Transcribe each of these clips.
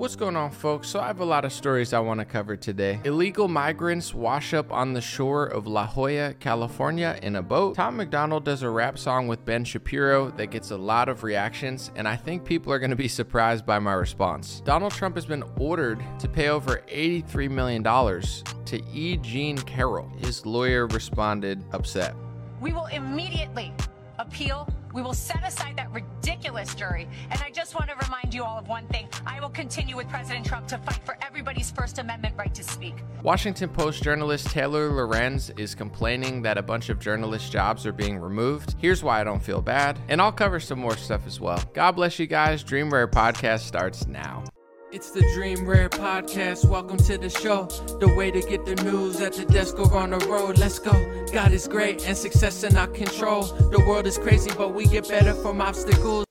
What's going on, folks? So, I have a lot of stories I want to cover today. Illegal migrants wash up on the shore of La Jolla, California in a boat. Tom MacDonald does a rap song with Ben Shapiro that gets a lot of reactions, and I think people are going to be surprised by my response. Donald Trump has been ordered to pay over $83 million to E. Jean Carroll. His lawyer responded upset. We will immediately appeal. We will set aside that ridiculous jury. And I just want to remind you all of one thing. I will continue with President Trump to fight for everybody's First Amendment right to speak. Washington Post journalist Taylor Lorenz is complaining that a bunch of journalist jobs are being removed. Here's why I don't feel bad. And I'll cover some more stuff as well. God bless you guys. Dream Rare Podcast starts now. It's the Dream Rare Podcast. Welcome to the show. The way to get the news at the desk or on the road. Let's go. God is great and success in our control. The world is crazy, but we get better from obstacles.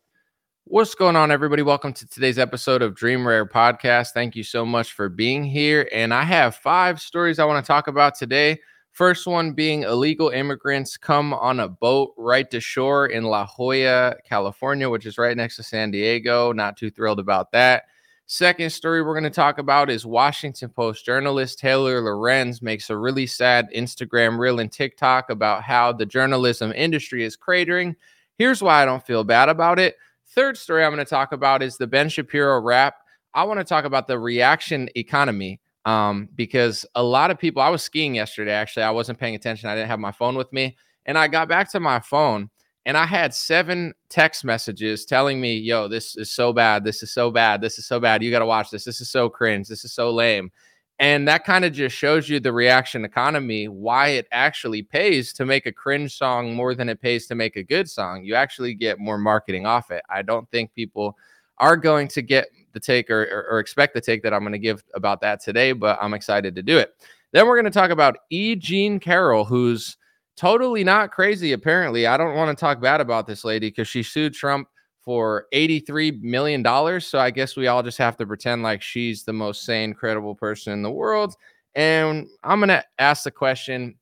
What's going on, everybody? Welcome to today's episode of Dream Rare Podcast. Thank you so much for being here. And I have five stories I want to talk about today. First one being illegal immigrants come on a boat right to shore in La Jolla, California, which is right next to San Diego. Not too thrilled about that. Second story we're going to talk about is Washington Post journalist Taylor Lorenz makes a really sad Instagram reel and TikTok about how the journalism industry is cratering. Here's why I don't feel bad about it. Third story I'm going to talk about is the Ben Shapiro rap. I want to talk about the reaction economy um, because a lot of people, I was skiing yesterday, actually. I wasn't paying attention. I didn't have my phone with me. And I got back to my phone and I had seven text messages telling me, yo, this is so bad. This is so bad. This is so bad. You got to watch this. This is so cringe. This is so lame. And that kind of just shows you the reaction economy, why it actually pays to make a cringe song more than it pays to make a good song. You actually get more marketing off it. I don't think people are going to get the take or, or, or expect the take that I'm going to give about that today, but I'm excited to do it. Then we're going to talk about E. Jean Carroll, who's totally not crazy, apparently. I don't want to talk bad about this lady because she sued Trump for $83 million. So I guess we all just have to pretend like she's the most sane, credible person in the world. And I'm going to ask the question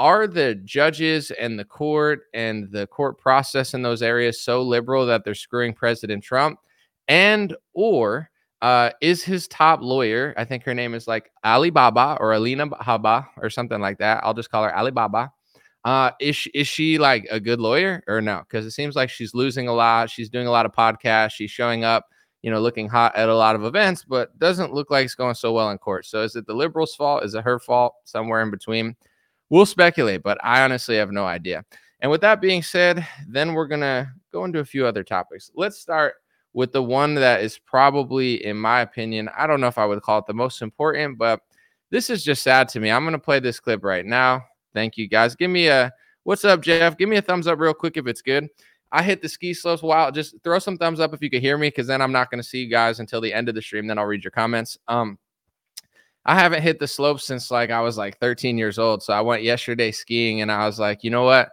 Are the judges and the court and the court process in those areas so liberal that they're screwing President Trump? And, or, uh, is his top lawyer, I think her name is like Alibaba or Alina Habba or something like that. I'll just call her Alibaba. Uh, is she, is she like a good lawyer or no? Because it seems like she's losing a lot. She's doing a lot of podcasts. She's showing up, you know, looking hot at a lot of events, but doesn't look like it's going so well in court. So is it the liberals' fault? Is it her fault? Somewhere in between. We'll speculate, but I honestly have no idea. And with that being said, then we're gonna go into a few other topics. Let's start with the one that is probably, in my opinion, I don't know if I would call it the most important, but this is just sad to me. I'm gonna play this clip right now. Thank you guys. Give me a what's up, Jeff? Give me a thumbs up real quick if it's good. I hit the ski slopes while just throw some thumbs up if you could hear me, because then I'm not going to see you guys until the end of the stream. Then I'll read your comments. Um, I haven't hit the slopes since like I was like 13 years old. So I went yesterday skiing and I was like, you know what?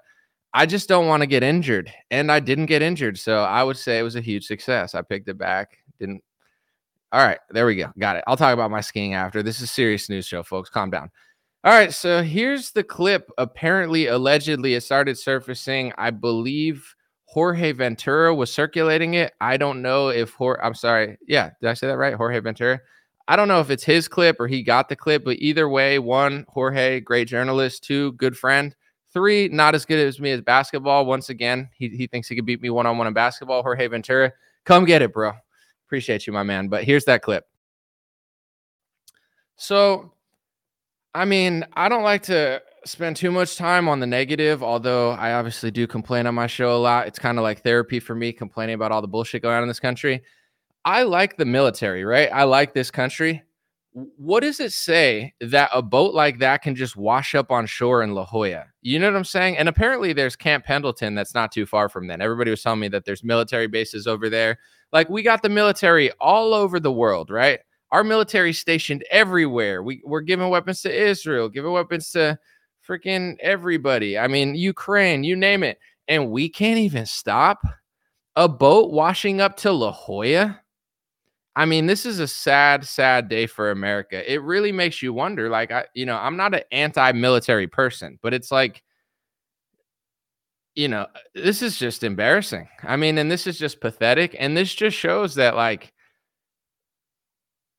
I just don't want to get injured. And I didn't get injured. So I would say it was a huge success. I picked it back. Didn't. All right. There we go. Got it. I'll talk about my skiing after. This is serious news show, folks. Calm down. All right, so here's the clip. Apparently, allegedly, it started surfacing. I believe Jorge Ventura was circulating it. I don't know if Jorge, I'm sorry. Yeah, did I say that right? Jorge Ventura. I don't know if it's his clip or he got the clip, but either way, one, Jorge, great journalist. Two, good friend. Three, not as good as me as basketball. Once again, he, he thinks he could beat me one on one in basketball. Jorge Ventura, come get it, bro. Appreciate you, my man. But here's that clip. So I mean, I don't like to spend too much time on the negative, although I obviously do complain on my show a lot. It's kind of like therapy for me, complaining about all the bullshit going on in this country. I like the military, right? I like this country. What does it say that a boat like that can just wash up on shore in La Jolla? You know what I'm saying? And apparently there's Camp Pendleton that's not too far from then. Everybody was telling me that there's military bases over there. Like we got the military all over the world, right? Our military stationed everywhere. We, we're giving weapons to Israel, giving weapons to freaking everybody. I mean, Ukraine, you name it. And we can't even stop a boat washing up to La Jolla. I mean, this is a sad, sad day for America. It really makes you wonder. Like, I, you know, I'm not an anti-military person, but it's like, you know, this is just embarrassing. I mean, and this is just pathetic. And this just shows that, like,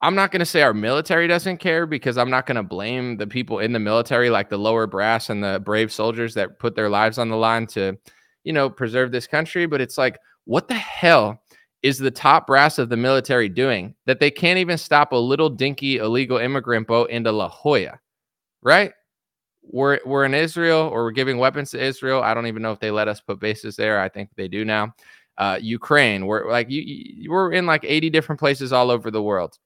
I'm not going to say our military doesn't care because I'm not going to blame the people in the military, like the lower brass and the brave soldiers that put their lives on the line to, you know, preserve this country. But it's like, what the hell is the top brass of the military doing that they can't even stop a little dinky illegal immigrant boat into La Jolla, right? We're, we're in Israel or we're giving weapons to Israel. I don't even know if they let us put bases there. I think they do now. Uh, Ukraine, we're like you, you, we're in like 80 different places all over the world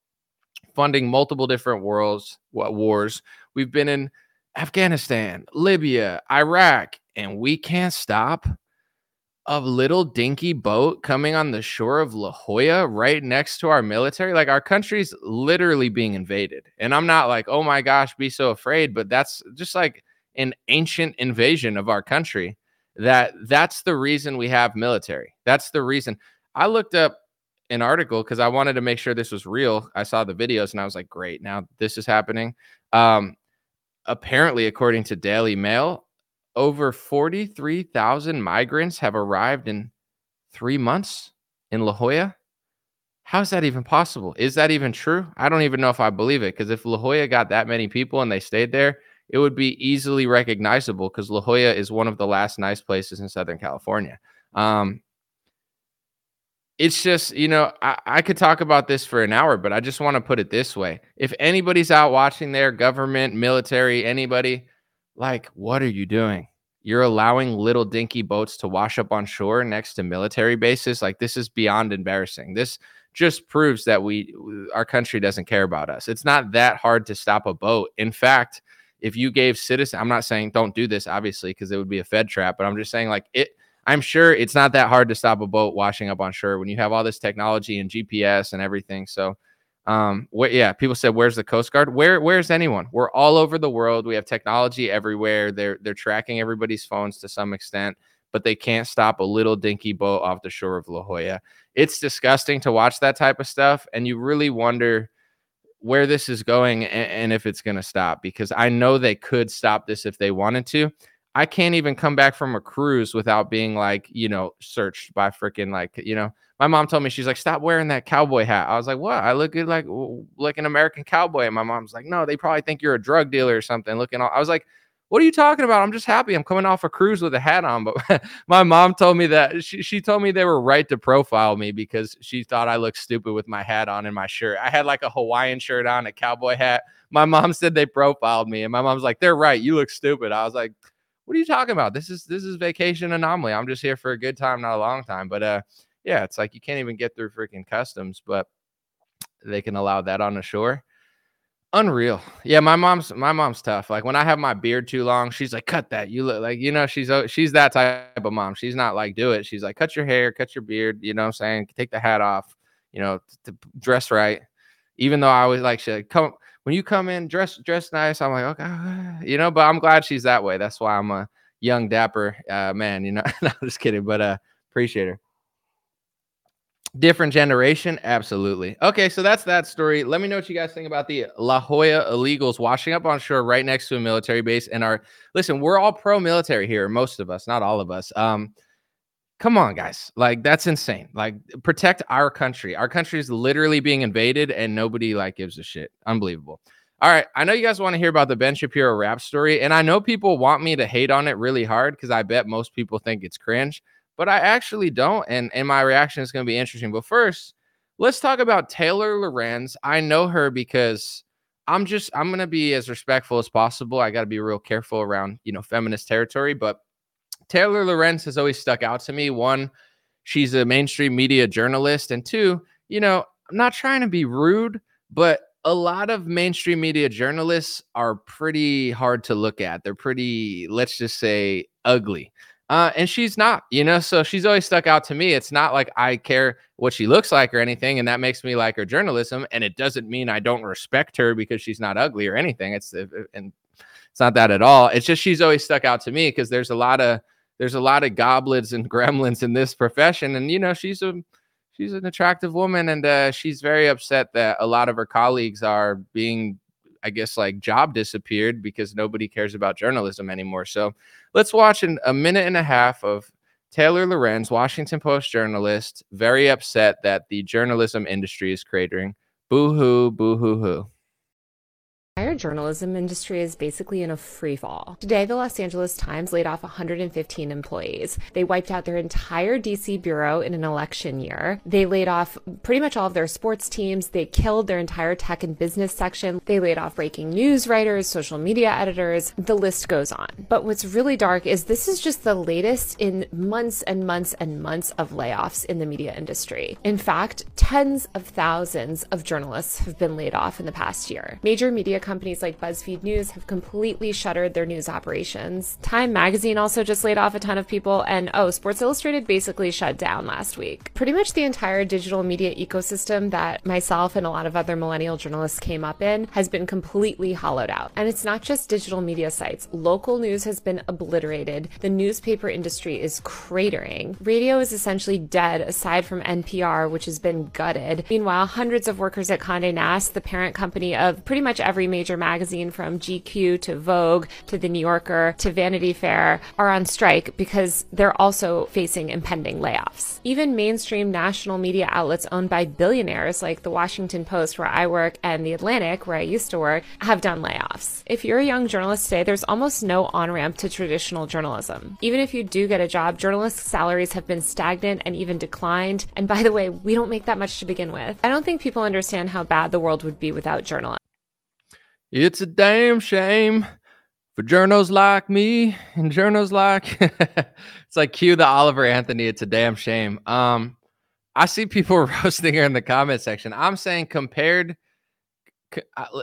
funding multiple different worlds what wars. We've been in Afghanistan, Libya, Iraq, and we can't stop a little dinky boat coming on the shore of La Jolla right next to our military. Like our country's literally being invaded. And I'm not like, oh my gosh, be so afraid, but that's just like an ancient invasion of our country. That that's the reason we have military. That's the reason. I looked up an article because I wanted to make sure this was real. I saw the videos and I was like, great, now this is happening. Um, apparently, according to Daily Mail, over 43,000 migrants have arrived in three months in La Jolla. How's that even possible? Is that even true? I don't even know if I believe it because if La Jolla got that many people and they stayed there, it would be easily recognizable because La Jolla is one of the last nice places in Southern California. Um, it's just you know I, I, could talk about this for an hour but i just want to put it this way. If anybody's out watching there government military anybody like what are you doing? You're allowing little dinky boats to wash up on shore next to military bases? Like this is beyond embarrassing. This just proves that we our country doesn't care about us. It's not that hard to stop a boat. In fact if you gave citizen i'm not saying don't do this obviously because it would be a fed trap but i'm just saying like it I'm sure it's not that hard to stop a boat washing up on shore when you have all this technology and GPS and everything. So, um, wh- yeah, people said, "Where's the Coast Guard? Where, where's anyone? We're all over the world. We have technology everywhere. They're they're tracking everybody's phones to some extent, but they can't stop a little dinky boat off the shore of La Jolla. It's disgusting to watch that type of stuff, and you really wonder." where this is going and, and if it's going to stop because I know they could stop this if they wanted to. I can't even come back from a cruise without being like, you know, searched by freaking like, you know, my mom told me she's like, stop wearing that cowboy hat. I was like, what? I look good like like an American cowboy. And my mom's like, no, they probably think you're a drug dealer or something. Looking all, I was like, what are you talking about? I'm just happy. I'm coming off a cruise with a hat on. But my mom told me that she, she told me they were right to profile me because she thought I looked stupid with my hat on and my shirt. I had like a Hawaiian shirt on, a cowboy hat. My mom said they profiled me, and my mom's like, they're right. You look stupid. I was like, what are you talking about? This is this is vacation anomaly. I'm just here for a good time, not a long time. But uh, yeah, it's like you can't even get through freaking customs, but they can allow that on the shore. Unreal. Yeah, my mom's my mom's tough. Like when I have my beard too long, she's like, "Cut that." You look like you know she's she's that type of mom. She's not like do it. She's like, "Cut your hair, cut your beard." You know what I'm saying? Take the hat off. You know, to dress right. Even though I was like, she like, come when you come in dress dress nice, I'm like, okay, you know, but I'm glad she's that way. That's why I'm a young dapper uh, man, you know. no, just kidding, but uh appreciate her. Different generation, absolutely. Okay, so that's that story. Let me know what you guys think about the La Jolla illegals washing up on shore right next to a military base. And our listen, we're all pro-military here, most of us, not all of us. Um, come on guys. Like that's insane. Like protect our country. Our country is literally being invaded and nobody like gives a shit. Unbelievable. All right. I know you guys want to hear about the ben shapiro rap story and i know people want me to hate on it really hard because i bet most people think it's cringe but i actually don't and and my reaction is going to be interesting. But first let's talk about taylor lorenz. I know her because i'm just i'm going to be as respectful as possible. I got to be real careful around you know feminist territory but Taylor Lorenz has always stuck out to me. One, she's a mainstream media journalist. And two, you know, I'm not trying to be rude, but a lot of mainstream media journalists are pretty hard to look at. They're pretty, let's just say, ugly. Uh, and she's not, you know, so she's always stuck out to me. It's not like I care what she looks like or anything, and that makes me like her journalism. And it doesn't mean I don't respect her because she's not ugly or anything. It's and it's not that at all. It's just she's always stuck out to me because there's a lot of there's a lot of goblins and gremlins in this profession and you know she's a she's an attractive woman and uh, she's very upset that a lot of her colleagues are being i guess like job disappeared because nobody cares about journalism anymore. So let's watch in a minute and a half of taylor lorenz washington post journalist very upset that the journalism industry is cratering. Boo hoo, boo hoo hoo entire journalism industry is basically in a free fall. Today, the Los Angeles Times laid off 115 employees. They wiped out their entire DC bureau in an election year. They laid off pretty much all of their sports teams. They killed their entire tech and business section. They laid off breaking news writers, social media editors. The list goes on. But what's really dark is this is just the latest in months and months and months of layoffs in the media industry. In fact, tens of thousands of journalists have been laid off in the past year. Major media companies like BuzzFeed News have completely shuttered their news operations. Time magazine also just laid off a ton of people, and oh, Sports Illustrated basically shut down last week. Pretty much the entire digital media ecosystem that myself and a lot of other millennial journalists came up in has been completely hollowed out. And it's not just digital media sites, local news has been obliterated. The newspaper industry is cratering. Radio is essentially dead aside from NPR, which has been gutted. Meanwhile, hundreds of workers at Conde Nast, the parent company of pretty much every major magazine from GQ to Vogue to The New Yorker to Vanity Fair are on strike because they're also facing impending layoffs. Even mainstream national media outlets owned by billionaires like The Washington Post, where I work, and The Atlantic, where I used to work, have done layoffs. If you're a young journalist today, there's almost no on ramp to traditional journalism. Even if you do get a job, journalists' salaries have been stagnant and even declined. And by the way, we don't make that much to begin with. I don't think people understand how bad the world would be without journalists. It's a damn shame for journos like me and journos like it's like cue the Oliver Anthony. It's a damn shame. Um, I see people roasting her in the comment section. I'm saying compared,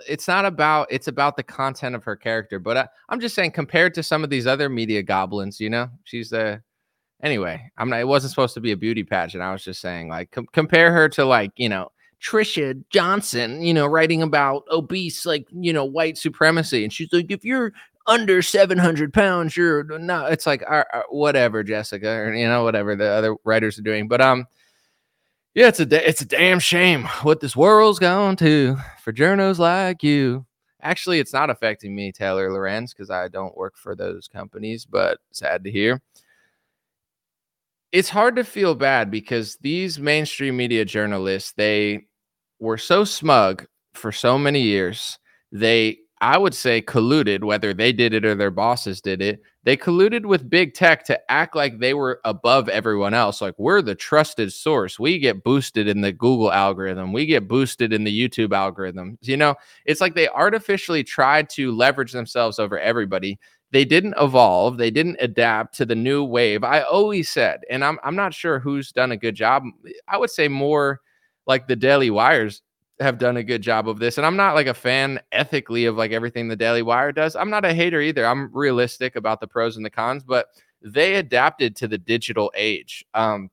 it's not about it's about the content of her character, but I, I'm just saying compared to some of these other media goblins, you know, she's the anyway. I'm not. It wasn't supposed to be a beauty pageant. I was just saying like com- compare her to like you know Trisha Johnson, you know, writing about obese, like, you know, white supremacy. And she's like, if you're under 700 pounds, you're not, it's like, uh, uh, whatever, Jessica, or, you know, whatever the other writers are doing. But, um, yeah, it's a, it's a damn shame what this world's gone to for journos like you. Actually, it's not affecting me, Taylor Lorenz, because I don't work for those companies, but sad to hear it's hard to feel bad because these mainstream media journalists they were so smug for so many years. They, I would say, colluded, whether they did it or their bosses did it. They colluded with big tech to act like they were above everyone else. Like, we're the trusted source. We get boosted in the Google algorithm, we get boosted in the YouTube algorithm. You know, it's like they artificially tried to leverage themselves over everybody they didn't evolve they didn't adapt to the new wave i always said and i'm, I'm not sure who's done a good job i would say more like the Daily Wires have done a good job of this. And I'm not like a fan ethically of like everything the Daily Wire does. I'm not a hater either. I'm realistic about the pros and the cons, but they adapted to the digital age. Um,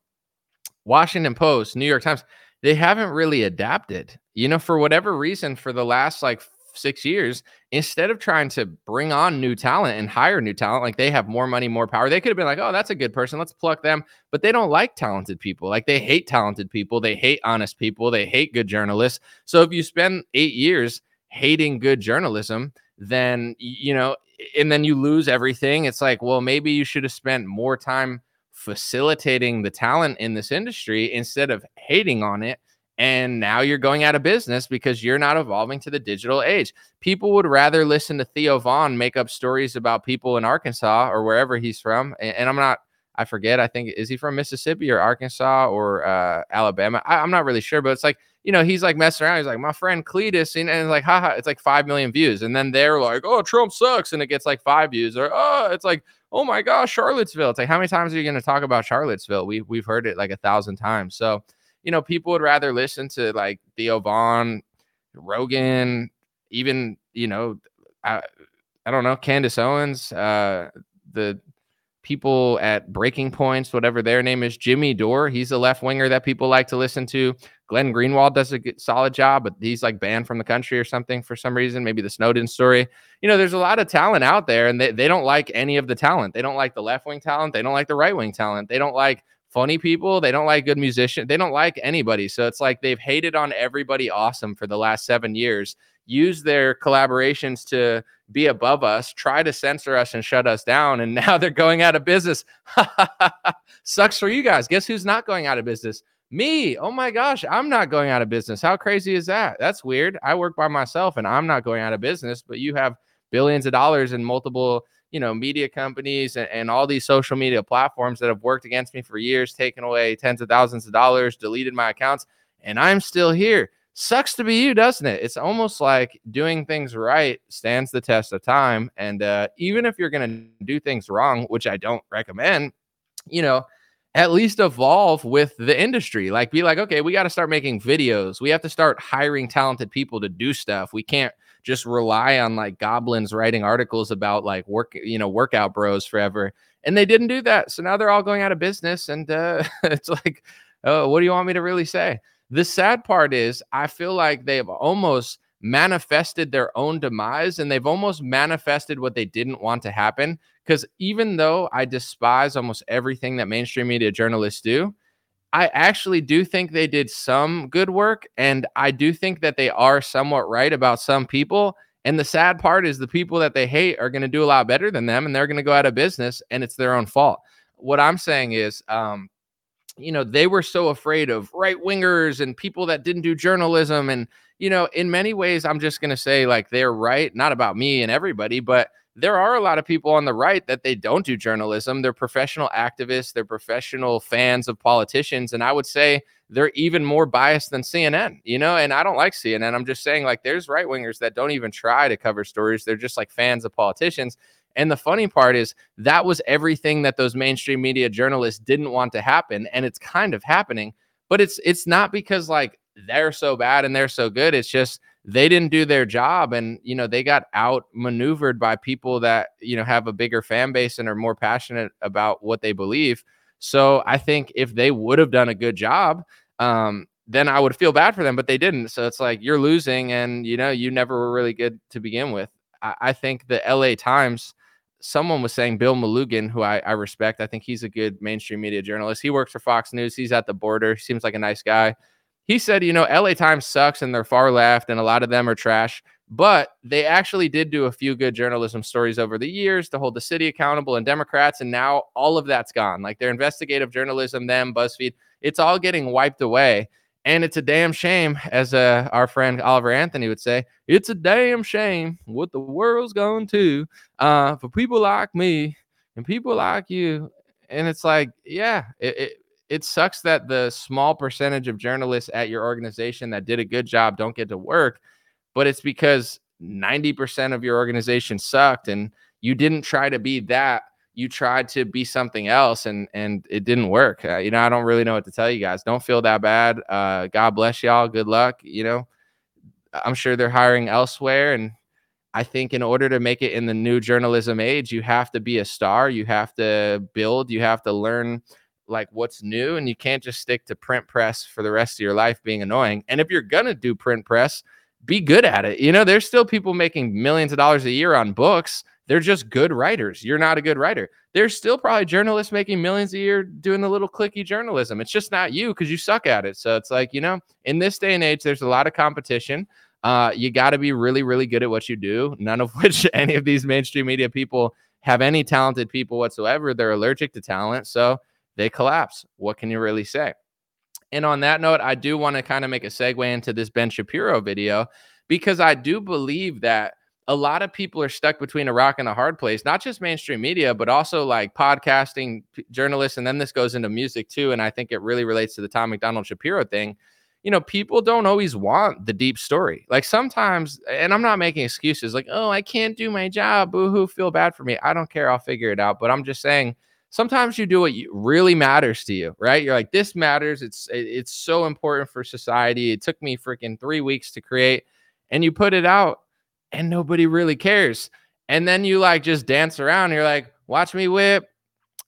Washington Post, New York Times, they haven't really adapted. You know, for whatever reason, for the last like six years, instead of trying to bring on new talent and hire new talent, like they have more money, more power, they could have been like, oh, that's a good person. Let's pluck them. But they don't like talented people. Like they hate talented people. They hate honest people. They hate good journalists. So if you spend eight years hating good journalism, then, you know, and then you lose everything. It's like, well, maybe you should have spent more time facilitating the talent in this industry instead of hating on it and now you're going out of business because you're not evolving to the digital age. People would rather listen to Theo Von make up stories about people in Arkansas or wherever he's from. And, and I'm not, I forget, I think, is he from Mississippi or Arkansas or uh, Alabama? I, am not really sure, but it's like, you know, he's like messing around. He's like, my friend Cletus, and, and it's like, haha, it's like 5 million views. And then they're like, oh, Trump sucks. And it gets like five views. Or, oh, it's like, oh my gosh, Charlottesville. It's like, how many times are you going to talk about Charlottesville? We, we've heard it like a thousand times. So, you know, people would rather listen to like Theo Von, Rogan, even, you know, I, I don't know, Candace Owens, uh, the people at Breaking Points, whatever their name is, Jimmy Dore. He's a left winger that people like to listen to. Glenn Greenwald does a good, solid job, but he's like banned from the country or something for some reason. Maybe the Snowden story. You know, there's a lot of talent out there, and they, they don't like any of the talent. They don't like the left wing talent. They don't like the right wing talent. They don't like funny people. They don't like good musicians. They don't like anybody. So it's like they've hated on everybody awesome for the last seven years. Use their collaborations to be above us, try to censor us and shut us down. And now they're going out of business. Sucks for you guys. Guess who's not going out of business? Me, oh my gosh, I'm not going out of business. How crazy is that? That's weird. I work by myself and I'm not going out of business, but you have billions of dollars in multiple, you know, media companies and, and all these social media platforms that have worked against me for years, taken away tens of thousands of dollars, deleted my accounts, and I'm still here. Sucks to be you, doesn't it? It's almost like doing things right stands the test of time. And uh, even if you're going to do things wrong, which I don't recommend, you know, at least evolve with the industry. Like, be like, okay, we got to start making videos. We have to start hiring talented people to do stuff. We can't just rely on like goblins writing articles about like work, you know, workout bros forever. And they didn't do that. So now they're all going out of business. And uh, it's like, oh, what do you want me to really say? The sad part is, I feel like they've almost manifested their own demise and they've almost manifested what they didn't want to happen because even though I despise almost everything that mainstream media journalists do, I actually do think they did some good work. And I do think that they are somewhat right about some people. And the sad part is the people that they hate are going to do a lot better than them and they're going to go out of business and it's their own fault. What I'm saying is, um, you know, they were so afraid of right wingers and people that didn't do journalism. And, you know, in many ways, I'm just going to say, like, they're right, not about me and everybody, but there are a lot of people on the right that they don't do journalism. They're professional activists, they're professional fans of politicians. And I would say they're even more biased than CNN, you know? And I don't like CNN. I'm just saying, like, there's right wingers that don't even try to cover stories. They're just like fans of politicians. And the funny part is that was everything that those mainstream media journalists didn't want to happen. And it's kind of happening, but it's it's not because like they're so bad and they're so good. It's just they didn't do their job and you know they got outmaneuvered by people that you know have a bigger fan base and are more passionate about what they believe. So i think if they would have done a good job um, then i would feel bad for them but they didn't. So it's like you're losing and you know you never were really good to begin with. I, I think the la times someone was saying bill melugin who I, I respect i think he's a good mainstream media journalist. He works for fox news. He's at the border. He seems like a nice guy he said, you know, LA Times sucks and they're far left and a lot of them are trash, but they actually did do a few good journalism stories over the years to hold the city accountable and Democrats. And now all of that's gone. Like their investigative journalism, them, BuzzFeed, it's all getting wiped away. And it's a damn shame, as uh, our friend Oliver Anthony would say, it's a damn shame what the world's going to uh, for people like me and people like you. And it's like, yeah, it, it it sucks that the small percentage of journalists at your organization that did a good job don't get to work, but it's because 90% of your organization sucked and you didn't try to be that. You tried to be something else and and it didn't work. Uh, you know, I don't really know what to tell you guys. Don't feel that bad. Uh, God bless y'all. Good luck. You know, I'm sure they're hiring elsewhere and I think in order to make it in the new journalism age, you have to be a star. You have to build. You have to learn like what's new and you can't just stick to print press for the rest of your life being annoying. And if you're going to do print press, be good at it. You know, there's still people making millions of dollars a year on books. They're just good writers. You're not a good writer. There's still probably journalists making millions a year doing the little clicky journalism. It's just not you because you suck at it. So it's like, you know, in this day and age, there's a lot of competition. Uh, you got to be really, really good at what you do. None of which any of these mainstream media people have any talented people whatsoever. They're allergic to talent. So they collapse. What can you really say? And on that note, I do want to kind of make a segue into this Ben Shapiro video because I do believe that a lot of people are stuck between a rock and a hard place, not just mainstream media, but also like podcasting journalists. And then this goes into music too. And I think it really relates to the Tom MacDonald Shapiro thing. You know, people don't always want the deep story. Like sometimes, and I'm not making excuses like, oh, I can't do my job. Boo hoo, feel bad for me. I don't care. I'll figure it out. But I'm just saying, sometimes you do what really matters to you, right? You're like, this matters. It's it's so important for society. It took me freaking three weeks to create, and you put it out, and nobody really cares. And then you like just dance around. You're like, watch me whip,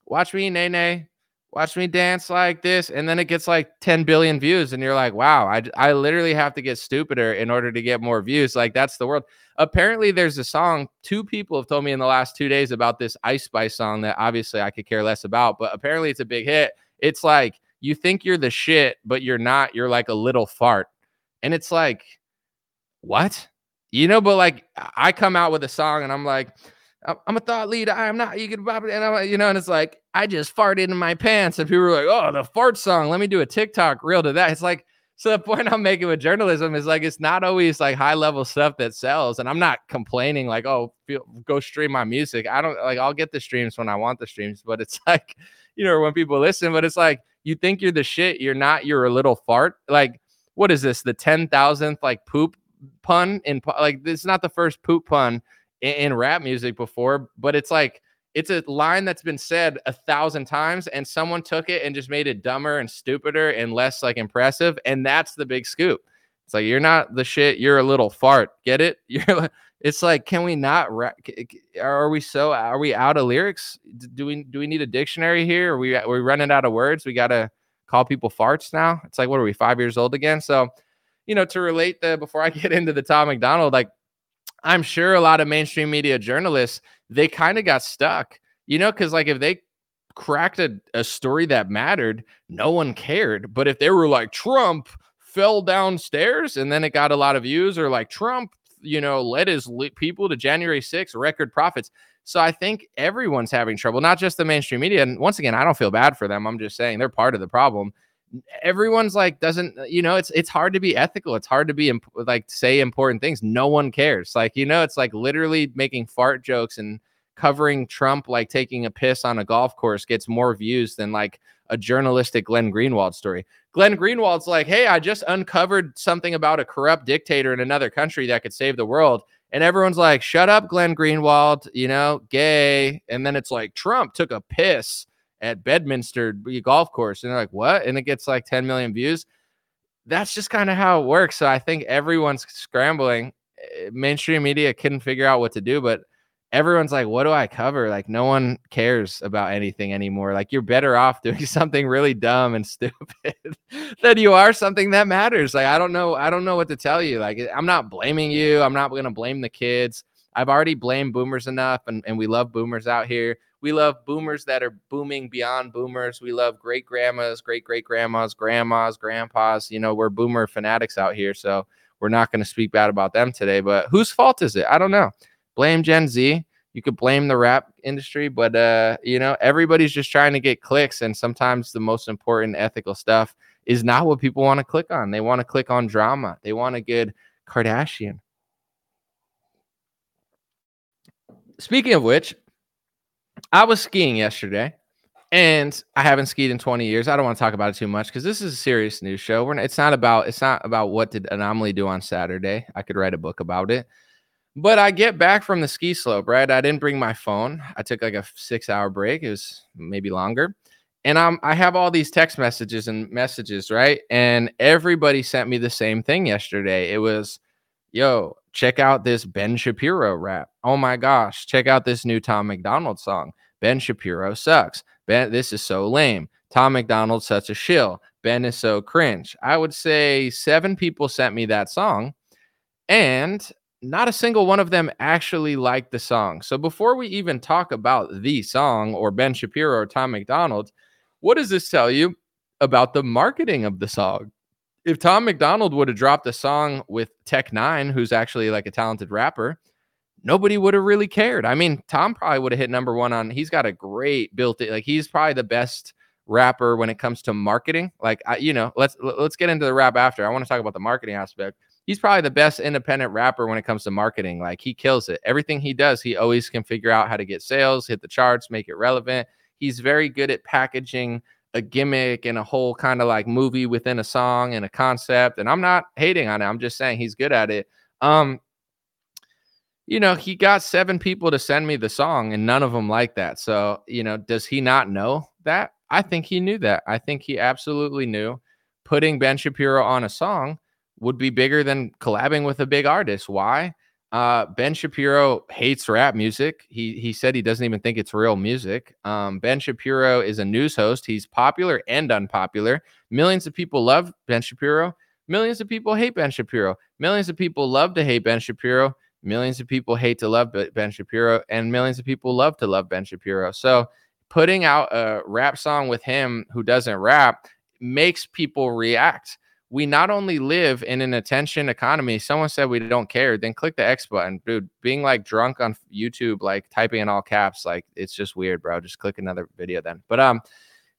watch me nay nay, watch me dance like this and then it gets like 10 billion views and you're like wow I, I literally have to get stupider in order to get more views. Like that's the world. Apparently there's a song two people have told me in the last two days about this ice spice song that obviously i could care less about but apparently it's a big hit. It's like you think you're the shit but you're not. You're like a little fart. And it's like what? You know but like i come out with a song and i'm like I'm a thought leader. I'm not. You can, and I'm, you know, and it's like I just farted in my pants, and people are like, "Oh, the fart song." Let me do a TikTok reel to that. It's like so. The point I'm making with journalism is like it's not always like high level stuff that sells, and I'm not complaining like, "Oh, feel, go stream my music." I don't like. I'll get the streams when I want the streams, but it's like, you know, when people listen, but it's like you think you're the shit. You're not. You're a little fart. Like, what is this? The ten thousandth like poop pun in like this is not the first poop pun in, in rap music before, but it's like it's a line that's been said a thousand times and someone took it and just made it dumber and stupider and less like impressive and that's the big scoop. It's like you're not the shit you're a little fart. Get it? You're it's like can we not ra- are we so are we out of lyrics? Do we do we need a dictionary here? Are we are we running out of words? We gotta call people farts now? It's like what are we five years old again? So you know to relate the before i get into the tom mcdonald like I'm sure a lot of mainstream media journalists, they kind of got stuck, you know, because like if they cracked a, a story that mattered, no one cared. But if they were like Trump fell downstairs and then it got a lot of views, or like Trump, you know, led his people to January 6th record profits. So I think everyone's having trouble, not just the mainstream media. And once again, I don't feel bad for them. I'm just saying they're part of the problem everyone's like doesn't uh, you know it's it's hard to be ethical. It's hard to be imp- like say important things. No one cares. Like you know it's like literally making fart jokes and covering trump like taking a piss on a golf course gets more views than like a journalistic glenn greenwald story. Glenn greenwald's like hey i just uncovered something about a corrupt dictator in another country that could save the world. And everyone's like shut up glenn greenwald you know gay. And then it's like trump took a piss at Bedminster golf course. And they're like, what? And it gets like 10 million views. That's just kind of how it works. So I think everyone's scrambling. Eh, mainstream media couldn't figure out what to do, but everyone's like, what do I cover? Like, no one cares about anything anymore. Like, you're better off doing something really dumb and stupid than you are something that matters. Like, I don't know. I don't know what to tell you. Like, I'm not blaming you. I'm not going to blame the kids. I've already blamed boomers enough, and, and we love boomers out here. We love boomers that are booming beyond boomers. We love great grandmas, great great grandmas, grandmas, grandpas. You know, we're boomer fanatics out here. So we're not going to speak bad about them today. But whose fault is it? I don't know. Blame Gen Z. You could blame the rap industry, but uh, you know, everybody's just trying to get clicks. And sometimes the most important ethical stuff is not what people want to click on. They want to click on drama. They want a good Kardashian. Speaking of which, I was skiing yesterday, and I haven't skied in 20 years. I don't want to talk about it too much because this is a serious news show. Not, it's not about it's not about what did Anomaly do on Saturday. I could write a book about it. But I get back from the ski slope, right? I didn't bring my phone. I took like a six hour break. It was maybe longer. And I'm I have all these text messages and messages, right? And everybody sent me the same thing yesterday. It was, yo, check out this Ben Shapiro rap. Oh my gosh, check out this new Tom MacDonald song. Ben Shapiro sucks. Ben, this is so lame. Tom MacDonald's such a shill. Ben is so cringe. I would say seven people sent me that song, and not a single one of them actually liked the song. So before we even talk about the song or Ben Shapiro or Tom MacDonald, what does this tell you about the marketing of the song? If Tom MacDonald would have dropped a song with Tech N9ne, who's actually like a talented rapper, nobody would have really cared. I mean, Tom probably would have hit number one on. He's got a great built it. Like he's probably the best rapper when it comes to marketing. Like I, you know, let's let's get into the rap after. I want to talk about the marketing aspect. He's probably the best independent rapper when it comes to marketing. Like he kills it. Everything he does, he always can figure out how to get sales, hit the charts, make it relevant. He's very good at packaging a gimmick and a whole kind of like movie within a song and a concept. And I'm not hating on it. I'm just saying he's good at it. Um, you know, he got seven people to send me the song and none of them like that. So, you know, does he not know that? I think he knew that. I think he absolutely knew putting Ben Shapiro on a song would be bigger than collabing with a big artist. Why? Uh, ben Shapiro hates rap music. He he said he doesn't even think it's real music. Um, ben Shapiro is a news host. He's popular and unpopular. Millions of people love Ben Shapiro. Millions of people hate Ben Shapiro. Millions of people love to hate Ben Shapiro. Millions of people hate to love Ben Shapiro, and millions of people love to love Ben Shapiro. So putting out a rap song with him who doesn't rap makes people react we not only live in an attention economy, someone said we don't care, then click the X button. Dude, being like drunk on YouTube, like typing in all caps, like it's just weird, bro. Just click another video then. But um,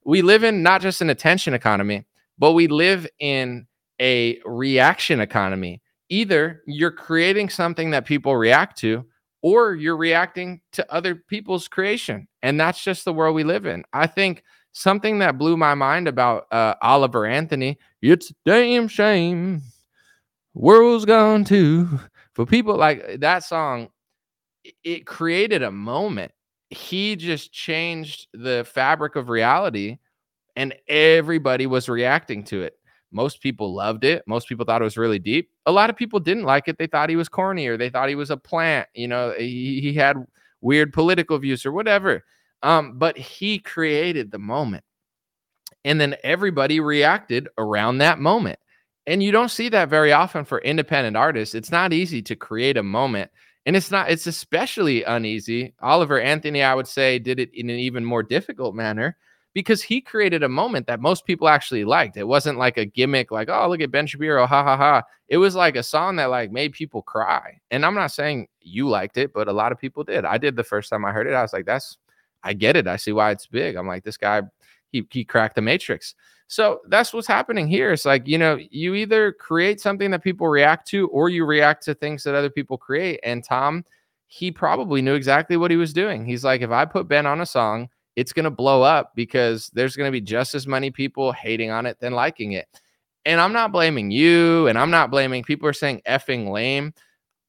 we live in not just an attention economy, but we live in a reaction economy. Either you're creating something that people react to, or you're reacting to other people's creation. And that's just the world we live in. I think something that blew my mind about uh, Oliver Anthony. It's a damn shame. World's gone too. For people like that song, it created a moment. He just changed the fabric of reality, and everybody was reacting to it. Most people loved it. Most people thought it was really deep. A lot of people didn't like it. They thought he was corny or they thought he was a plant. You know, he, he had weird political views or whatever. Um, but he created the moment. And then everybody reacted around that moment. And you don't see that very often for independent artists. It's not easy to create a moment. And it's not, it's especially uneasy. Oliver Anthony, I would say, did it in an even more difficult manner because he created a moment that most people actually liked. It wasn't like a gimmick, like, oh, look at Ben Shapiro, ha ha ha. It was like a song that like made people cry. And I'm not saying you liked it, but a lot of people did. I did the first time I heard it. I was like, that's I get it. I see why it's big. I'm like, this guy, he, he cracked the matrix. So that's what's happening here. It's like, you know, you either create something that people react to or you react to things that other people create. And Tom, he probably knew exactly what he was doing. He's like, if I put Ben on a song, it's going to blow up because there's going to be just as many people hating on it than liking it. And I'm not blaming you and I'm not blaming people are saying effing lame.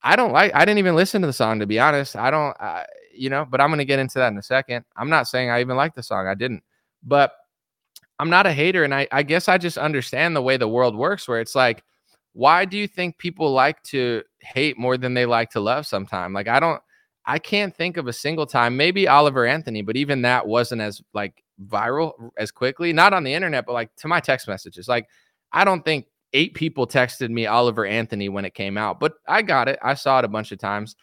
I don't like I didn't even listen to the song to be honest. I don't I, you know, but I'm going to get into that in a second. I'm not saying I even like the song. I didn't. But I'm not a hater. And I, I guess I just understand the way the world works where it's like, why do you think people like to hate more than they like to love sometime? Like, I don't, I can't think of a single time, maybe Oliver Anthony, but even that wasn't as like viral as quickly, not on the internet, but like to my text messages. Like, I don't think eight people texted me Oliver Anthony when it came out, but I got it. I saw it a bunch of times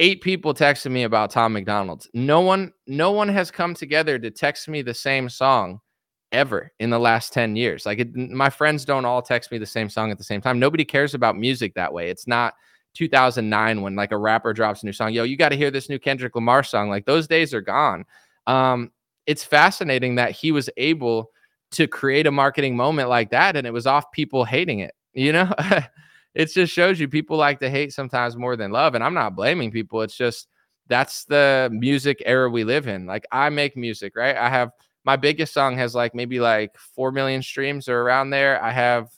eight people texted me about Tom MacDonald's. No one, no one has come together to text me the same song ever in the last 10 years. Like it, my friends don't all text me the same song at the same time. Nobody cares about music that way. It's not 2009 when like a rapper drops a new song. Yo, you got to hear this new Kendrick Lamar song. Like those days are gone. Um, it's fascinating that he was able to create a marketing moment like that and it was off people hating it, you know? it just shows you people like to hate sometimes more than love. And I'm not blaming people. It's just that's the music era we live in. Like I make music, right? I have my biggest song has like maybe like 4 million streams or around there. I have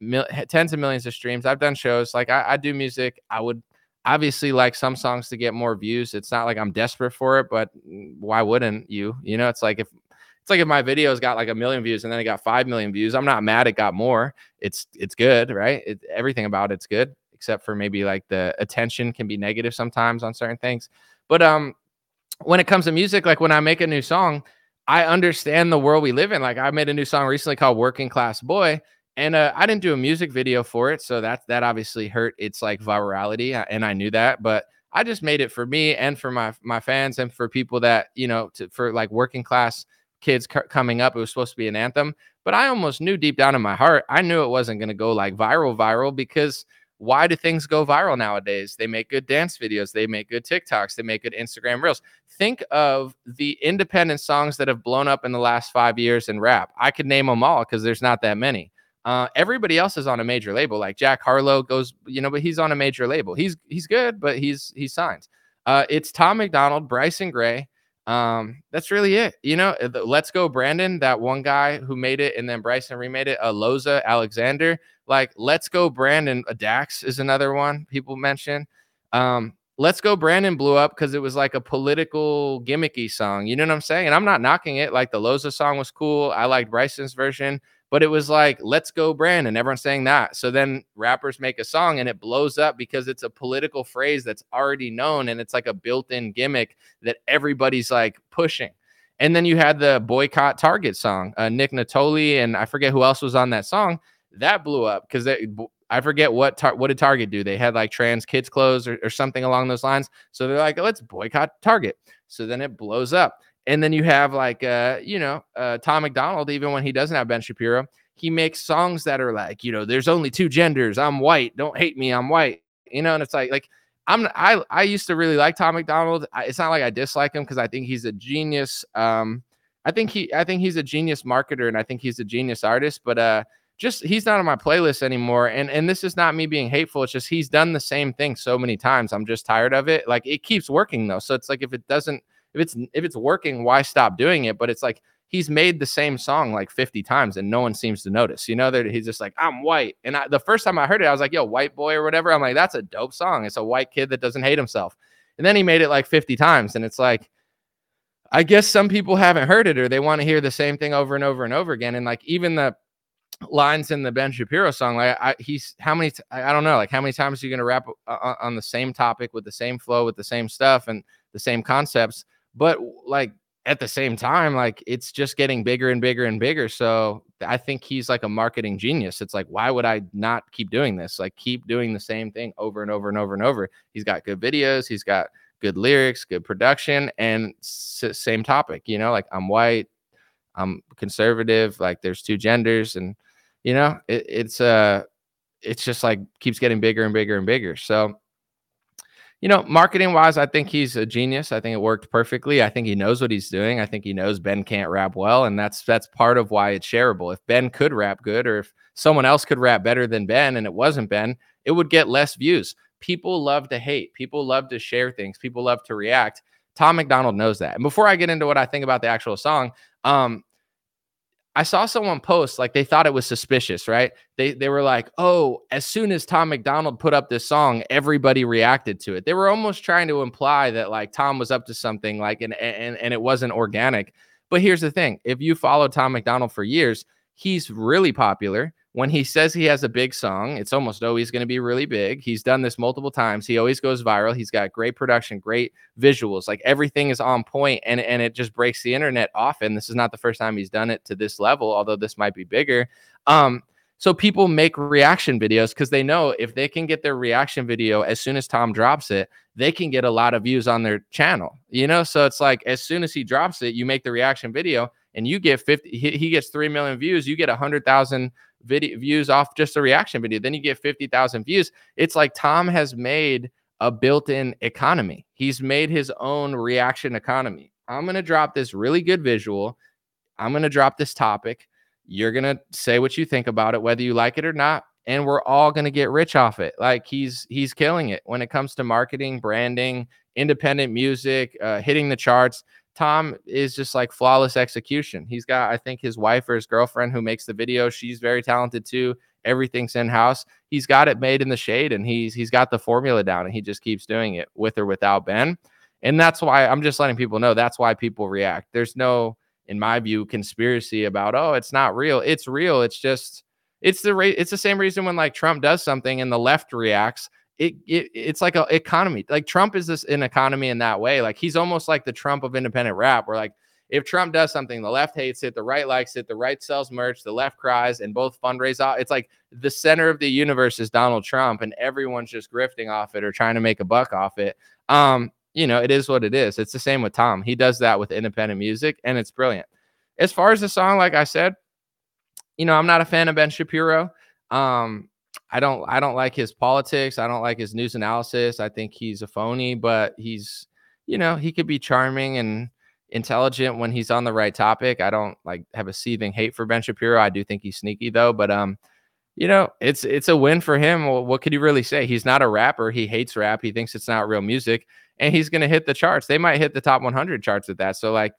mil- tens of millions of streams. I've done shows like I, I do music. I would obviously like some songs to get more views. It's not like I'm desperate for it, but mm, why wouldn't you? You know, it's like if it's like if my videos got like a million views and then it got 5 million views, I'm not mad it got more. It's it's good, right? It, everything about it's good except for maybe like the attention can be negative sometimes on certain things. But um when it comes to music, like when I make a new song, I understand the world we live in. Like I made a new song recently called Working Class Boy and uh, I didn't do a music video for it, so that that obviously hurt its like virality, uh, and I knew that. But I just made it for me and for my my fans and for people that you know to, for like working class kids c- coming up. It was supposed to be an anthem, but I almost knew deep down in my heart, I knew it wasn't going to go like viral, viral because why do things go viral nowadays? They make good dance videos, they make good TikToks, they make good Instagram reels. Think of the independent songs that have blown up in the last five years in rap. I could name them all because there's not that many. Uh, everybody else is on a major label. Like Jack Harlow goes, you know, but he's on a major label. He's he's good, but he's he's signed. Uh, it's Tom MacDonald, Bryson Gray, um, that's really it. You know, let's go, Brandon, that one guy who made it, and then Bryson remade it. Uh, Loza Alexander, like let's go, Brandon. Uh, Dax is another one people mention. Um, let's go, Brandon blew up because it was like a political gimmicky song. You know what I'm saying? And I'm not knocking it. Like the Loza song was cool. I liked Bryson's version but it was like let's go brandon everyone's saying that so then rappers make a song and it blows up because it's a political phrase that's already known and it's like a built-in gimmick that everybody's like pushing and then you had the boycott target song uh, nick natoli and i forget who else was on that song that blew up because I forget what tar- what did Target do? They had like trans kids clothes or, or something along those lines. So they're like, let's boycott Target. So then it blows up. And then you have like uh, you know, uh, Tom MacDonald, even when he doesn't have Ben Shapiro, he makes songs that are like, you know, there's only two genders. I'm white. Don't hate me. I'm white. You know, and it's like, like I'm I I used to really like Tom MacDonald. I, it's not like I dislike him because I think he's a genius. Um, I think he I think he's a genius marketer and I think he's a genius artist. But uh, just he's not on my playlist anymore. And and this is not me being hateful. It's just he's done the same thing so many times. I'm just tired of it. Like it keeps working though. So it's like if it doesn't if it's if it's working, why stop doing it? But it's like he's made the same song like 50 times and no one seems to notice. You know, that he's just like, I'm white. And I, the first time I heard it, I was like, yo, white boy or whatever. I'm like, that's a dope song. It's a white kid that doesn't hate himself. And then he made it like 50 times. And it's like, I guess some people haven't heard it or they want to hear the same thing over and over and over again. And like even the lines in the Ben Shapiro song, like I, he's how many, t- I don't know, like how many times are you going to rap uh, on the same topic with the same flow, with the same stuff and the same concepts? But like at the same time, like it's just getting bigger and bigger and bigger. So I think he's like a marketing genius. It's like, why would I not keep doing this? Like, keep doing the same thing over and over and over and over. He's got good videos, he's got good lyrics, good production, and s- same topic. You know, like I'm white, I'm conservative. Like there's two genders, and you know, it, it's uh, it's just like keeps getting bigger and bigger and bigger. So you know, marketing wise, I think he's a genius. I think it worked perfectly. I think he knows what he's doing. I think he knows Ben can't rap well, and that's that's part of why it's shareable. If Ben could rap good, or if someone else could rap better than Ben, and it wasn't Ben, it would get less views. People love to hate. People love to share things. People love to react. Tom MacDonald knows that. And before I get into what I think about the actual song, um, I saw someone post like they thought it was suspicious, right? They they were like, "Oh, as soon as Tom MacDonald put up this song, everybody reacted to it." They were almost trying to imply that like Tom was up to something like and and and it wasn't organic. But here's the thing, if you follow Tom MacDonald for years, he's really popular when he says he has a big song, it's almost always going to be really big. He's done this multiple times. He always goes viral. He's got great production, great visuals. Like everything is on point and and it just breaks the internet often. This is not the first time he's done it to this level, although this might be bigger. Um so people make reaction videos because they know if they can get their reaction video as soon as Tom drops it, they can get a lot of views on their channel. You know, so it's like as soon as he drops it, you make the reaction video and you get 50 he, he gets 3 million views, you get 100,000 video views off just a reaction video. Then you get 50,000 views. It's like Tom has made a built-in economy. He's made his own reaction economy. I'm going to drop this really good visual. I'm going to drop this topic. You're going to say what you think about it whether you like it or not and we're all going to get rich off it. Like he's he's killing it when it comes to marketing, branding, independent music, uh, hitting the charts. Tom is just like flawless execution. He's got, I think, his wife or his girlfriend who makes the video. She's very talented too. Everything's in house. He's got it made in the shade, and he's he's got the formula down, and he just keeps doing it with or without Ben. And that's why I'm just letting people know that's why people react. There's no, in my view, conspiracy about oh, it's not real. It's real. It's just it's the it's the same reason when like Trump does something and the left reacts it, it it's like an economy. Like Trump is this an economy in that way. Like he's almost like the Trump of independent rap, where like if Trump does something, the left hates it, the right likes it, the right sells merch, the left cries, and both fundraise off. It's like the center of the universe is Donald Trump, and everyone's just grifting off it or trying to make a buck off it. Um, you know, it is what it is. It's the same with Tom. He does that with independent music, and it's brilliant. As far as the song, like I said, you know, I'm not a fan of Ben Shapiro. Um, I don't I don't like his politics. I don't like his news analysis. I think he's a phony, but he's you know, he could be charming and intelligent when he's on the right topic. I don't like have a seething hate for Ben Shapiro. I do think he's sneaky though, but um you know, it's it's a win for him. Well, what could you really say? He's not a rapper. He hates rap. He thinks it's not real music, and he's going to hit the charts. They might hit the top 100 charts with that. So like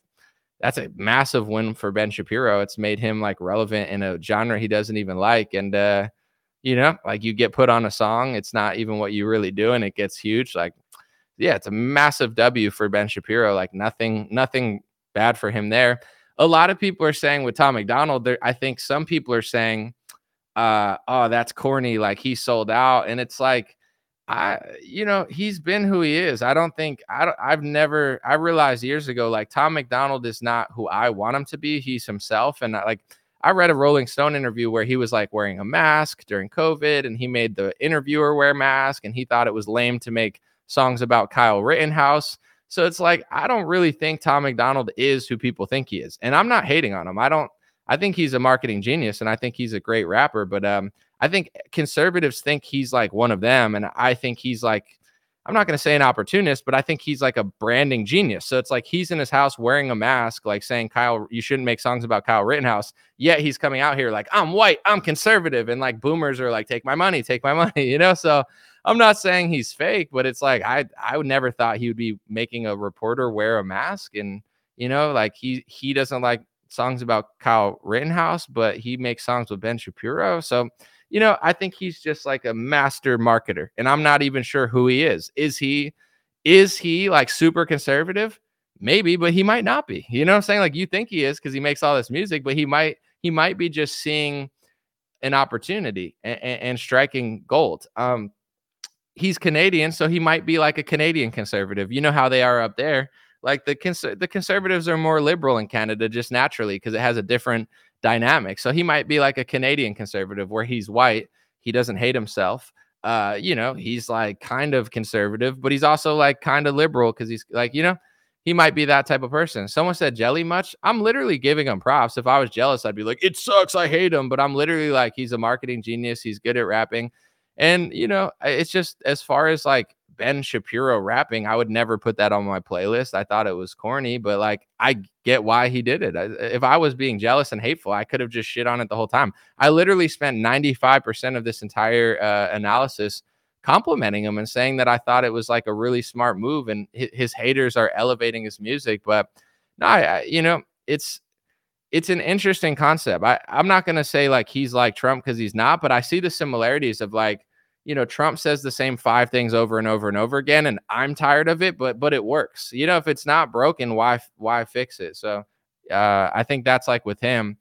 that's a massive win for Ben Shapiro. It's made him like relevant in a genre he doesn't even like and uh you know, like you get put on a song, it's not even what you really do, and it gets huge. Like, yeah, it's a massive W for Ben Shapiro. Like nothing, nothing bad for him there. A lot of people are saying with Tom MacDonald there, I think some people are saying, uh, oh, that's corny, like he sold out. And it's like, I, you know, he's been who he is. I don't think I don't, I've never I realized years ago, like Tom MacDonald is not who I want him to be. He's himself. And I, like I read a Rolling Stone interview where he was like wearing a mask during COVID and he made the interviewer wear a mask and he thought it was lame to make songs about Kyle Rittenhouse. So it's like I don't really think Tom MacDonald is who people think he is. And I'm not hating on him. I don't I think he's a marketing genius and I think he's a great rapper. But um, I think conservatives think he's like one of them. And I think he's like, I'm not going to say an opportunist, but I think he's like a branding genius. So it's like he's in his house wearing a mask, like saying, Kyle, you shouldn't make songs about Kyle Rittenhouse. Yet he's coming out here like, I'm white, I'm conservative. And like boomers are like, take my money, take my money, you know? So I'm not saying he's fake, but it's like, I, I would never thought he would be making a reporter wear a mask. And, you know, like he, he doesn't like songs about Kyle Rittenhouse, but he makes songs with Ben Shapiro. So, you know, I think he's just like a master marketer, and I'm not even sure who he is. Is he, is he like super conservative? Maybe, but he might not be. You know what I'm saying? Like you think he is because he makes all this music, but he might, he might be just seeing an opportunity and, and, and striking gold. Um, he's Canadian, so he might be like a Canadian conservative. You know how they are up there. Like the cons- the conservatives are more liberal in Canada just naturally because it has a different dynamic. So he might be like a Canadian conservative where he's white, he doesn't hate himself. Uh, you know, he's like kind of conservative, but he's also like kind of liberal because he's like, you know, he might be that type of person. Someone said jelly much. I'm literally giving him props. If I was jealous, I'd be like, it sucks. I hate him. But I'm literally like, he's a marketing genius. He's good at rapping. And, you know, it's just as far as like Ben Shapiro rapping, I would never put that on my playlist. I thought it was corny, but like I get why he did it. If I was being jealous and hateful, I could have just shit on it the whole time. I literally spent 95% of this entire uh, analysis complimenting him and saying that I thought it was like a really smart move and his haters are elevating his music, but no, I, you know, it's it's an interesting concept. I, I'm not to say like he's like Trump because he's not, but I see the similarities of like you know Trump says the same five things over and over and over again and I'm tired of it but but it works. You know if it's not broken why why fix it? So uh I think that's like with him.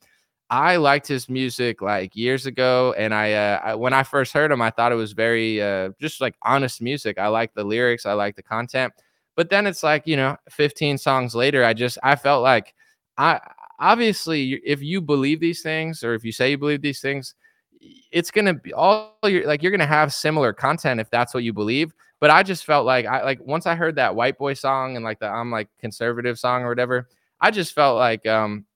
I liked his music like years ago and I, uh, I when I first heard him I thought it was very uh just like honest music. I like the lyrics, I like the content. But then it's like, you know, 15 songs later I just I felt like I obviously if you believe these things or if you say you believe these things it's gonna be all your like you're gonna have similar content if that's what you believe. But I just felt like I like once I heard that white boy song and like the I'm like conservative song or whatever, I just felt like um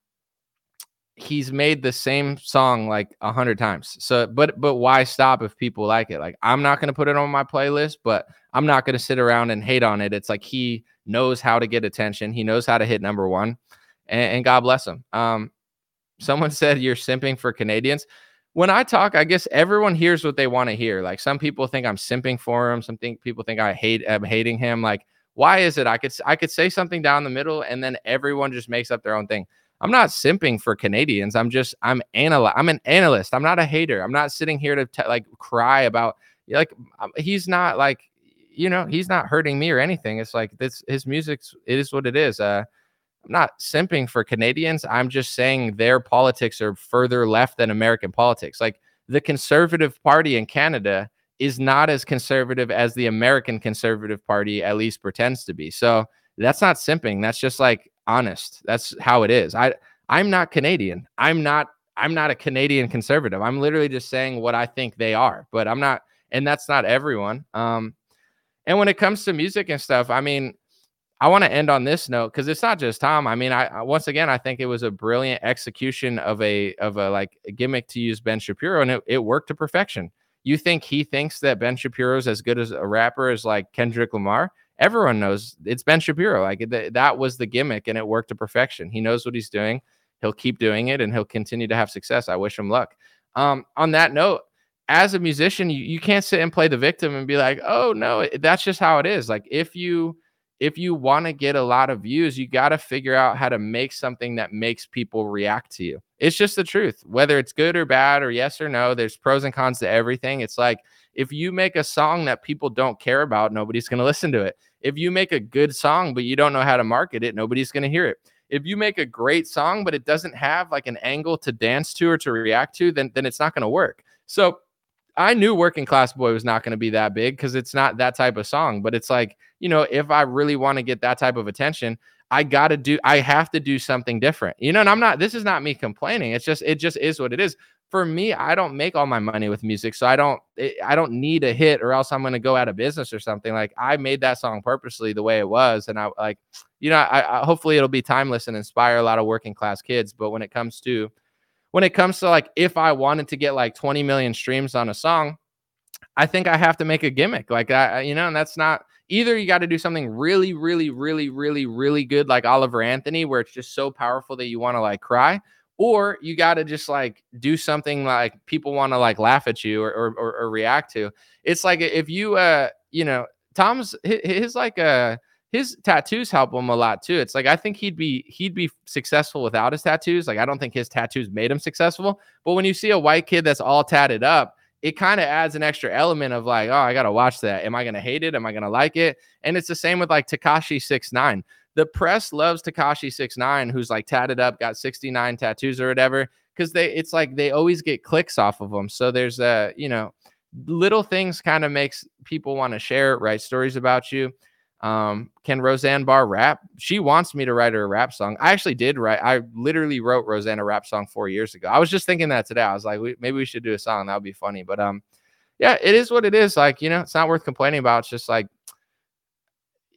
he's made the same song like a hundred times. So but but why stop if people like it? Like I'm not gonna put it on my playlist, but I'm not gonna sit around and hate on it. It's like he knows how to get attention, he knows how to hit number one, and, and God bless him. Um someone said you're simping for Canadians when I talk, I guess everyone hears what they want to hear. Like some people think I'm simping for him. Some think people think I hate I'm hating him. Like, why is it I could I could say something down the middle and then everyone just makes up their own thing. I'm not simping for Canadians. I'm just I'm anal I'm an analyst. I'm not a hater. I'm not sitting here to like cry about like um, he's not like you know he's not hurting me or anything. It's like this his music's it is what it is. Uh, I'm not simping for Canadians. I'm just saying their politics are further left than American politics. Like the Conservative Party in Canada is not as conservative as the American Conservative Party at least pretends to be. So that's not simping. That's just like honest. That's how it is. I I'm not Canadian. I'm not I'm not a Canadian conservative. I'm literally just saying what I think they are. But I'm not and that's not everyone. Um and when it comes to music and stuff, I mean, I want to end on this note because it's not just Tom. I mean, I once again I think it was a brilliant execution of a of a like a gimmick to use Ben Shapiro, and it, it worked to perfection. You think he thinks that Ben Shapiro is as good as a rapper as like Kendrick Lamar? Everyone knows it's Ben Shapiro. Like th- that was the gimmick, and it worked to perfection. He knows what he's doing. He'll keep doing it, and he'll continue to have success. I wish him luck. Um, on that note, as a musician, you, you can't sit and play the victim and be like, "Oh no, that's just how it is." Like if you if you want to get a lot of views, you got to figure out how to make something that makes people react to you. It's just the truth. Whether it's good or bad or yes or no, there's pros and cons to everything. It's like if you make a song that people don't care about, nobody's going to listen to it. If you make a good song but you don't know how to market it, nobody's going to hear it. If you make a great song but it doesn't have like an angle to dance to or to react to, then then it's not going to work. So I knew Working Class Boy was not going to be that big because it's not that type of song. But it's like, you know, if I really want to get that type of attention, I got to do, I have to do something different, you know. And I'm not, this is not me complaining. It's just, it just is what it is. For me, I don't make all my money with music, so I don't, I don't need a hit or else I'm going to go out of business or something. Like I made that song purposely the way it was, and I like, you know, I, I hopefully it'll be timeless and inspire a lot of working class kids. But when it comes to when it comes to like if I wanted to get like 20 million streams on a song, I think I have to make a gimmick like that, you know, and that's not either you got to do something really, really, really, really, really good like Oliver Anthony, where it's just so powerful that you want to like cry, or you got to just like do something like people want to like laugh at you or, or, or, react to. It's like if you, uh, you know, Tom's his, his like uh his tattoos help him a lot too. It's like I think he'd be he'd be successful without his tattoos. Like I don't think his tattoos made him successful. But when you see a white kid that's all tatted up, it kind of adds an extra element of like, oh, I gotta watch that. Am I gonna hate it? Am I gonna like it? And it's the same with like Tekashi Six Nine. The press loves Tekashi Six Nine, who's like tatted up, got 69 tattoos or whatever, because they it's like they always get clicks off of them. So there's a you know little things kind of makes people want to share, write stories about you. Um, can Roseanne Barr rap? She wants me to write her a rap song. I actually did write. I literally wrote Roseanne a rap song four years ago. I was just thinking that today. I was like, we, maybe we should do a song. That would be funny. But um, yeah, it is what it is. Like you know, it's not worth complaining about. It's just like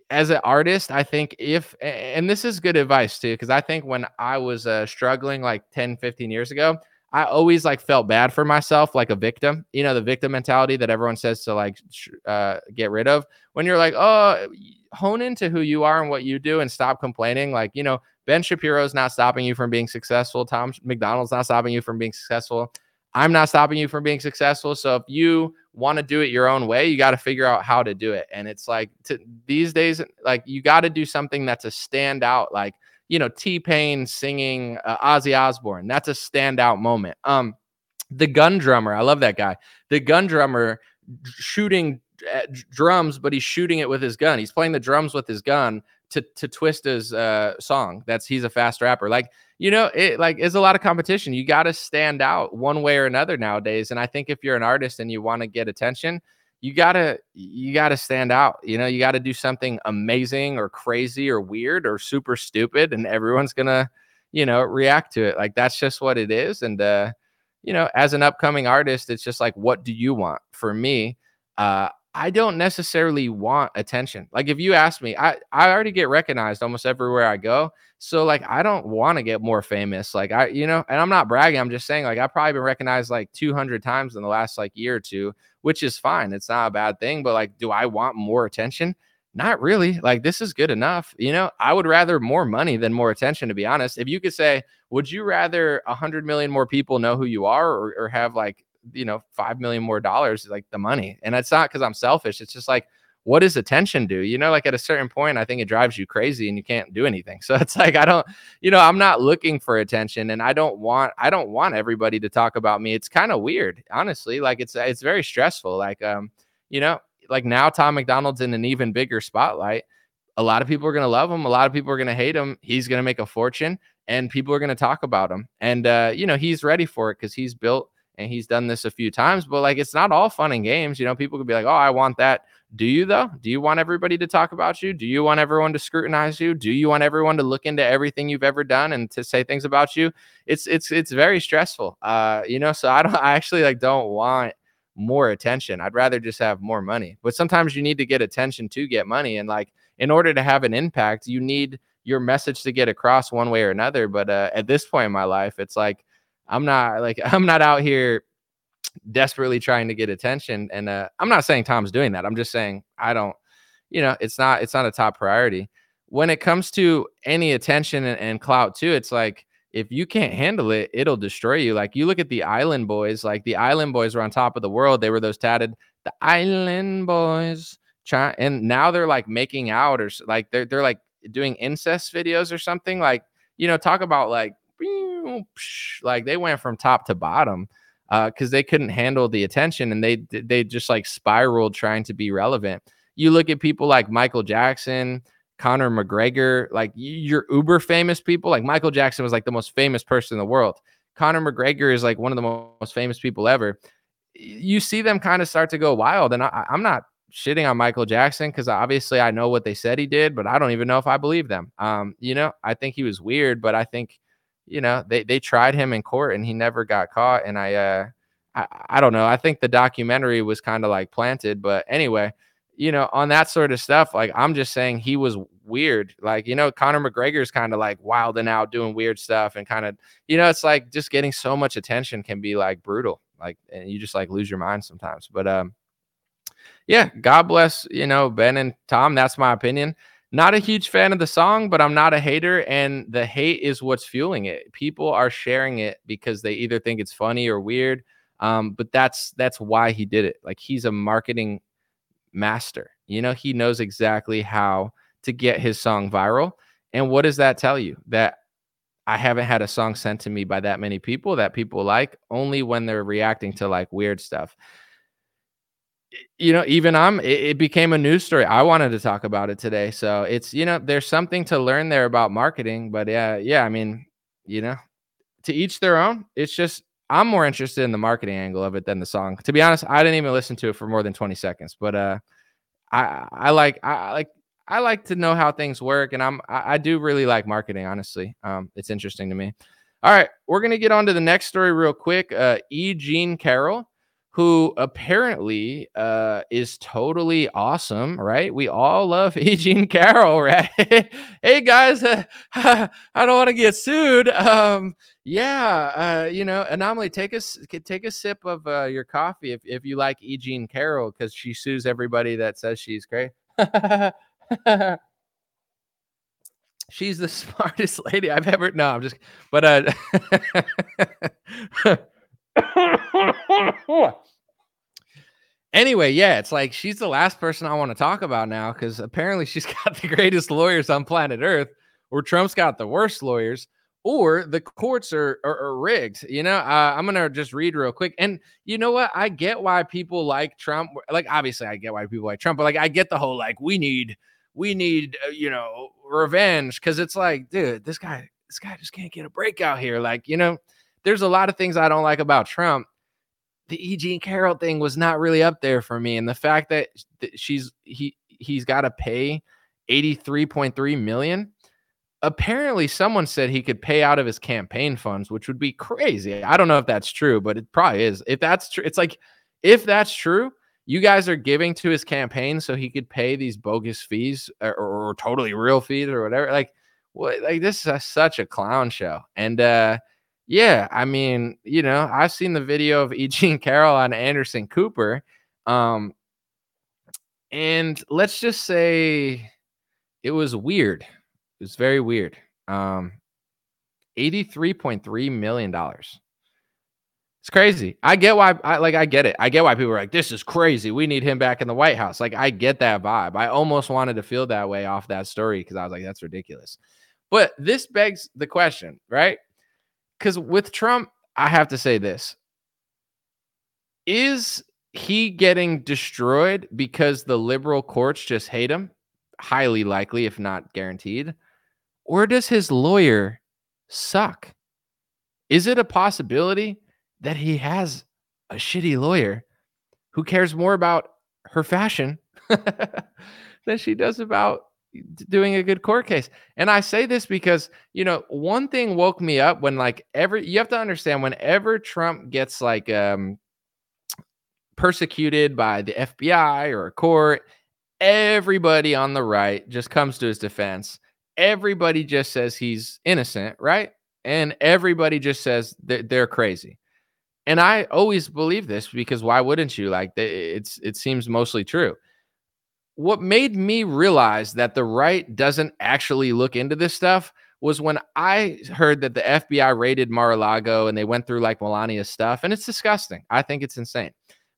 as an artist, I think if and this is good advice too, because I think when I was uh, struggling like 10, 15 years ago, I always like felt bad for myself, like a victim. You know, the victim mentality that everyone says to like uh, get rid of. When you're like, oh, hone into who you are and what you do, and stop complaining. Like, you know, Ben Shapiro's not stopping you from being successful. Tom MacDonald's not stopping you from being successful. I'm not stopping you from being successful. So if you want to do it your own way, you got to figure out how to do it. And it's like to, these days, like you got to do something that's a standout. Like you know, T Pain singing uh, Ozzy Osbourne. That's a standout moment. Um, the gun drummer, I love that guy. The gun drummer shooting uh, drums, but he's shooting it with his gun. He's playing the drums with his gun to to Twista's uh, song. That's he's a fast rapper. Like you know, it like is a lot of competition. You got to stand out one way or another nowadays. And I think if you're an artist and you want to get attention, you gotta you gotta stand out you know you gotta do something amazing or crazy or weird or super stupid and everyone's gonna you know react to it like that's just what it is and uh you know as an upcoming artist it's just like what do you want for me uh I don't necessarily want attention. Like if you ask me, I I already get recognized almost everywhere I go. So like I don't want to get more famous. Like I you know, and I'm not bragging. I'm just saying like I've probably been recognized like 200 times in the last like year or two, which is fine. It's not a bad thing, but like do I want more attention? Not really. Like this is good enough. You know, I would rather more money than more attention to be honest. If you could say, would you rather 100 million more people know who you are or, or have like you know, five million more dollars, like the money. And it's not because I'm selfish. It's just like, what does attention do? You know, like at a certain point, I think it drives you crazy and you can't do anything. So it's like I don't, you know, I'm not looking for attention and I don't want I don't want everybody to talk about me. It's kind of weird, honestly. Like it's it's very stressful. Like um, you know, like now Tom MacDonald's in an even bigger spotlight. A lot of people are gonna love him, a lot of people are gonna hate him. He's gonna make a fortune and people are gonna talk about him. And uh, you know, he's ready for it because he's built and he's done this a few times, but like it's not all fun and games. You know, people could be like, oh, I want that. Do you though? Do you want everybody to talk about you? Do you want everyone to scrutinize you? Do you want everyone to look into everything you've ever done and to say things about you? It's it's it's very stressful. Uh, you know, so I don't I actually like don't want more attention. I'd rather just have more money. But sometimes you need to get attention to get money. And like in order to have an impact, you need your message to get across one way or another. But uh, at this point in my life, it's like I'm not like I'm not out here desperately trying to get attention. And uh, I'm not saying Tom's doing that. I'm just saying I don't, you know, it's not it's not a top priority. When it comes to any attention and, and clout too, it's like if you can't handle it, it'll destroy you. Like you look at the Island Boys, like the Island Boys were on top of the world. They were those tatted, the Island Boys. Try, and now they're like making out or like they're they're like doing incest videos or something. Like you know, talk about like like they went from top to bottom because uh, they couldn't handle the attention and they they just like spiraled trying to be relevant. You look at people like Michael Jackson, Conor McGregor, like you're uber famous people. Like Michael Jackson was like the most famous person in the world. Conor McGregor is like one of the most famous people ever. You see them kind of start to go wild, and I, I'm not shitting on Michael Jackson because obviously I know what they said he did, but I don't even know if I believe them. Um, you know, I think he was weird, but I think you know, they they tried him in court and he never got caught. And I uh I, I don't know. I think the documentary was kind of like planted, but anyway, you know, on that sort of stuff, like I'm just saying he was weird. Like, you know, Conor McGregor's kind of like wilding out, doing weird stuff, and kind of, you know, it's like just getting so much attention can be like brutal. Like, and you just like lose your mind sometimes. But um, yeah, God bless, you know, Ben and Tom. That's my opinion. Not a huge fan of the song, but I'm not a hater. And the hate is what's fueling it. People are sharing it because they either think it's funny or weird. Um, but that's that's why he did it. Like he's a marketing master. You know, he knows exactly how to get his song viral. And what does that tell you? That I haven't had a song sent to me by that many people that people like only when they're reacting to like weird stuff you know, even I'm, it, it, became a news story. I wanted to talk about it today. So it's, you know, there's something to learn there about marketing. But yeah, yeah, I mean, you know, to each their own. It's just, I'm more interested in the marketing angle of it than the song. To be honest, I didn't even listen to it for more than 20 seconds. But uh, I, I like, I like, I like to know how things work, and I'm, I, I do really like marketing. Honestly, um, it's interesting to me. All right, we're gonna get on to the next story real quick. Uh, E. Jean Carroll who apparently uh, is totally awesome, right? We all love E. Jean Carroll, right? hey guys, uh, I don't want to get sued. Um, yeah, uh, you know, anomaly. Take a take a sip of uh, your coffee if, if you like E. Jean Carroll because she sues everybody that says she's great. she's the smartest lady I've ever. No, I'm just. But uh. Anyway, yeah, it's like she's the last person I want to talk about now because apparently she's got the greatest lawyers on planet Earth, or Trump's got the worst lawyers, or the courts are, are, are rigged. You know, uh, I'm gonna just read real quick, and you know what? I get why people like Trump. Like, obviously, I get why people like Trump, but like, I get the whole like we need we need uh, you know revenge because it's like, dude, this guy this guy just can't get a break out here. Like, you know, there's a lot of things I don't like about Trump the E. Jean Carroll thing was not really up there for me, and the fact that she's he he's got to pay eighty three point three million. Apparently, someone said he could pay out of his campaign funds, which would be crazy. I don't know if that's true, but it probably is. If that's true, it's like if that's true, you guys are giving to his campaign so he could pay these bogus fees or, or, or totally real fees or whatever. Like, what? Like this is a, such a clown show, and uh yeah, I mean, you know, I've seen the video of E. Jean Carroll on Anderson Cooper. Um, and let's just say it was weird. It was very weird. Um, $83.3 million. It's crazy. I get why I like I get it. I get why people are like, this is crazy. We need him back in the White House. Like, I get that vibe. I almost wanted to feel that way off that story because I was like, that's ridiculous. But this begs the question, right? Because with Trump, I have to say this. Is he getting destroyed because the liberal courts just hate him? Highly likely, if not guaranteed. Or does his lawyer suck? Is it a possibility that he has a shitty lawyer who cares more about her fashion than she does about doing a good court case. And I say this because, you know, one thing woke me up when like every you have to understand whenever Trump gets like um persecuted by the FBI or a court, everybody on the right just comes to his defense. Everybody just says he's innocent, right? And everybody just says that they're crazy. And I always believe this because why wouldn't you? Like it's it seems mostly true what made me realize that the right doesn't actually look into this stuff was when I heard that the FBI raided Mar-a-Lago and they went through like Melania's stuff, and it's disgusting. I think it's insane.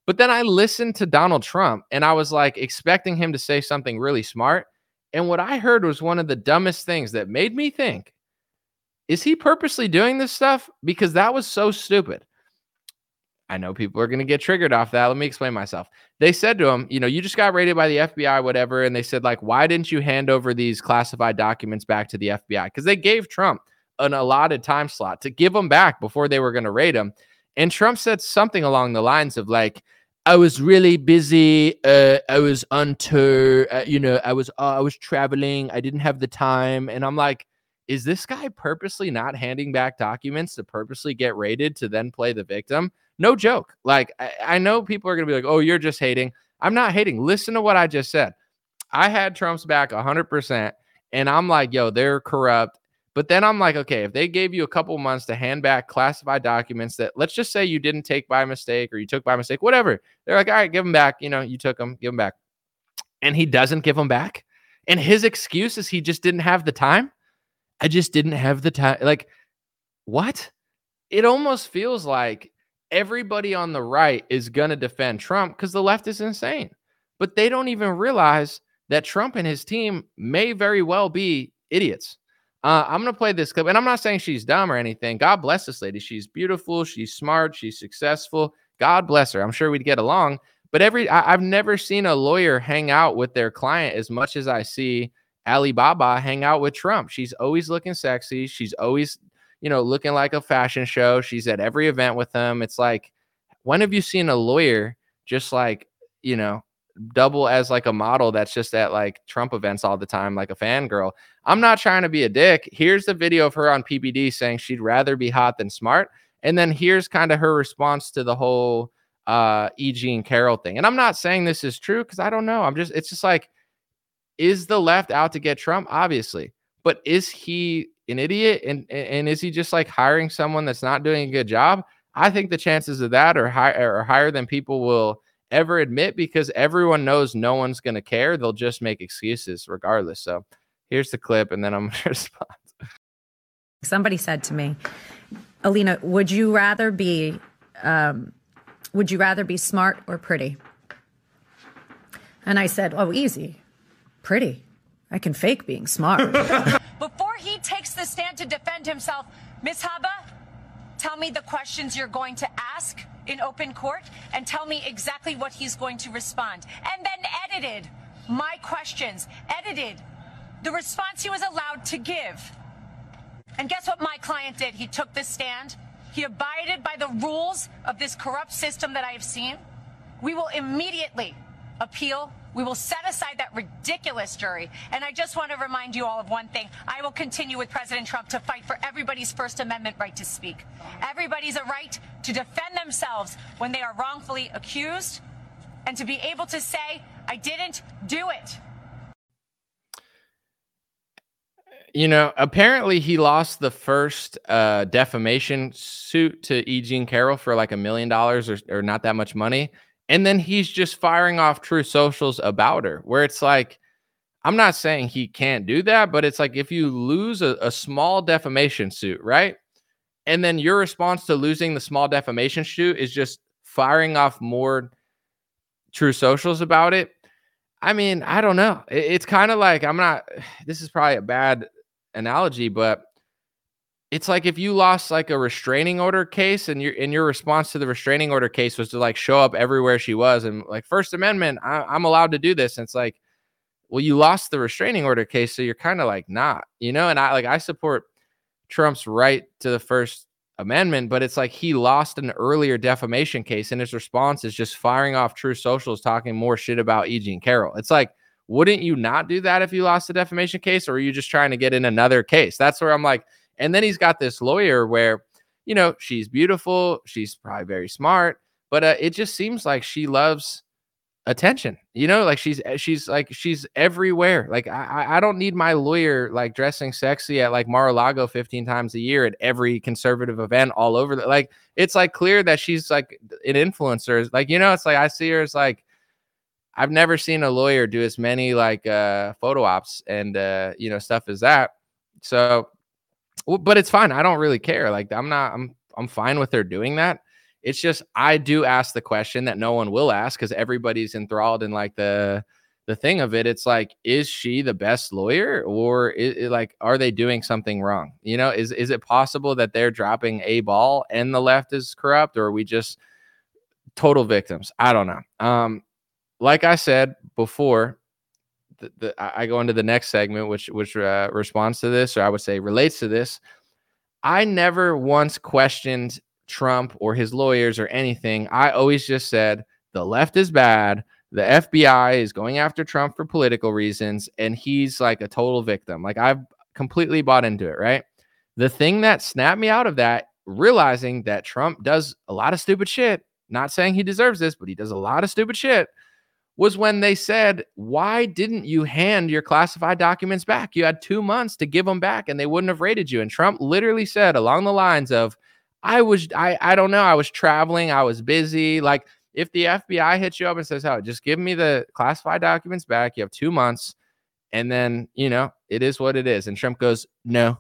But then I listened to Donald Trump and I was like expecting him to say something really smart. And what I heard was one of the dumbest things that made me think, is he purposely doing this stuff? Because that was so stupid. I know people are going to get triggered off that. Let me explain myself. They said to him, you know, you just got raided by the FBI, whatever. And they said, like, why didn't you hand over these classified documents back to the FBI? Because they gave Trump an allotted time slot to give them back before they were going to raid him. And Trump said something along the lines of, like, I was really busy. Uh, I was on tour. Uh, you know, I was uh, I was traveling. I didn't have the time. And I'm like, is this guy purposely not handing back documents to purposely get raided to then play the victim? No joke. Like, I, I know people are going to be like, oh, you're just hating. I'm not hating. Listen to what I just said. I had Trump's back 100%. And I'm like, yo, they're corrupt. But then I'm like, okay, if they gave you a couple months to hand back classified documents that let's just say you didn't take by mistake or you took by mistake, whatever. They're like, all right, give them back. You know, you took them, give them back. And he doesn't give them back. And his excuse is he just didn't have the time. I just didn't have the time. Like, what? It almost feels like everybody on the right is going to defend Trump because the left is insane. But they don't even realize that Trump and his team may very well be idiots. Uh, I'm going to play this clip, and I'm not saying she's dumb or anything. God bless this lady. She's beautiful. She's smart. She's successful. God bless her. I'm sure we'd get along. But every I, have never seen a lawyer hang out with their client as much as I see Alina Habba hang out with Trump. She's always looking sexy. She's always, you know, looking like a fashion show. She's at every event with them. It's like, when have you seen a lawyer just like, you know, double as like a model that's just at like Trump events all the time, like a fangirl. I'm not trying to be a dick. Here's the video of her on PBD saying she'd rather be hot than smart. And then here's kind of her response to the whole uh E. Jean Carroll thing. And I'm not saying this is true because I don't know. I'm just it's just like, is the left out to get Trump? Obviously. But is he an idiot? And and is he just like hiring someone that's not doing a good job? I think the chances of that are high are higher than people will ever admit because everyone knows no one's going to care. They'll just make excuses regardless. So here's the clip, and then I'm going to respond. Somebody said to me, Alina, would you rather be, um, would you rather be smart or pretty? And I said, oh, easy, pretty. I can fake being smart. He takes the stand to defend himself, Ms. Habba, tell me the questions you're going to ask in open court and tell me exactly what he's going to respond. And then edited my questions, edited the response he was allowed to give. And guess what my client did? He took the stand. He abided by the rules of this corrupt system that I have seen. We will immediately appeal we will set aside that ridiculous jury. And I just want to remind you all of one thing. I will continue with President Trump to fight for everybody's First Amendment right to speak. Everybody's a right to defend themselves when they are wrongfully accused and to be able to say, I didn't do it. You know, apparently he lost the first uh, defamation suit to E. Jean Carroll for like a million dollars or not that much money and then he's just firing off Truth Socials about her, where it's like, I'm not saying he can't do that, but it's like if you lose a, a small defamation suit, right? And then your response to losing the small defamation suit is just firing off more Truth Socials about it. I mean, I don't know. It, it's kind of like I'm not, this is probably a bad analogy, but it's like if you lost like a restraining order case and your in your response to the restraining order case was to like show up everywhere she was and like first amendment I, am allowed to do this. And it's like well you lost the restraining order case so you're kind of like not you know? And i like i support trump's right to the first amendment but it's like he lost an earlier defamation case and his response is just firing off Truth Socials talking more shit about e. jean carroll. It's like wouldn't you not do that if you lost a defamation case or are you just trying to get in another case? That's where i'm like and then he's got this lawyer where, you know, she's beautiful, she's probably very smart, but uh, it just seems like she loves attention. You know, like she's eh, she's like she's everywhere. Like I I don't need my lawyer like dressing sexy at like Mar-a-Lago 15 times a year at every conservative event all over. The, like it's like clear that she's like an influencer. Like you know, it's like I see her as like I've never seen a lawyer do as many like uh photo ops and uh you know stuff as that. So but it's fine. I don't really care. Like I'm not. I'm I'm fine with her doing that. It's just I do ask the question that no one will ask because everybody's enthralled in like the the thing of it. It's like, is she the best lawyer, or is, like are they doing something wrong? You know, is is it possible that they're dropping a ball and the left is corrupt, or are we just total victims? I don't know. Um, like I said before, the, the, I go into the next segment, which which uh, responds to this, or I would say relates to this. I never once questioned Trump or his lawyers or anything. I always just said the left is bad. The FBI is going after Trump for political reasons, and he's like a total victim. Like I've completely bought into it, right? The thing that snapped me out of that, realizing that Trump does a lot of stupid shit, not saying he deserves this, but he does a lot of stupid shit, was when they said, Why didn't you hand your classified documents back? You had two months to give them back and they wouldn't have raided you. And Trump literally said along the lines of, I was, I, I don't know, I was traveling, I was busy. Like, if the FBI hits you up and says, Oh, just give me the classified documents back, you have two months. And then, you know, it is what it is. And Trump goes, No.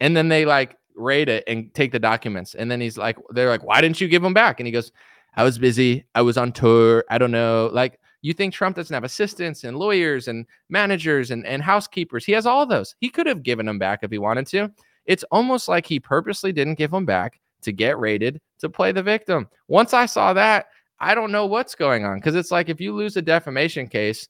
And then they like raid it and take the documents. And then he's like, They're like, Why didn't you give them back? And he goes, I was busy. I was on tour. I don't know. Like, you think Trump doesn't have assistants and lawyers and managers and, and housekeepers? He has all those. He could have given them back if he wanted to. It's almost like he purposely didn't give them back to get raided to play the victim. Once I saw that, I don't know what's going on because it's like if you lose a defamation case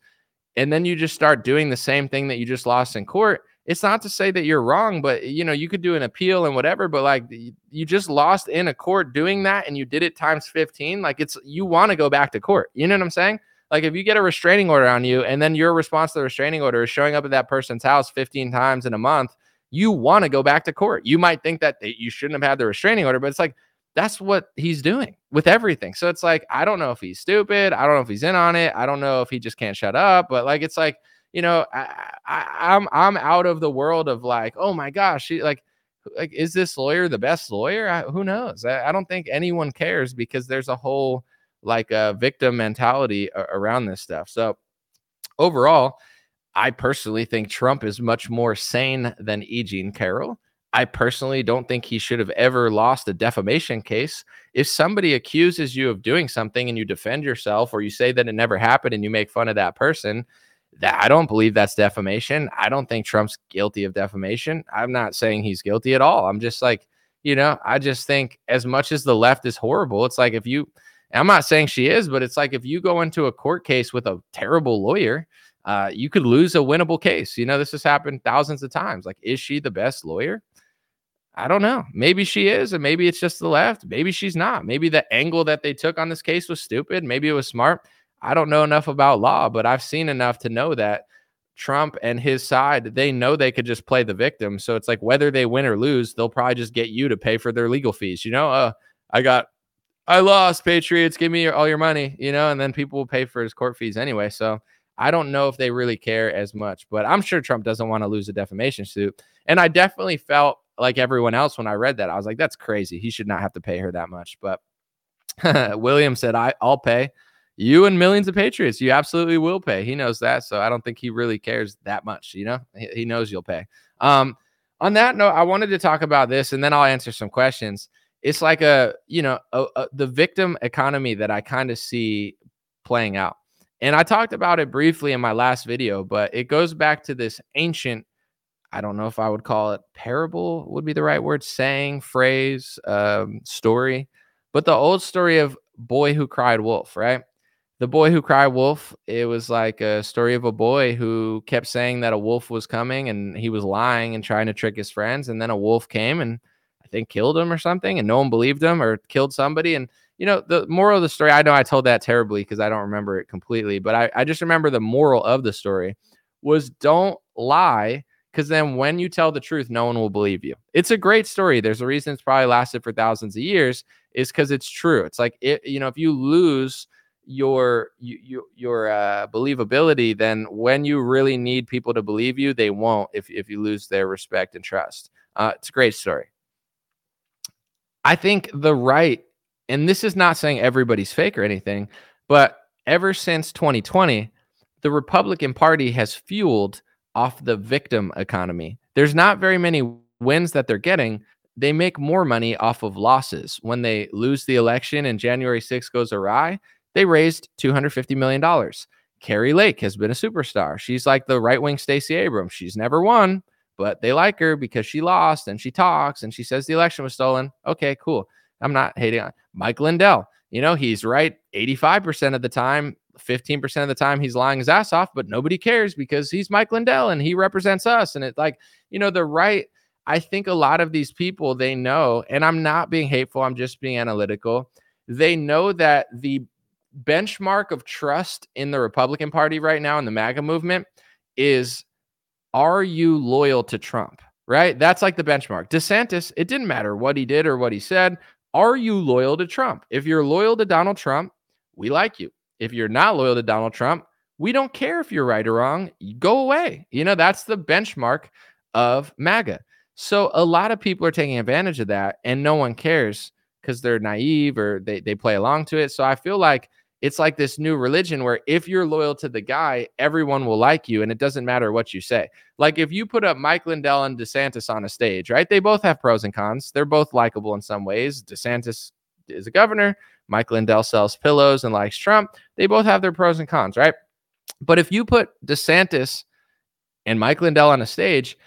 and then you just start doing the same thing that you just lost in court, it's not to say that you're wrong, but you know, you could do an appeal and whatever, but like you just lost in a court doing that and you did it times 15, like it's you want to go back to court. You know what I'm saying? Like if you get a restraining order on you and then your response to the restraining order is showing up at that person's house 15 times in a month, you want to go back to court. You might think that you shouldn't have had the restraining order, but it's like that's what he's doing with everything. So it's like I don't know if he's stupid, I don't know if he's in on it, I don't know if he just can't shut up, but like it's like you know, I, I, I'm, I'm out of the world of like, oh my gosh, like, like is this lawyer the best lawyer? I, who knows? I, I, don't think anyone cares because there's a whole like a victim mentality around this stuff. So overall, I personally think Trump is much more sane than E. Jean Carroll. I personally don't think he should have ever lost a defamation case. If somebody accuses you of doing something and you defend yourself or you say that it never happened and you make fun of that person, that I don't believe that's defamation. I don't think Trump's guilty of defamation. I'm not saying he's guilty at all. I'm just like, you know, I just think as much as the left is horrible, it's like if you, I'm not saying she is, but it's like if you go into a court case with a terrible lawyer, uh, you could lose a winnable case. You know, this has happened thousands of times. Like, is she the best lawyer? I don't know. Maybe she is, and maybe it's just the left. Maybe she's not. Maybe the angle that they took on this case was stupid. Maybe it was smart. I don't know enough about law, but I've seen enough to know that Trump and his side, they know they could just play the victim. So it's like whether they win or lose, they'll probably just get you to pay for their legal fees. You know, uh, I got, I lost, Patriots, give me all your money, you know, and then people will pay for his court fees anyway. So I don't know if they really care as much, but I'm sure Trump doesn't want to lose a defamation suit. And I definitely felt like everyone else when I read that. I was like, that's crazy. He should not have to pay her that much. But William said, I, I'll pay you and millions of Patriots, you absolutely will pay. He knows that. So I don't think he really cares that much. You know, he, he knows you'll pay. Um, on that note, I wanted to talk about this and then I'll answer some questions. It's like a, you know, a, a, the victim economy that I kind of see playing out. And I talked about it briefly in my last video, but it goes back to this ancient, I don't know if I would call it parable, would be the right word, saying, phrase, um, story, but the old story of boy who cried wolf, right? The Boy Who Cried Wolf, it was like a story of a boy who kept saying that a wolf was coming and he was lying and trying to trick his friends. And then a wolf came and I think killed him or something, and no one believed him or killed somebody. And, you know, the moral of the story, I know I told that terribly because I don't remember it completely, but I, I just remember the moral of the story was don't lie because then when you tell the truth, no one will believe you. It's a great story. There's a reason it's probably lasted for thousands of years, is because it's true. It's like, it, you know, if you lose, your you, your uh, believability, then when you really need people to believe you, they won't if if you lose their respect and trust. Uh, it's a great story. I think the right, and this is not saying everybody's fake or anything, but ever since 2020, the Republican Party has fueled off the victim economy. There's not very many wins that they're getting. They make more money off of losses. When they lose the election and January 6th goes awry, they raised $250 million. Kari Lake has been a superstar. She's like the right wing Stacey Abrams. She's never won, but they like her because she lost and she talks and she says the election was stolen. Okay, cool. I'm not hating on Mike Lindell. You know, he's right 85% of the time, 15% of the time he's lying his ass off, but nobody cares because he's Mike Lindell and he represents us. And it's like, you know, the right. I think a lot of these people, they know, and I'm not being hateful, I'm just being analytical. They know that the benchmark of trust in the Republican Party right now in the MAGA movement is are you loyal to Trump? Right? That's like the benchmark. DeSantis, it didn't matter what he did or what he said. Are you loyal to Trump? If you're loyal to Donald Trump, we like you. if you're not loyal to Donald Trump, we don't care if you're right or wrong. Go away. You know, that's the benchmark of MAGA. So a lot of people are taking advantage of that and no one cares because they're naive or they, they play along to it. So I feel like it's like this new religion where if you're loyal to the guy, everyone will like you and it doesn't matter what you say. Like if you put up Mike Lindell and DeSantis on a stage, right? They both have pros and cons. They're both likable in some ways. DeSantis is a governor, Mike Lindell sells pillows and likes Trump. They both have their pros and cons, right? But if you put DeSantis and Mike Lindell on a stage,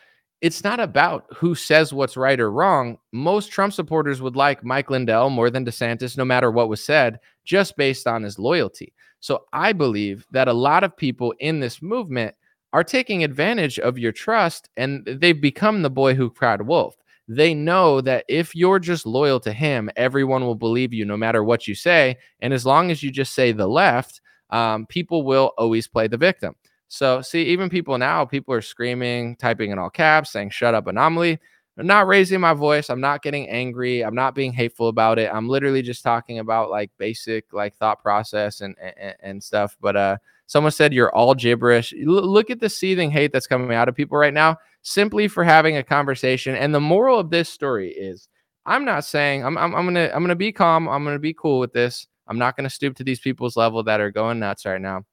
it's not about who says what's right or wrong. Most Trump supporters would like Mike Lindell more than DeSantis, no matter what was said, just based on his loyalty. So I believe that a lot of people in this movement are taking advantage of your trust and they've become the boy who cried wolf. They know that if you're just loyal to him, everyone will believe you no matter what you say. And as long as you just say the left, um, people will always play the victim. So, see, even people now, people are screaming, typing in all caps, saying, shut up, anomaly. I'm not raising my voice. I'm not getting angry. I'm not being hateful about it. I'm literally just talking about like basic like thought process and and, and stuff. But uh, someone said you're all gibberish. L- look at the seething hate that's coming out of people right now simply for having a conversation. And the moral of this story is I'm not saying I'm I'm, I'm gonna I'm gonna be calm. I'm gonna be cool with this. I'm not gonna stoop to these people's level that are going nuts right now.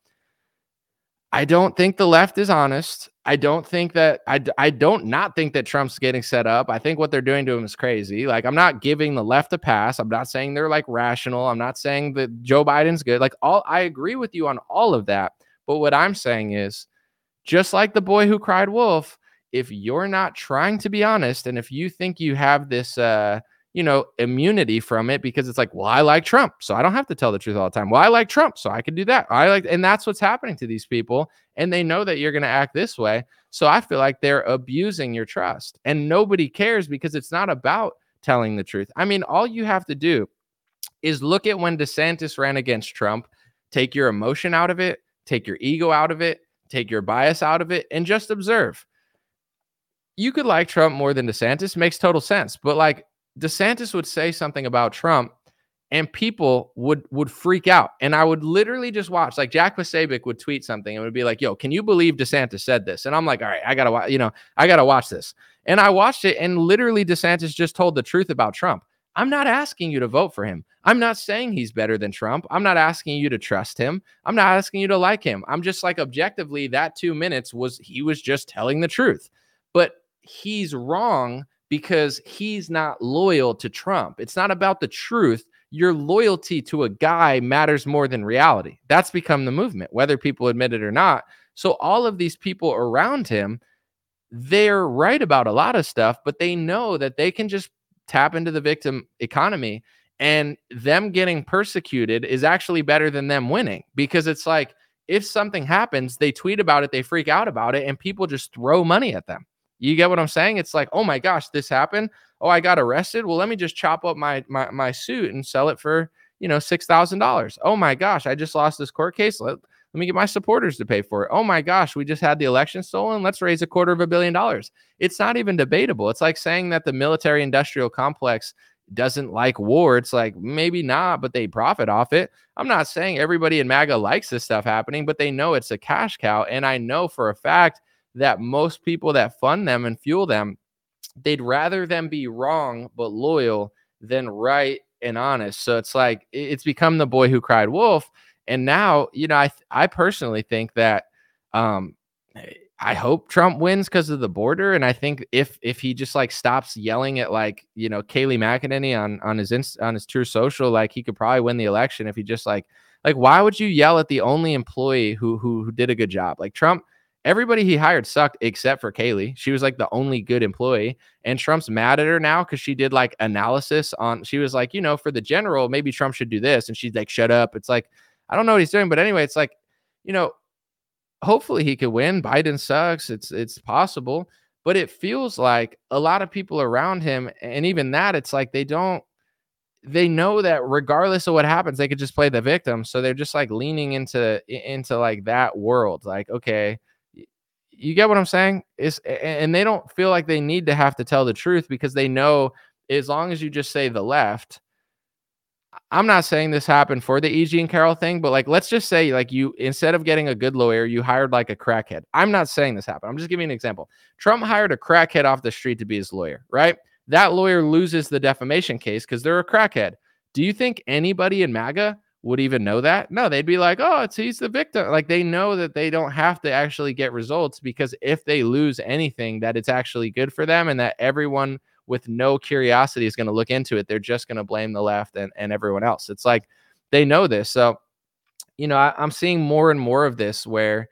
I don't think the left is honest. I don't think that I, I don't not think that Trump's getting set up. I think what they're doing to him is crazy. Like I'm not giving the left a pass. I'm not saying they're like rational. I'm not saying that Joe Biden's good. Like all I agree with you on all of that. But what I'm saying is just like the boy who cried wolf, if you're not trying to be honest and if you think you have this uh you know, immunity from it because it's like, well, I like Trump, so I don't have to tell the truth all the time. Well, I like Trump, so I can do that. I like, and that's what's happening to these people. And they know that you're going to act this way. So I feel like they're abusing your trust and nobody cares because it's not about telling the truth. I mean, all you have to do is look at when DeSantis ran against Trump, take your emotion out of it, take your ego out of it, take your bias out of it, and just observe. You could like Trump more than DeSantis, makes total sense. But like DeSantis would say something about Trump and people would would freak out. And I would literally just watch. Like Jack Posobiec would tweet something and would be like, "Yo, can you believe DeSantis said this?" And I'm like, "All right, I gotta watch. You know, I gotta watch this." And I watched it, and literally DeSantis just told the truth about Trump. I'm not asking you to vote for him. I'm not saying he's better than Trump. I'm not asking you to trust him. I'm not asking you to like him. I'm just like objectively that 2 minutes was he was just telling the truth. But he's wrong because he's not loyal to Trump. It's not about the truth. Your loyalty to a guy matters more than reality. That's become the movement, whether people admit it or not. So, all of these people around him, they're right about a lot of stuff, but they know that they can just tap into the victim economy and them getting persecuted is actually better than them winning because it's like if something happens, they tweet about it, they freak out about it, and people just throw money at them. You get what I'm saying? It's like, oh my gosh, this happened. Oh, I got arrested. Well, let me just chop up my my, my suit and sell it for you know six thousand dollars. Oh my gosh, I just lost this court case. Let, let me get my supporters to pay for it. Oh my gosh, we just had the election stolen. Let's raise a quarter of a billion dollars. It's not even debatable. It's like saying that the military industrial complex doesn't like war. It's like maybe not, but they profit off it. I'm not saying everybody in MAGA likes this stuff happening, but they know it's a cash cow. And I know for a fact that most people that fund them and fuel them, they'd rather them be wrong but loyal than right and honest. So it's like it's become the boy who cried wolf. And now, you know, I I personally think that um I hope Trump wins because of the border. And I think if if he just like stops yelling at like, you know, Kayleigh McEnany on on his inst- on his Truth Social, like he could probably win the election if he just like like why would you yell at the only employee who who, who did a good job? Like Trump everybody he hired sucked except for Kayleigh. She was like the only good employee. And Trump's mad at her now because she did like analysis on, she was like, you know, for the general, maybe Trump should do this. And she's like, shut up. It's like, I don't know what he's doing. But anyway, it's like, you know, hopefully he could win. Biden sucks. It's, it's possible. But it feels like a lot of people around him, and even that, it's like they don't, they know that regardless of what happens, they could just play the victim. So they're just like leaning into into like that world. Like, okay, you get what I'm saying? Is and they don't feel like they need to have to tell the truth because they know as long as you just say the left, I'm not saying this happened for the E. Jean Carroll thing, but like, let's just say, like, you instead of getting a good lawyer, you hired like a crackhead. I'm not saying this happened. I'm just giving an example. Trump hired a crackhead off the street to be his lawyer, right? That lawyer loses the defamation case because they're a crackhead. Do you think anybody in MAGA would even know that? No, they'd be like, oh, it's he's the victim. Like they know that they don't have to actually get results because if they lose anything, that it's actually good for them and that everyone with no curiosity is going to look into it. They're just going to blame the left and, and everyone else. It's like they know this. So, you know, I, am seeing more and more of this where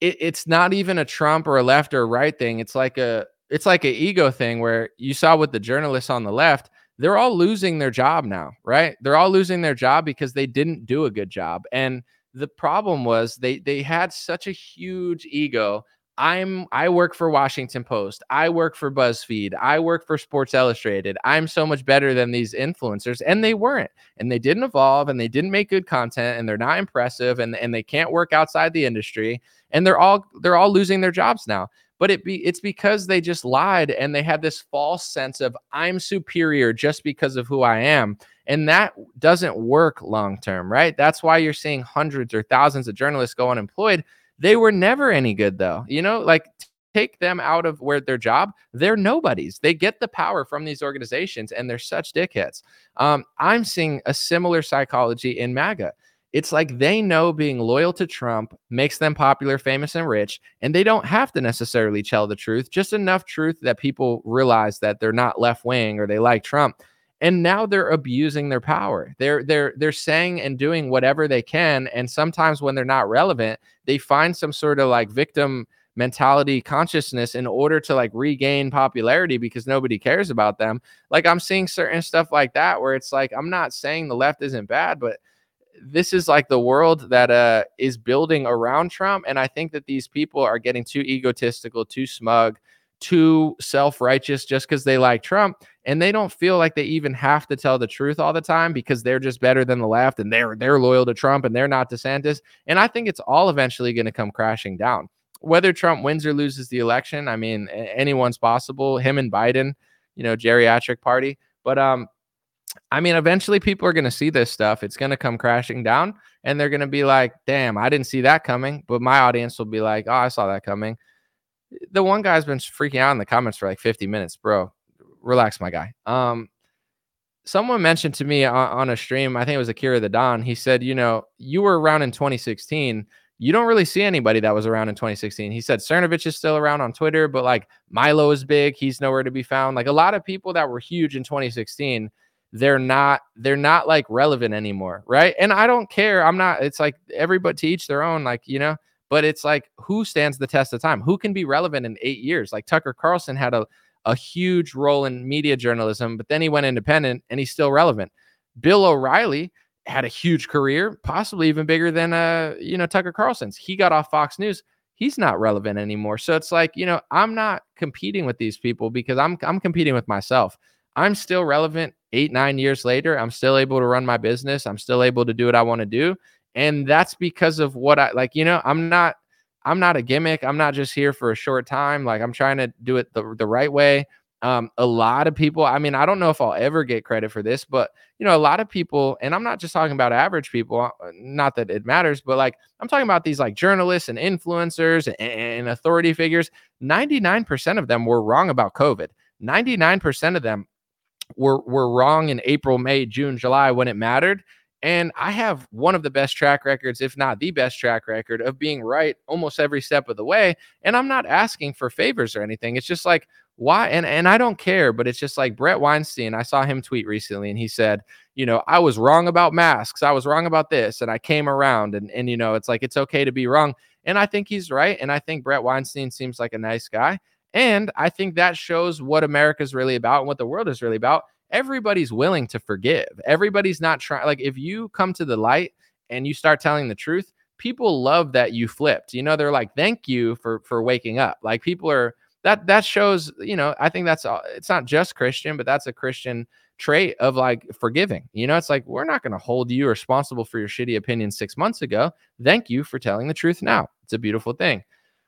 it, it's not even a Trump or a left or a right thing. It's like a it's like an ego thing where you saw with the journalists on the left, they're all losing their job now, right? They're all losing their job because they didn't do a good job. And the problem was they they had such a huge ego I'm I work for Washington Post. I work for BuzzFeed. I work for Sports Illustrated. I'm so much better than these influencers and they weren't. And they didn't evolve and they didn't make good content and they're not impressive and and they can't work outside the industry and they're all they're all losing their jobs now. But it be it's because they just lied and they had this false sense of I'm superior just because of who I am. And that doesn't work long term, right? That's why you're seeing hundreds or thousands of journalists go unemployed they were never any good though. You know, like take them out of where their job, they're nobodies. They get the power from these organizations and they're such dickheads. Um, I'm seeing a similar psychology in MAGA. It's like they know being loyal to Trump makes them popular, famous, and rich, and they don't have to necessarily tell the truth, just enough truth that people realize that they're not left wing or they like Trump. And now they're abusing their power. They're they're they're saying and doing whatever they can and sometimes when they're not relevant they find some sort of like victim mentality consciousness in order to like regain popularity because nobody cares about them. Like i'm seeing certain stuff like that where it's like i'm not saying the left isn't bad but this is like the world that uh is building around trump and i think that these people are getting too egotistical too smug too self-righteous just because they like Trump and they don't feel like they even have to tell the truth all the time because they're just better than the left and they're they're loyal to Trump and they're not DeSantis. And I think it's all eventually going to come crashing down. Whether Trump wins or loses the election, I mean, anyone's possible. Him and Biden, you know, geriatric party. But um, I mean, eventually people are going to see this stuff. It's going to come crashing down, and they're going to be like, "Damn, I didn't see that coming." But my audience will be like, "Oh, I saw that coming." the one guy's been freaking out in the comments for like 50 minutes, bro. Relax, my guy. Um, someone mentioned to me on, on a stream, I think it was Akira the Don. He said, you know, you were around in 2016. You don't really see anybody that was around in 2016. He said Cernovich is still around on Twitter, but like Milo is big. He's nowhere to be found. Like a lot of people that were huge in 2016 they're not they're not like relevant anymore right and i don't care i'm not it's like everybody to each their own like you know but it's like who stands the test of time? Who can be relevant in eight years? Like Tucker Carlson had a, a huge role in media journalism, but then he went independent and he's still relevant. Bill O'Reilly had a huge career, possibly even bigger than uh, you know, Tucker Carlson's. He got off Fox News. He's not relevant anymore. So it's like, you know, I'm not competing with these people because I'm I'm competing with myself. I'm still relevant eight, nine years later. I'm still able to run my business. I'm still able to do what I want to do and that's because of what I like. You know, I'm not I'm not a gimmick. I'm not just here for a short time. Like I'm trying to do it the, the right way. Um, a lot of people, I mean, I don't know if I'll ever get credit for this, but you know, a lot of people, and I'm not just talking about average people, uh, not that it matters, but like I'm talking about these like journalists and influencers and, and authority figures. 99% of them were wrong about COVID. 99% of them were were wrong in April, May, June, July when it mattered. And I have one of the best track records, if not the best track record, of being right almost every step of the way. And I'm not asking for favors or anything. It's just like, why? And, and I don't care, but it's just like Bret Weinstein. I saw him tweet recently and he said, you know, I was wrong about masks. I was wrong about this. And I came around. And, and you know, it's like, it's okay to be wrong. And I think he's right. And I think Bret Weinstein seems like a nice guy. And I think that shows what America's really about and what the world is really about everybody's willing to forgive. Everybody's not trying. Like if you come to the light and you start telling the truth, people love that you flipped. You know, they're like, "Thank you for for waking up." Like people are that that shows. You know, I think that's all it's not just Christian, but that's a Christian trait of like forgiving. You know, it's like we're not going to hold you responsible for your shitty opinion six months ago. Thank you for telling the truth now. It's a beautiful thing.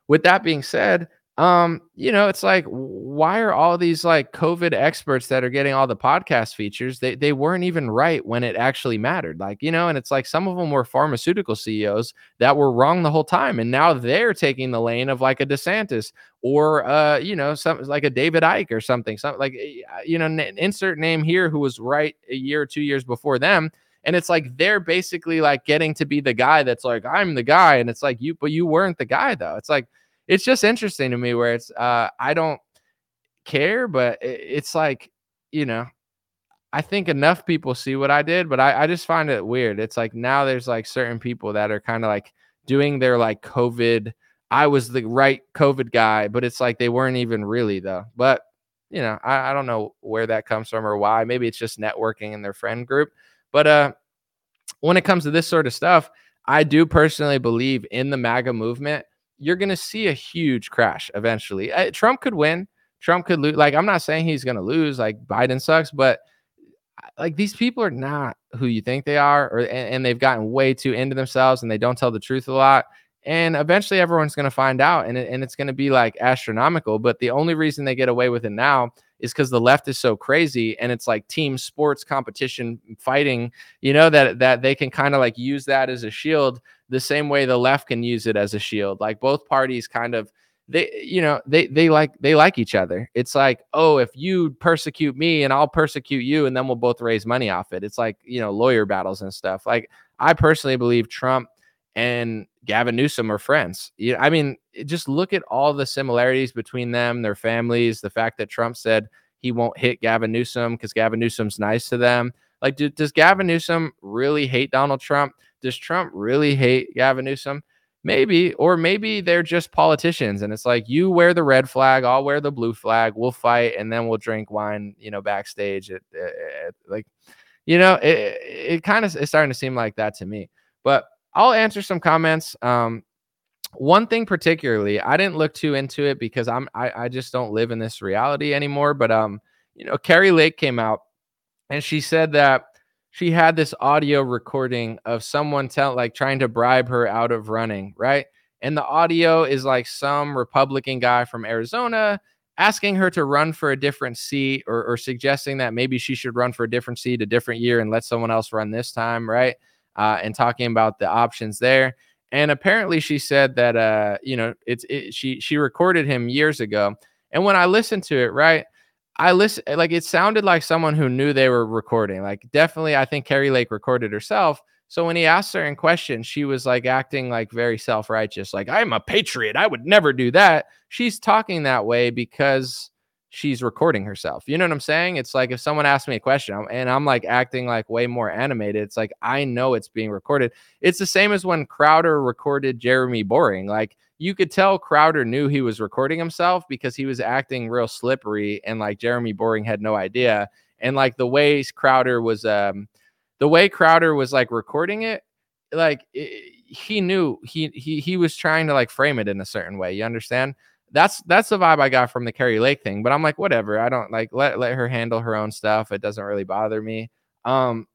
With that being said, um, you know, it's like, why are all these like COVID experts that are getting all the podcast features? They they weren't even right when it actually mattered. Like, you know, and it's like some of them were pharmaceutical CEOs that were wrong the whole time, and now they're taking the lane of like a DeSantis or uh, you know, something like a David Icke or something. Something like eh, you know, an insert name here who was right a year or two years before them. And it's like they're basically like getting to be the guy that's like, I'm the guy. And it's like you, but you weren't the guy though. It's like it's just interesting to me where it's uh I don't care, but it's like, you know, I think enough people see what I did, but I, I just find it weird. It's like now there's like certain people that are kind of like doing their like COVID. I was the right COVID guy, but it's like they weren't even really though. But you know, I, I don't know where that comes from or why. Maybe it's just networking in their friend group. But uh when it comes to this sort of stuff, I do personally believe in the MAGA movement you're going to see a huge crash eventually. Uh, Trump could win. Trump could lose. Like, I'm not saying he's going to lose. Like, Biden sucks, but like these people are not who you think they are, or and, and they've gotten way too into themselves and they don't tell the truth a lot. And eventually, everyone's going to find out, and it, and it's going to be like astronomical. But the only reason they get away with it now is because the left is so crazy, and it's like team sports competition fighting. You know that that they can kind of like use that as a shield the same way the left can use it as a shield. Like both parties kind of they you know they they like they like each other. It's like, "Oh, if you persecute me and I'll persecute you and then we'll both raise money off it." It's like, you know, lawyer battles and stuff. Like I personally believe Trump and Gavin Newsom are friends. Yeah, I mean, just look at all the similarities between them, their families, the fact that Trump said he won't hit Gavin Newsom because Gavin Newsom's nice to them. Like, do, does Gavin Newsom really hate Donald Trump? Does Trump really hate Gavin Newsom? Maybe, or maybe they're just politicians and it's like you wear the red flag, I'll wear the blue flag, we'll fight and then we'll drink wine, you know, backstage. At, at, at like, you know, it, it kind of is starting to seem like that to me. But I'll answer some comments. Um, one thing particularly, I didn't look too into it because I'm I, I just don't live in this reality anymore. But um, you know, Kari Lake came out and she said that she had this audio recording of someone tell like trying to bribe her out of running, right? And the audio is like some Republican guy from Arizona asking her to run for a different seat or, or suggesting that maybe she should run for a different seat a different year and let someone else run this time, right? Uh, and talking about the options there. And apparently she said that uh, you know, it's it, she she recorded him years ago. And when I listened to it, right, I listen eh, like it sounded like someone who knew they were recording. Like definitely, I think Kari Lake recorded herself. So when he asked her in question, she was like acting like very self righteous, like I'm a patriot. I would never do that. She's talking that way because she's recording herself. You know what I'm saying? It's like if someone asks me a question and I'm like acting like way more animated, it's like I know it's being recorded. It's the same as when Crowder recorded Jeremy Boring. Like you could tell Crowder knew he was recording himself because he was acting real slippery and like Jeremy Boring had no idea. And like the way Crowder was um the way Crowder was like recording it, like it, he knew he he he was trying to like frame it in a certain way. You understand? That's that's the vibe I got from the Kari Lake thing. But I'm like, whatever. I don't like let let her handle her own stuff. It doesn't really bother me. Um,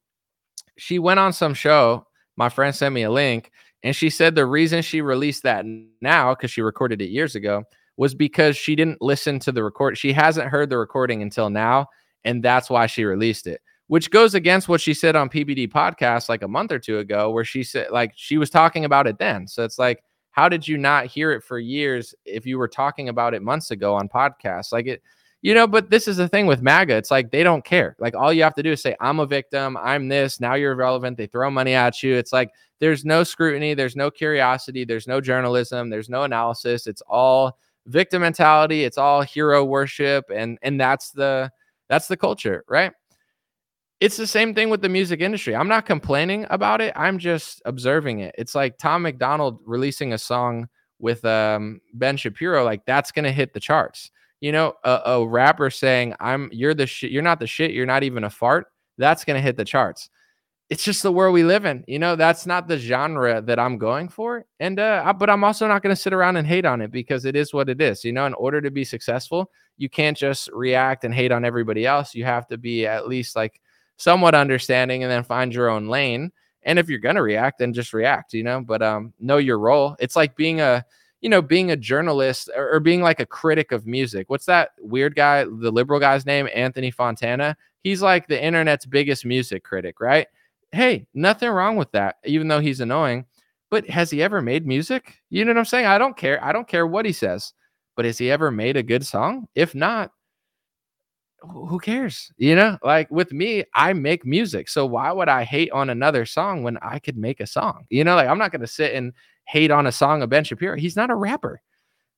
she went on some show. My friend sent me a link and she said the reason she released that now, because she recorded it years ago, was because she didn't listen to the record. She hasn't heard the recording until now. And that's why she released it, which goes against what she said on PBD podcast like a month or two ago, where she said, like, she was talking about it then. So it's like, how did you not hear it for years if you were talking about it months ago on podcasts? Like, it, you know, but this is the thing with MAGA. It's like they don't care. Like all you have to do is say, I'm a victim. I'm this. Now you're irrelevant. They throw money at you. It's like there's no scrutiny. There's no curiosity. There's no journalism. There's no analysis. It's all victim mentality. It's all hero worship. And and that's the that's the culture, right? It's the same thing with the music industry. I'm not complaining about it. I'm just observing it. It's like Tom MacDonald releasing a song with um, Ben Shapiro. Like that's gonna hit the charts you know, a, a rapper saying, I'm you're the shit, you're not the shit, you're not even a fart, that's gonna hit the charts. It's just the world we live in. You know, that's not the genre that I'm going for. And uh, I, but I'm also not gonna sit around and hate on it because it is what it is. You know, in order to be successful, you can't just react and hate on everybody else. You have to be at least like somewhat understanding and then find your own lane. And if you're gonna react, then just react, you know, but um know your role. It's like being a you know, being a journalist or, or being like a critic of music. What's that weird guy, the liberal guy's name, Anthony Fantano? He's like the internet's biggest music critic, right? Hey, nothing wrong with that, even though he's annoying. But has he ever made music? You know what I'm saying? I don't care. I don't care what he says. But has he ever made a good song? If not, who cares? You know, like with me, I make music. So why would I hate on another song when I could make a song? You know, like I'm not going to sit and hate on a song of Ben Shapiro. He's not a rapper.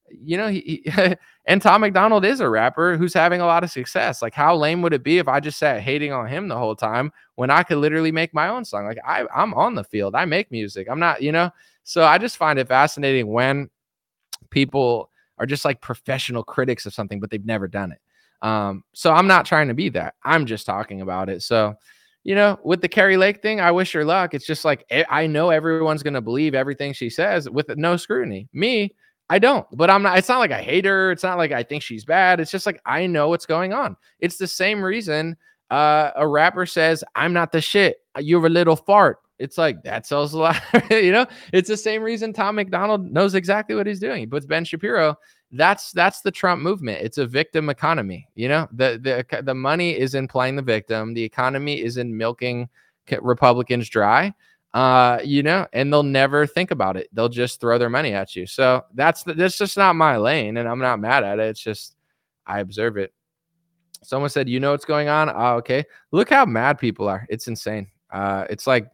You know, he, he and Tom MacDonald is a rapper who's having a lot of success. Like, how lame would it be if I just sat hating on him the whole time when I could literally make my own song? Like, I, I'm on the field, I make music. I'm not, you know. So I just find it fascinating when people are just like professional critics of something, but they've never done it. Um, so I'm not trying to be that. I'm just talking about it. So, you know, with the Kari Lake thing, I wish her luck. It's just like I know everyone's gonna believe everything she says with no scrutiny. Me, I don't, but I'm not. It's not like I hate her. It's not like I think she's bad. It's just like I know what's going on. It's the same reason uh, a rapper says, "I'm not the shit. You're a little fart." It's like that sells a lot. you know, it's the same reason Tom MacDonald knows exactly what he's doing. He puts Ben Shapiro that's that's the Trump movement. It's a victim economy. You know, the the the money is in playing the victim. The economy is in milking Republicans dry. Uh, you know, and they'll never think about it. They'll just throw their money at you. So that's the, that's just not my lane, and I'm not mad at it. It's just I observe it. Someone said, "You know what's going on?" Oh, okay. Look how mad people are. It's insane. Uh, it's like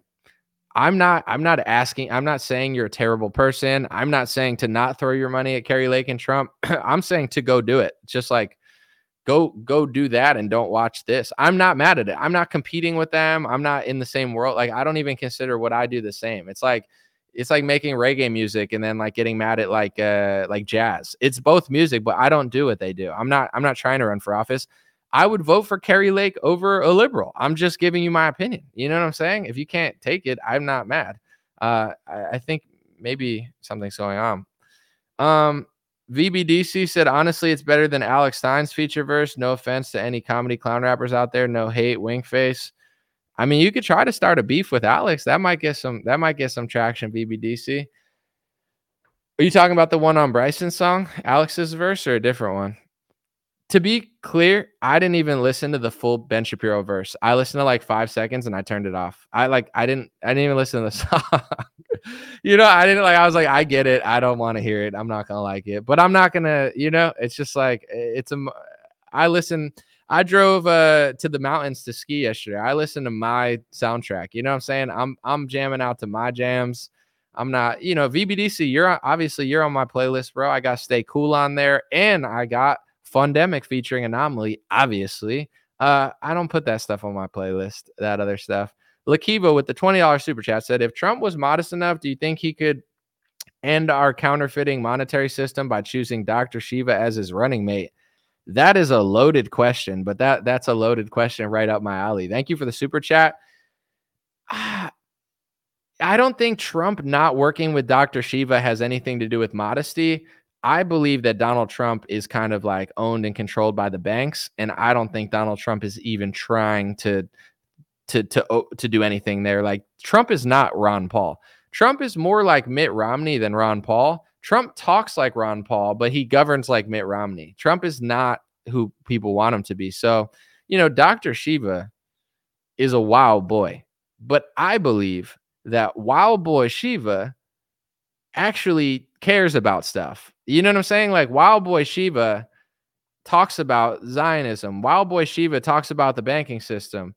I'm not I'm not asking I'm not saying you're a terrible person. I'm not saying to not throw your money at Kari Lake and Trump. I'm saying to go do it. Just like go go do that and don't watch this. I'm not mad at it. I'm not competing with them. I'm not in the same world. Like I don't even consider what I do the same. It's like it's like making reggae music and then like getting mad at like uh like jazz. It's both music, but I don't do what they do. I'm not I'm not trying to run for office. I would vote for Kari Lake over a liberal. I'm just giving you my opinion. You know what I'm saying? If you can't take it, I'm not mad. Uh, I, I think maybe something's going on. Um, VBDC said, honestly, it's better than Alex Stein's feature verse. No offense to any comedy clown rappers out there. No hate, wink face. I mean, you could try to start a beef with Alex. That might get some. That might get some traction. VBDC. Are you talking about the one on Bryson's song, Alex's verse, or a different one? To be clear, I didn't even listen to the full Ben Shapiro verse. I listened to like five seconds and I turned it off. I like I didn't I didn't even listen to the song. you know, I didn't like I was like, I get it. I don't want to hear it. I'm not gonna like it. But I'm not gonna, you know, it's just like it's a I listen, I drove uh to the mountains to ski yesterday. I listened to my soundtrack. You know what I'm saying? I'm I'm jamming out to my jams. I'm not, you know, VBDC, you're obviously you're on my playlist, bro. I got stay cool on there, and I got Fundemic featuring Anomaly, obviously. Uh, I don't put that stuff on my playlist, that other stuff. Lakiva with the $20 super chat said, if Trump was modest enough, do you think he could end our counterfeiting monetary system by choosing Dr. Shiva as his running mate? That is a loaded question, but that that's a loaded question right up my alley. Thank you for the super chat. I don't think Trump not working with Dr. Shiva has anything to do with modesty. I believe that Donald Trump is kind of like owned and controlled by the banks, and I don't think Donald Trump is even trying to to to to do anything there. Like Trump is not Ron Paul. Trump is more like Mitt Romney than Ron Paul. Trump talks like Ron Paul, but he governs like Mitt Romney. Trump is not who people want him to be. So, you know, Dr. Shiva is a wild boy, but I believe that wild boy Shiva actually cares about stuff. You know what I'm saying? Like Wild Boy Shiva talks about Zionism. Wild Boy Shiva talks about the banking system.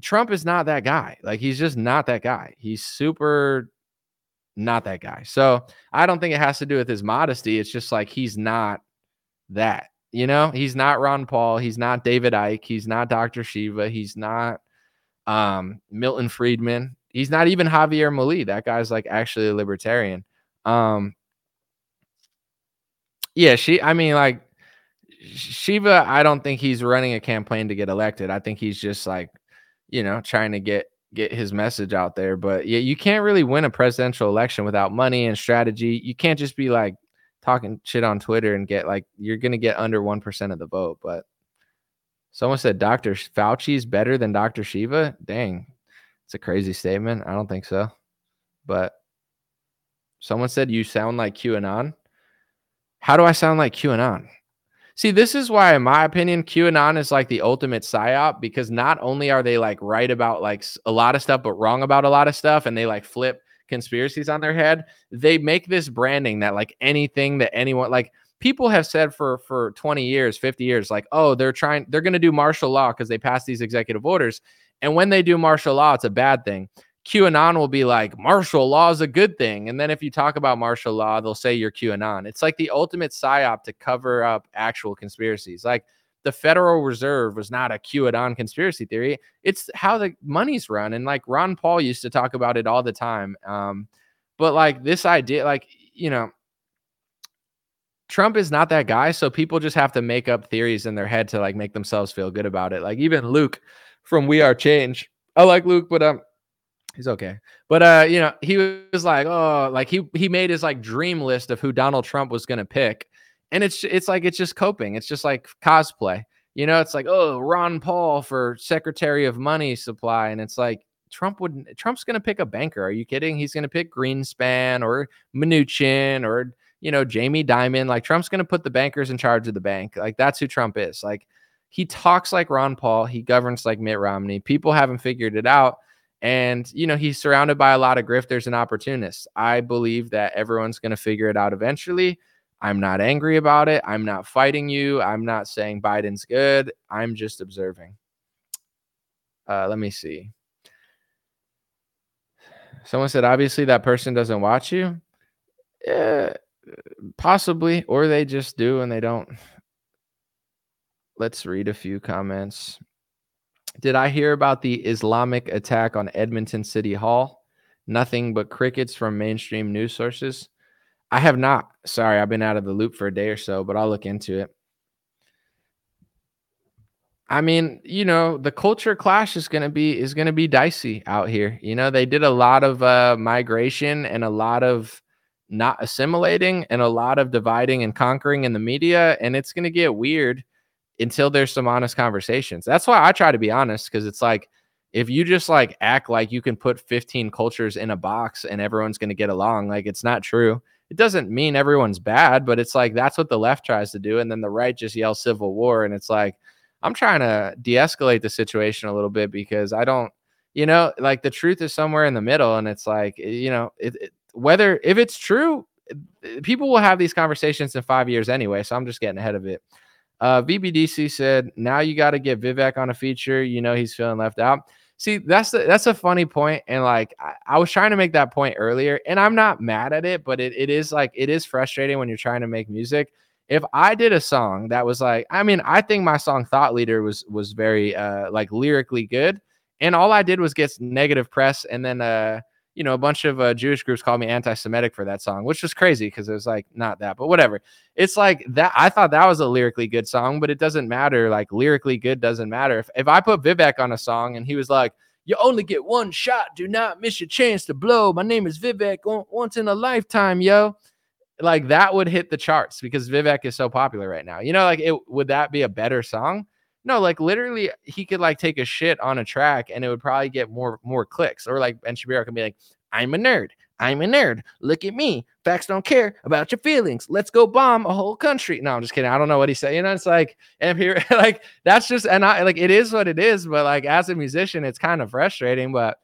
Trump is not that guy. Like he's just not that guy. He's super not that guy. So I don't think it has to do with his modesty. It's just like he's not that. You know, he's not Ron Paul. He's not David Icke. He's not Dr. Shiva. He's not um, Milton Friedman. He's not even Javier Milei. That guy's like actually a libertarian. Um, yeah, she. I mean, like Shiva. I don't think he's running a campaign to get elected. I think he's just like, you know, trying to get get his message out there. But yeah, you can't really win a presidential election without money and strategy. You can't just be like talking shit on Twitter and get like you're gonna get under one percent of the vote. But someone said Dr. Fauci is better than Dr. Shiva. Dang, it's a crazy statement. I don't think so. But Someone said you sound like QAnon. How do I sound like QAnon? See, this is why, in my opinion, QAnon is like the ultimate psyop because not only are they like right about like a lot of stuff, but wrong about a lot of stuff, and they like flip conspiracies on their head. They make this branding that like anything that anyone like people have said for for 20 years 50 years like oh they're trying they're going to do martial law because they pass these executive orders and when they do martial law it's a bad thing qanon will be like martial law is a good thing. And then if you talk about martial law they'll say you're qanon. It's like the ultimate psyop to cover up actual conspiracies. Like the federal reserve was not a qanon conspiracy theory. It's how the money's run. And like ron paul used to talk about it all the time. Um but like this idea like you know Trump is not that guy, so people just have to make up theories in their head to like make themselves feel good about it. Like even Luke from We Are Change. I like Luke, but um he's okay. But uh, you know, he was like, oh, like he he made his like dream list of who Donald Trump was gonna pick. And it's it's like it's just coping. It's just like cosplay. You know, it's like, oh, Ron Paul for Secretary of Money Supply. And it's like Trump would Trump's gonna pick a banker. Are you kidding? He's gonna pick Greenspan or Mnuchin or you know, Jamie Dimon. Like Trump's to put the bankers in charge of the bank. Like that's who Trump is. Like he talks like Ron Paul. He governs like Mitt Romney. People haven't figured it out. And, you know, he's surrounded by a lot of grifters and opportunists. I believe that everyone's going to figure it out eventually. I'm not angry about it. I'm not fighting you. I'm not saying Biden's good. I'm just observing. Uh, let me see. Someone said, obviously, that person doesn't watch you. Yeah, Possibly, or they just do and they don't. Let's read a few comments. Did I hear about the Islamic attack on Edmonton City Hall? Nothing but crickets from mainstream news sources. I have not. Sorry, I've been out of the loop for a day or so, but I'll look into it. I mean, you know, the culture clash is going to be is going to be dicey out here. You know, they did a lot of uh migration and a lot of not assimilating and a lot of dividing and conquering in the media. And it's going to get weird until there's some honest conversations. That's why I try to be honest because it's like, if you just like act like you can put 15 cultures in a box and everyone's going to get along, like it's not true. It doesn't mean everyone's bad, but it's like that's what the left tries to do. And then the right just yells civil war. And it's like, I'm trying to de escalate the situation a little bit because I don't, you know, like the truth is somewhere in the middle. And it's like, you know, it, it whether if it's true, eh, people will have these conversations in five years anyway. So I'm just getting ahead of it. Uh, VBDC said, now you got to get Vivek on a feature. You know he's feeling left out. See, that's the, that's a funny point, and like I, I, was trying to make that point earlier, and I'm not mad at it, but it, it is like it is frustrating when you're trying to make music. If I did a song that was like, I mean, I think my song "Thought Leader" was was very uh like lyrically good, and all I did was get negative press, and then uh you know, a bunch of uh, Jewish groups called me anti-Semitic for that song, which was crazy because it was like not that, but whatever. It's like that. I thought that was a lyrically good song, but it doesn't matter. Like lyrically good doesn't matter. If if I put Vivek on a song and he was like, "You only get one shot, do not miss your chance to blow." My name is Vivek, once in a lifetime, yo. Like that would hit the charts because Vivek is so popular right now. You know, like it would that be a better song? No, like literally, he could like take a shit on a track and it would probably get more more clicks. Or like Ben Shapiro can be like, "I'm a nerd. I'm a nerd. Look at me. Facts don't care about your feelings. Let's go bomb a whole country." No, I'm just kidding. I don't know what he said. You know, it's like, and here, like that's just, and I like it is what it is. But like as a musician, it's kind of frustrating. But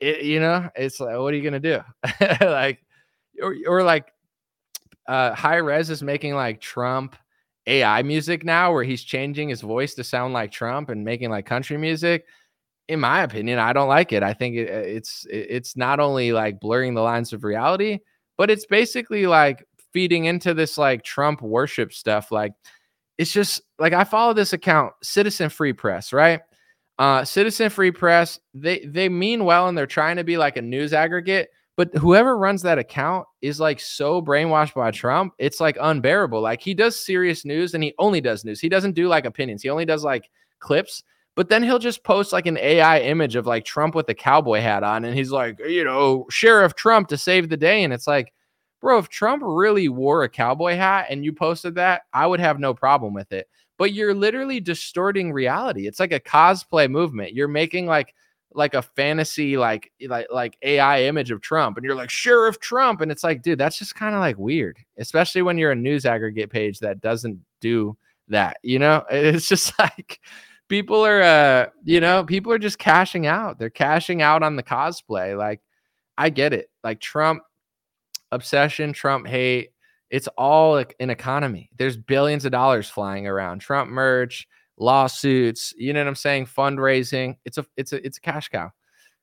it, you know, it's like, what are you gonna do? like, or or like, uh, Hi-Rez is making like Trump AI music now where he's changing his voice to sound like Trump and making like country music. In my opinion, I don't like it. I think it, it's it's not only like blurring the lines of reality, but it's basically like feeding into this like Trump worship stuff. Like it's just like I follow this account, Citizen Free Press, right? Uh, Citizen Free Press, they they mean well and they're trying to be like a news aggregate, but whoever runs that account is like so brainwashed by Trump, it's like unbearable. Like he does serious news and he only does news. He doesn't do like opinions. He only does like clips. But then he'll just post like an AI image of like Trump with a cowboy hat on, and he's like, you know, Sheriff Trump to save the day. And it's like, bro, if Trump really wore a cowboy hat and you posted that, I would have no problem with it. But you're literally distorting reality. It's like a cosplay movement. You're making like like a fantasy like like like AI image of Trump and you're like Sheriff Trump and it's like dude that's just kind of like weird especially when you're a news aggregate page that doesn't do that you know? It's just like people are uh you know people are just cashing out they're cashing out on the cosplay like I get it like Trump obsession Trump hate it's all like an economy there's billions of dollars flying around Trump merch lawsuits, you know what I'm saying, fundraising. It's a it's a it's a cash cow.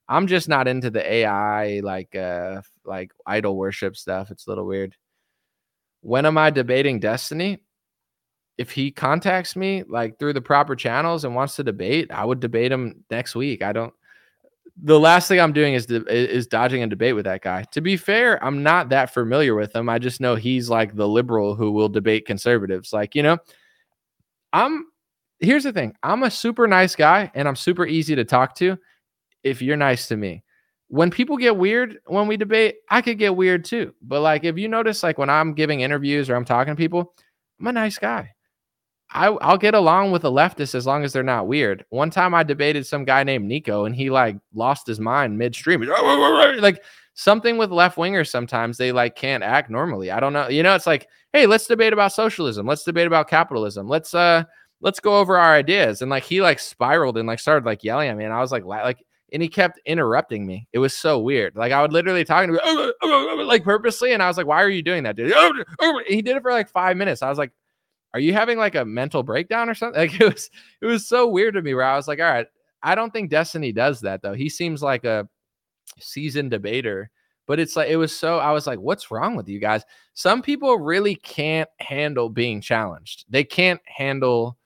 I'm just not into the AI like uh like idol worship stuff. It's a little weird. When am I debating Destiny? If he contacts me like through the proper channels and wants to debate, I would debate him next week. I don't the last thing I'm doing is is dodging a debate with that guy. To be fair, I'm not that familiar with him. I just know he's like the liberal who will debate conservatives. Like, you know, I'm here's the thing I'm a super nice guy and I'm super easy to talk to if you're nice to me. When people get weird when we debate, I could get weird too. But like if you notice, like when I'm giving interviews or I'm talking to people, I'm a nice guy. I, I'll get along with a leftist as long as they're not weird. One time I debated some guy named Nico and he like lost his mind midstream. Like something with left wingers sometimes they like can't act normally. I don't know. You know, it's like, hey, let's debate about socialism. Let's debate about capitalism. Let's uh let's go over our ideas. And like he like spiraled and like started like yelling at me. And I was like, like, and he kept interrupting me. It was so weird. Like I would literally talking to him like purposely. And I was like, why are you doing that, dude? He did it for like five minutes. I was like, are you having like a mental breakdown or something? Like it was, it was so weird to me where I was like, all right, I don't think Destiny does that though. He seems like a seasoned debater but it's like it was so I was like, what's wrong with you guys? Some people really can't handle being challenged. They can't handle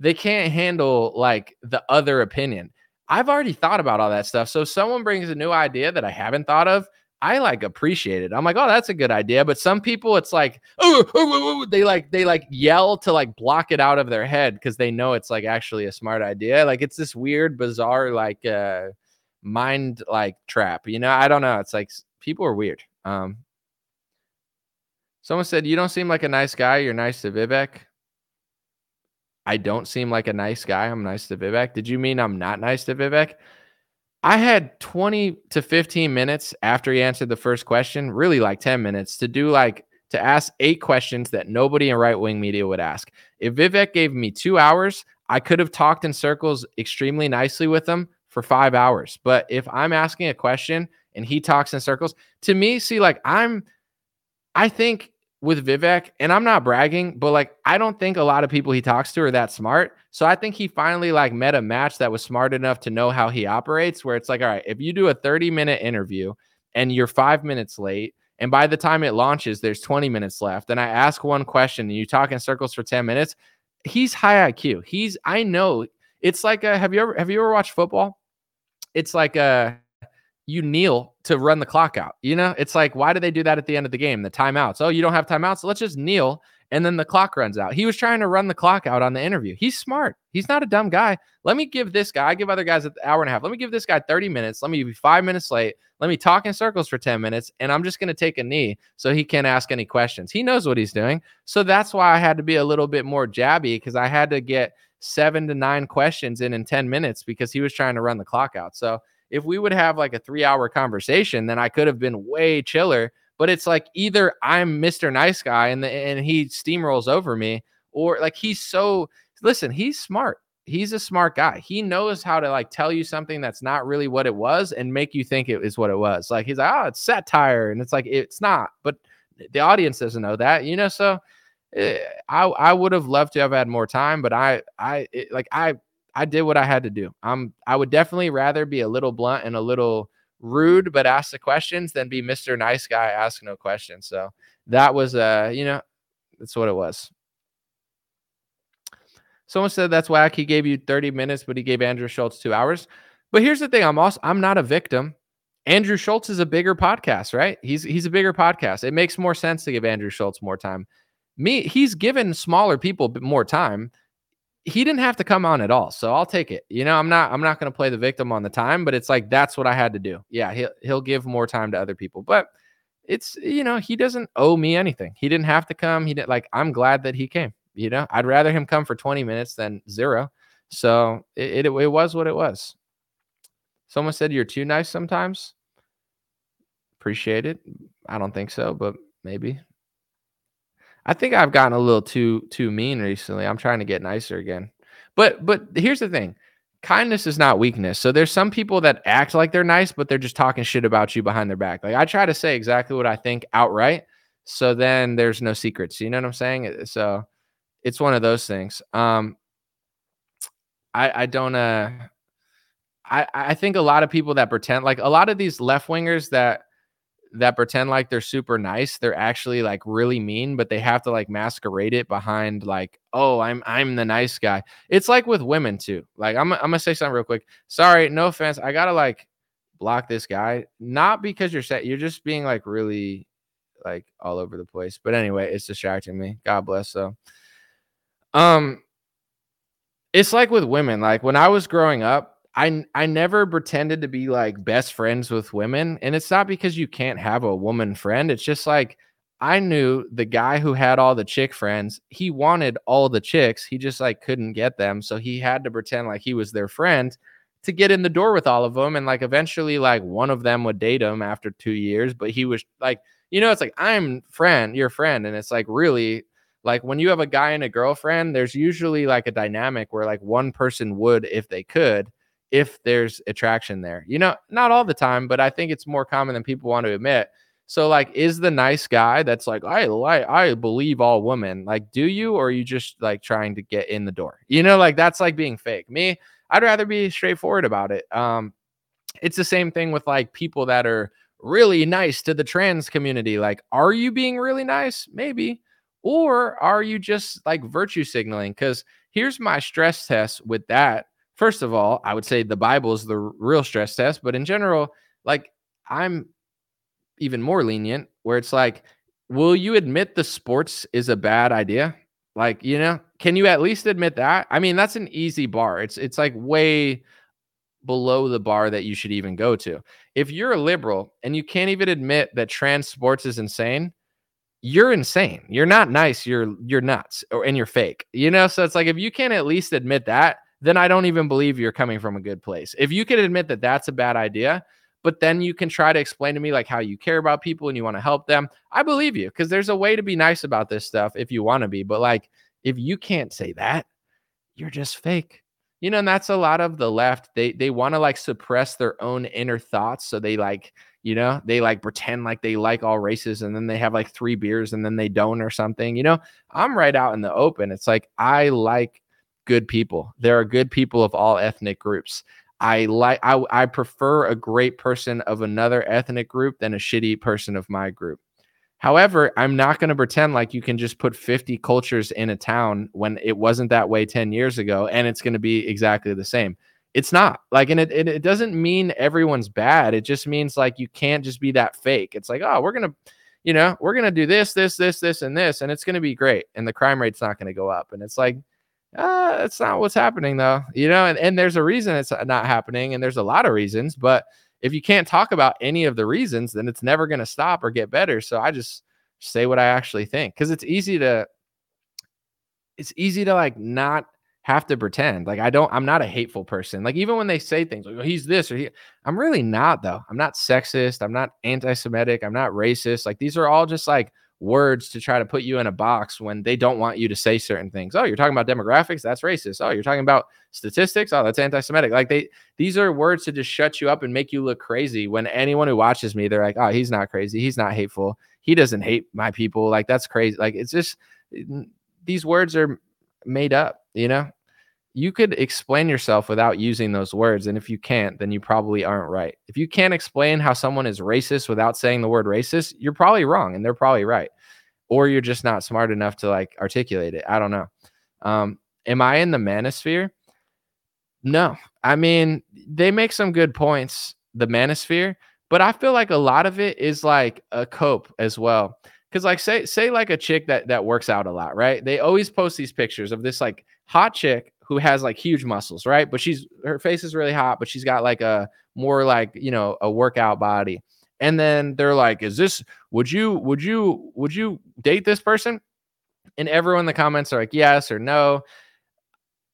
they can't handle like the other opinion. I've already thought about all that stuff. So if someone brings a new idea that I haven't thought of, I like appreciate it. I'm like, oh, that's a good idea. But some people, it's like, oh, oh, oh, they like they like yell to like block it out of their head because they know it's like actually a smart idea. Like it's this weird, bizarre, like uh mind like trap. You know, I don't know. It's like people are weird. Um someone said, You don't seem like a nice guy. You're nice to Vivek. I don't seem like a nice guy. I'm nice to Vivek. Did you mean I'm not nice to Vivek? I had 20 to 15 minutes after he answered the first question, really like 10 minutes to do like to ask eight questions that nobody in right wing media would ask. If Vivek gave me two hours, I could have talked in circles extremely nicely with him for five hours. But if I'm asking a question and he talks in circles, to me, see, like I'm, I think with Vivek, and I'm not bragging, but like I don't think a lot of people he talks to are that smart. So I think he finally like met a match that was smart enough to know how he operates. Where it's like, all right, if you do a 30 minute interview and you're five minutes late, and by the time it launches, there's 20 minutes left, and I ask one question and you talk in circles for 10 minutes, he's high IQ. He's I know it's like a, have you ever have you ever watched football? It's like a you kneel to run the clock out. You know, it's like, why do they do that at the end of the game? The timeouts. Oh, you don't have timeouts. So let's just kneel and then the clock runs out. He was trying to run the clock out on the interview. He's smart. He's not a dumb guy. Let me give this guy, I give other guys an hour and a half. Let me give this guy 30 minutes. Let me be five minutes late. Let me talk in circles for 10 minutes. And I'm just going to take a knee so he can't ask any questions. He knows what he's doing. So that's why I had to be a little bit more jabby because I had to get seven to nine questions in in 10 minutes because he was trying to run the clock out. So if we would have like a three hour conversation, then I could have been way chiller. But it's like either I'm Mr. Nice Guy and the, and he steamrolls over me, or like he's so listen, he's smart. He's a smart guy. He knows how to like tell you something that's not really what it was and make you think it is what it was. Like he's like, oh, it's satire, and it's like it's not. But the audience doesn't know that, you know. So eh, I I would have loved to have had more time, but I I it, like I I did what I had to do. I'm I would definitely rather be a little blunt and a little rude, but ask the questions than be Mr. Nice Guy, ask no questions. So that was uh, you know, that's what it was. Someone said that's whack. He gave you 30 minutes, but he gave Andrew Schulz two hours. But here's the thing: I'm also I'm not a victim. Andrew Schulz is a bigger podcast, right? He's he's a bigger podcast. It makes more sense to give Andrew Schulz more time. Me, he's given smaller people more time he didn't have to come on at all. So I'll take it. You know, I'm not I'm not going to play the victim on the time, but it's like that's what I had to do. Yeah, he'll he'll give more time to other people. But it's you know, he doesn't owe me anything. He didn't have to come. He didn't like I'm glad that he came. You know, I'd rather him come for 20 minutes than zero. So it, it, it was what it was. Someone said you're too nice sometimes. Appreciate it. I don't think so, but maybe. I think I've gotten a little too too mean recently. I'm trying to get nicer again. But but here's the thing. Kindness is not weakness. So there's some people that act like they're nice, but they're just talking shit about you behind their back. Like I try to say exactly what I think outright. So then there's no secrets. You know what I'm saying? So it's one of those things. Um I I don't uh I I think a lot of people that pretend like a lot of these left wingers that that pretend like they're super nice they're actually like really mean but they have to like masquerade it behind like oh i'm i'm the nice guy. It's like with women too like i'm, I'm gonna say something real quick. Sorry no offense i gotta like block this guy. Not because you're set you're just being like really like all over the place but anyway it's distracting me. God bless so um it's like with women like when i was growing up I I never pretended to be like best friends with women, and it's not because you can't have a woman friend. It's just like I knew the guy who had all the chick friends. He wanted all the chicks. He just like couldn't get them, so he had to pretend like he was their friend to get in the door with all of them. And like eventually, like one of them would date him after two years, but he was like, you know, it's like I'm friend, your friend, and it's like really like when you have a guy and a girlfriend, there's usually like a dynamic where like one person would if they could if there's attraction there. You know, not all the time, but I think it's more common than people want to admit. So like is the nice guy that's like I like I believe all women. Like do you or are you just like trying to get in the door? You know, like that's like being fake. Me, I'd rather be straightforward about it. Um it's the same thing with like people that are really nice to the trans community. Like are you being really nice? Maybe. Or are you just like virtue signaling? Cuz here's my stress test with that first of all, I would say the Bible is the real stress test, but in general, like I'm even more lenient where it's like, will you admit the sports is a bad idea? Like, you know, can you at least admit that? I mean, that's an easy bar. It's it's like way below the bar that you should even go to. If you're a liberal and you can't even admit that trans sports is insane, you're insane. You're not nice. You're you're nuts or and you're fake. You know, so it's like if you can't at least admit that, then I don't even believe you're coming from a good place. If you can admit that that's a bad idea, but then you can try to explain to me like how you care about people and you want to help them, I believe you because there's a way to be nice about this stuff if you want to be. But like, if you can't say that, you're just fake. You know, and that's a lot of the left. They they want to like suppress their own inner thoughts. So they like, you know, they like pretend like they like all races and then they have like three beers and then they don't or something. You know, I'm right out in the open. It's like I like good people. There are good people of all ethnic groups. I like I, I prefer a great person of another ethnic group than a shitty person of my group. However, I'm not going to pretend like you can just put 50 cultures in a town when it wasn't that way 10 years ago and it's going to be exactly the same. It's not like, and it, it, it doesn't mean everyone's bad. It just means like you can't just be that fake. It's like, oh, we're going to, you know, we're going to do this, this, this, this, and this, and it's going to be great. And the crime rate's not going to go up. And it's like, uh, not what's happening though. You know, and, and there's a reason it's not happening, and there's a lot of reasons, but if you can't talk about any of the reasons, then it's never going to stop or get better. So I just say what I actually think because it's easy to it's easy to like not have to pretend like I don't I'm not a hateful person. Like even when they say things like oh, he's this or he I'm really not though. I'm not sexist, I'm not anti-Semitic, I'm not racist. Like these are all just like words to try to put you in a box when they don't want you to say certain things. Oh, you're talking about demographics, that's racist. Oh, you're talking about statistics, oh, that's anti-Semitic. Like they these are words to just shut you up and make you look crazy. When anyone who watches me, they're like, oh, he's not crazy, he's not hateful, he doesn't hate my people. Like that's crazy. Like it's just these words are made up, you know? You could explain yourself without using those words. And if you can't, then you probably aren't right. If you can't explain how someone is racist without saying the word racist, you're probably wrong and they're probably right. Or you're just not smart enough to like articulate it. I don't know. Um, am I in the manosphere? No. I mean, they make some good points, the manosphere, but I feel like a lot of it is like a cope as well. Cause like say say like a chick that that works out a lot, right? They always post these pictures of this like hot chick who has like huge muscles, right? But she's her face is really hot, but she's got like a more like, you know, a workout body. And then they're like, "Is this would you would you would you date this person?" And everyone in the comments are like, "Yes or no."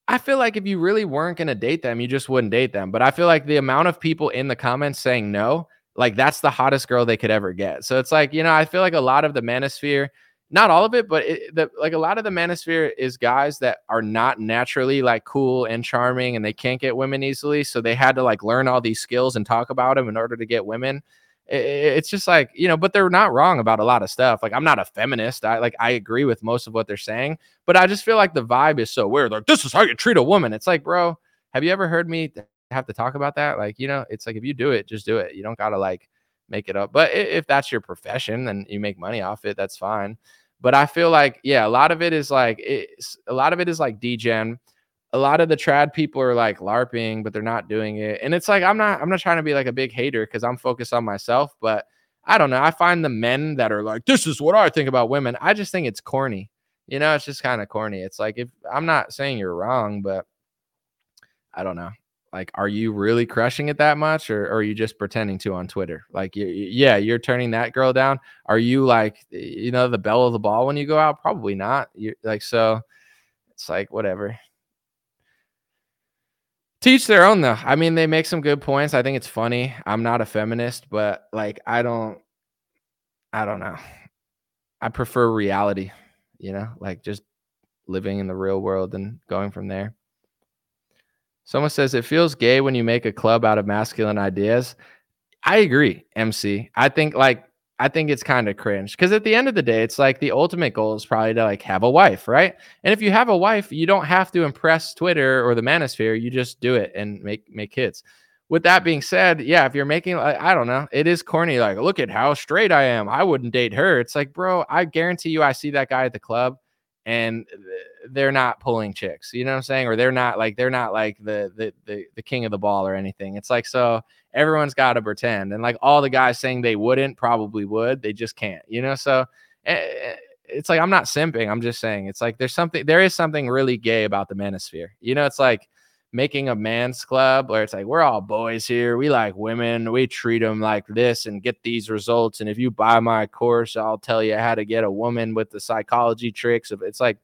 I feel like if you really weren't going to date them, you just wouldn't date them. But I feel like the amount of people in the comments saying no, like that's the hottest girl they could ever get. So it's like, you know, I feel like a lot of the manosphere, not all of it, but it, the, like a lot of the manosphere is guys that are not naturally like cool and charming and they can't get women easily. So they had to like learn all these skills and talk about them in order to get women it's just like you know but they're not wrong about a lot of stuff like i'm not a feminist i like i agree with most of what they're saying but i just feel like the vibe is so weird like this is how you treat a woman it's like bro have you ever heard me have to talk about that like you know it's like if you do it just do it you don't gotta like make it up but if that's your profession and you make money off it that's fine but i feel like yeah a lot of it is like it's a lot of it is like degen a lot of the trad people are like larping but they're not doing it and it's like i'm not i'm not trying to be like a big hater because i'm focused on myself but i don't know i find the men that are like this is what i think about women i just think it's corny you know it's just kind of corny it's like if i'm not saying you're wrong but i don't know like are you really crushing it that much or, or are you just pretending to on twitter like you, yeah you're turning that girl down are you like you know the belle of the ball when you go out probably not you like so it's like whatever Teach their own though. I mean, they make some good points. I think it's funny. I'm not a feminist, but like I don't I don't know. I prefer reality, you know, like just living in the real world and going from there. Someone says it feels gay when you make a club out of masculine ideas. I agree, MC. I think like I think it's kind of cringe because at the end of the day, it's like the ultimate goal is probably to like have a wife, right? And if you have a wife, you don't have to impress Twitter or the manosphere. You just do it and make make kids. With that being said, yeah, if you're making, I, I don't know, it is corny. Like, look at how straight I am. I wouldn't date her. It's like, bro, I guarantee you, I see that guy at the club, and they're not pulling chicks. You know what I'm saying? Or they're not like they're not like the the the, the king of the ball or anything. It's like so everyone's got to pretend. And like all the guys saying they wouldn't probably would, they just can't, you know? So eh, it's like I'm not simping. I'm just saying it's like there's something there is something really gay about the manosphere. You know, it's like making a man's club where it's like we're all boys here. We like women. We treat them like this and get these results. And if you buy my course, I'll tell you how to get a woman with the psychology tricks. It's like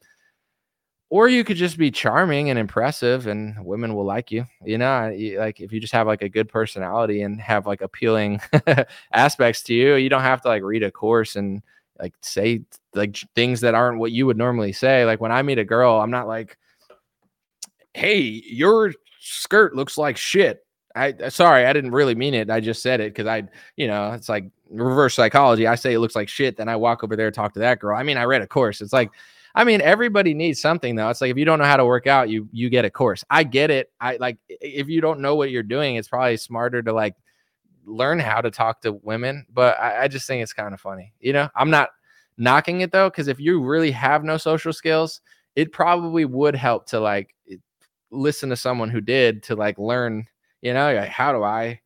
or you could just be charming and impressive and women will like you you know like if you just have like a good personality and have like appealing aspects to you you don't have to like read a course and like say like things that aren't what you would normally say like when i meet a girl i'm not like hey your skirt looks like shit i uh, sorry i didn't really mean it i just said it because i you know it's like reverse psychology i say it looks like shit then i walk over there talk to that girl i mean i read a course it's like I mean, everybody needs something though. It's like if you don't know how to work out, you you get a course. I get it. I like if you don't know what you're doing, it's probably smarter to like learn how to talk to women. But I, I just think it's kind of funny. You know, I'm not knocking it though, because if you really have no social skills, it probably would help to like listen to someone who did to like learn, you know, like, how do I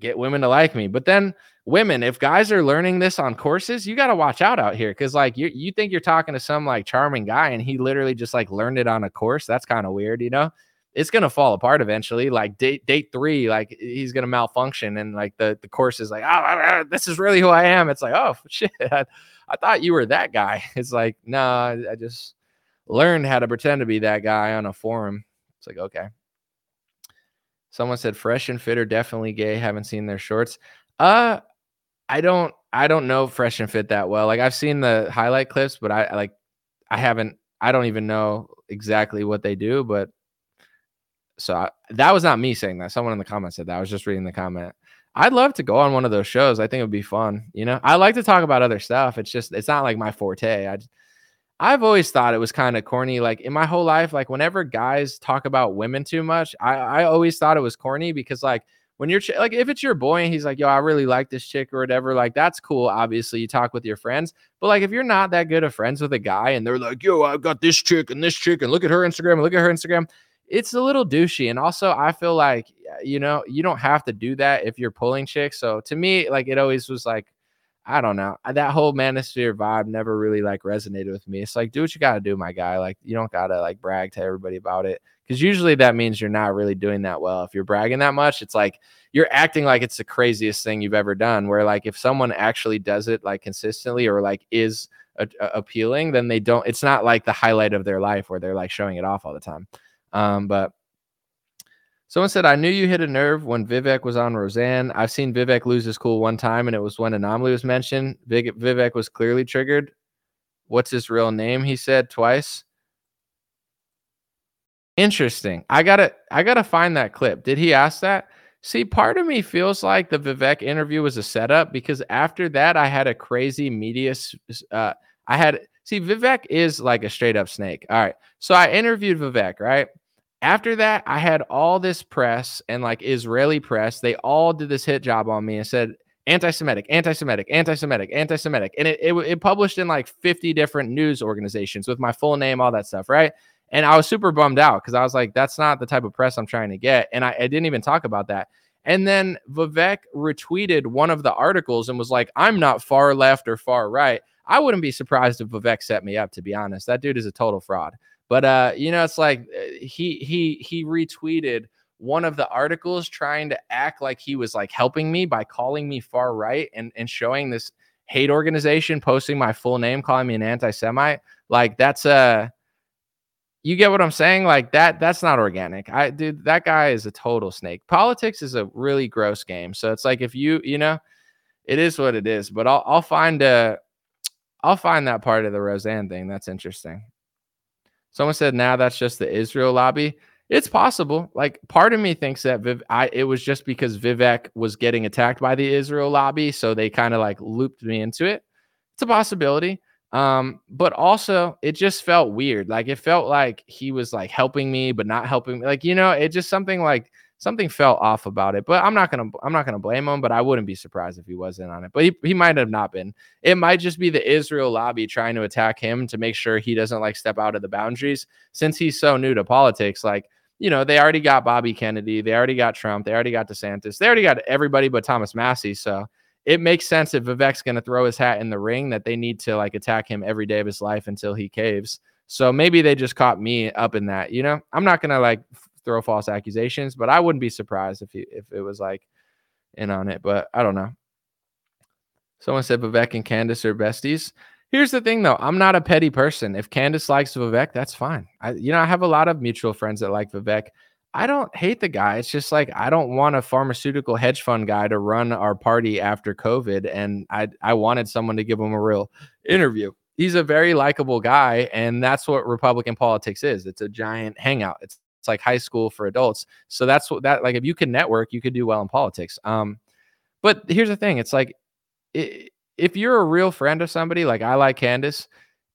get women to like me? But then women, if guys are learning this on courses, you got to watch out out here because like you you think you're talking to some like charming guy and he literally just like learned it on a course. That's kind of weird, you know. It's gonna fall apart eventually. Like date date three, like he's gonna malfunction, and like the the course is like, oh, this is really who I am. It's like, oh shit, I, I thought you were that guy. It's like, no, nah, I just learned how to pretend to be that guy on a forum. It's like, okay. Someone said fresh and fit are definitely gay. Haven't seen their shorts. Uh, I don't I don't know Fresh and Fit that well. Like I've seen the highlight clips, but I like I haven't I don't even know exactly what they do, but so I, that was not me saying that. Someone in the comments said that. I was just reading the comment. I'd love to go on one of those shows. I think it would be fun. You know, I like to talk about other stuff. It's just it's not like my forte. I I've always thought it was kind of corny. Like in my whole life, like whenever guys talk about women too much, I I always thought it was corny because like when you're ch- like if it's your boy and he's like yo i really like this chick or whatever like that's cool obviously you talk with your friends but like if you're not that good of friends with a guy and they're like yo i've got this chick and this chick and look at her instagram and look at her instagram it's a little douchey and also i feel like you know you don't have to do that if you're pulling chicks so to me like it always was like I don't know. That whole manosphere vibe never really like resonated with me. It's like, do what you got to do, my guy. Like, you don't got to like brag to everybody about it because usually that means you're not really doing that well. If you're bragging that much, it's like you're acting like it's the craziest thing you've ever done. Where like if someone actually does it like consistently or like is a- a- appealing, then they don't. It's not like the highlight of their life where they're like showing it off all the time. Um, but someone said, I knew you hit a nerve when Vivek was on Roseanne. I've seen Vivek lose his cool one time, and it was when Anomaly was mentioned. Vivek was clearly triggered. What's his real name? He said twice. Interesting. I gotta I gotta find that clip. Did he ask that? See, part of me feels like the Vivek interview was a setup because after that, I had a crazy media. Uh, I had see Vivek is like a straight up snake. All right, so I interviewed Vivek. Right after that, I had all this press and like Israeli press. They all did this hit job on me and said anti-Semitic, anti-Semitic, anti-Semitic, anti-Semitic, and it, it it published in like fifty different news organizations with my full name, all that stuff. Right. And I was super bummed out because I was like, that's not the type of press I'm trying to get. And I, I, didn't even talk about that. And then Vivek retweeted one of the articles and was like, I'm not far left or far right. I wouldn't be surprised if Vivek set me up, to be honest. That dude is a total fraud. But uh, you know, it's like uh, he he he retweeted one of the articles trying to act like he was like helping me by calling me far right and, and showing this hate organization posting my full name, calling me an anti-Semite. Like that's a uh, you get what I'm saying? Like that, that's not organic. I dude, that guy is a total snake. Politics is a really gross game. So it's like if you, you know, it is what it is. But I'll I'll find a I'll find that part of the Roseanne thing. That's interesting. Someone said now that's just the Israel lobby. It's possible. Like part of me thinks that Viv, I it was just because Vivek was getting attacked by the Israel lobby, so they kind of like looped me into it. It's a possibility. Um, but also it just felt weird. Like it felt like he was like helping me, but not helping me. Like, you know, it just something like something felt off about it. But I'm not gonna I'm not gonna blame him, but I wouldn't be surprised if he wasn't on it. But he, he might have not been. It might just be the Israel lobby trying to attack him to make sure he doesn't like step out of the boundaries since he's so new to politics. Like, you know, they already got Bobby Kennedy, they already got Trump, they already got DeSantis, they already got everybody but Thomas Massie. So it makes sense if Vivek's going to throw his hat in the ring that they need to like attack him every day of his life until he caves. So maybe they just caught me up in that. You know, I'm not going to like throw false accusations, but I wouldn't be surprised if he, if it was like in on it. But I don't know. Someone said Vivek and Candace are besties. Here's the thing, though. I'm not a petty person. If Candace likes Vivek, that's fine. I, you know, I have a lot of mutual friends that like Vivek. I don't hate the guy. It's just like I don't want a pharmaceutical hedge fund guy to run our party after COVID, and I I wanted someone to give him a real interview. He's a very likable guy, and that's what Republican politics is. It's a giant hangout. It's it's like high school for adults. So that's what that like. If you can network, you could do well in politics. Um, but here's the thing: it's like if you're a real friend of somebody, like I like Candace,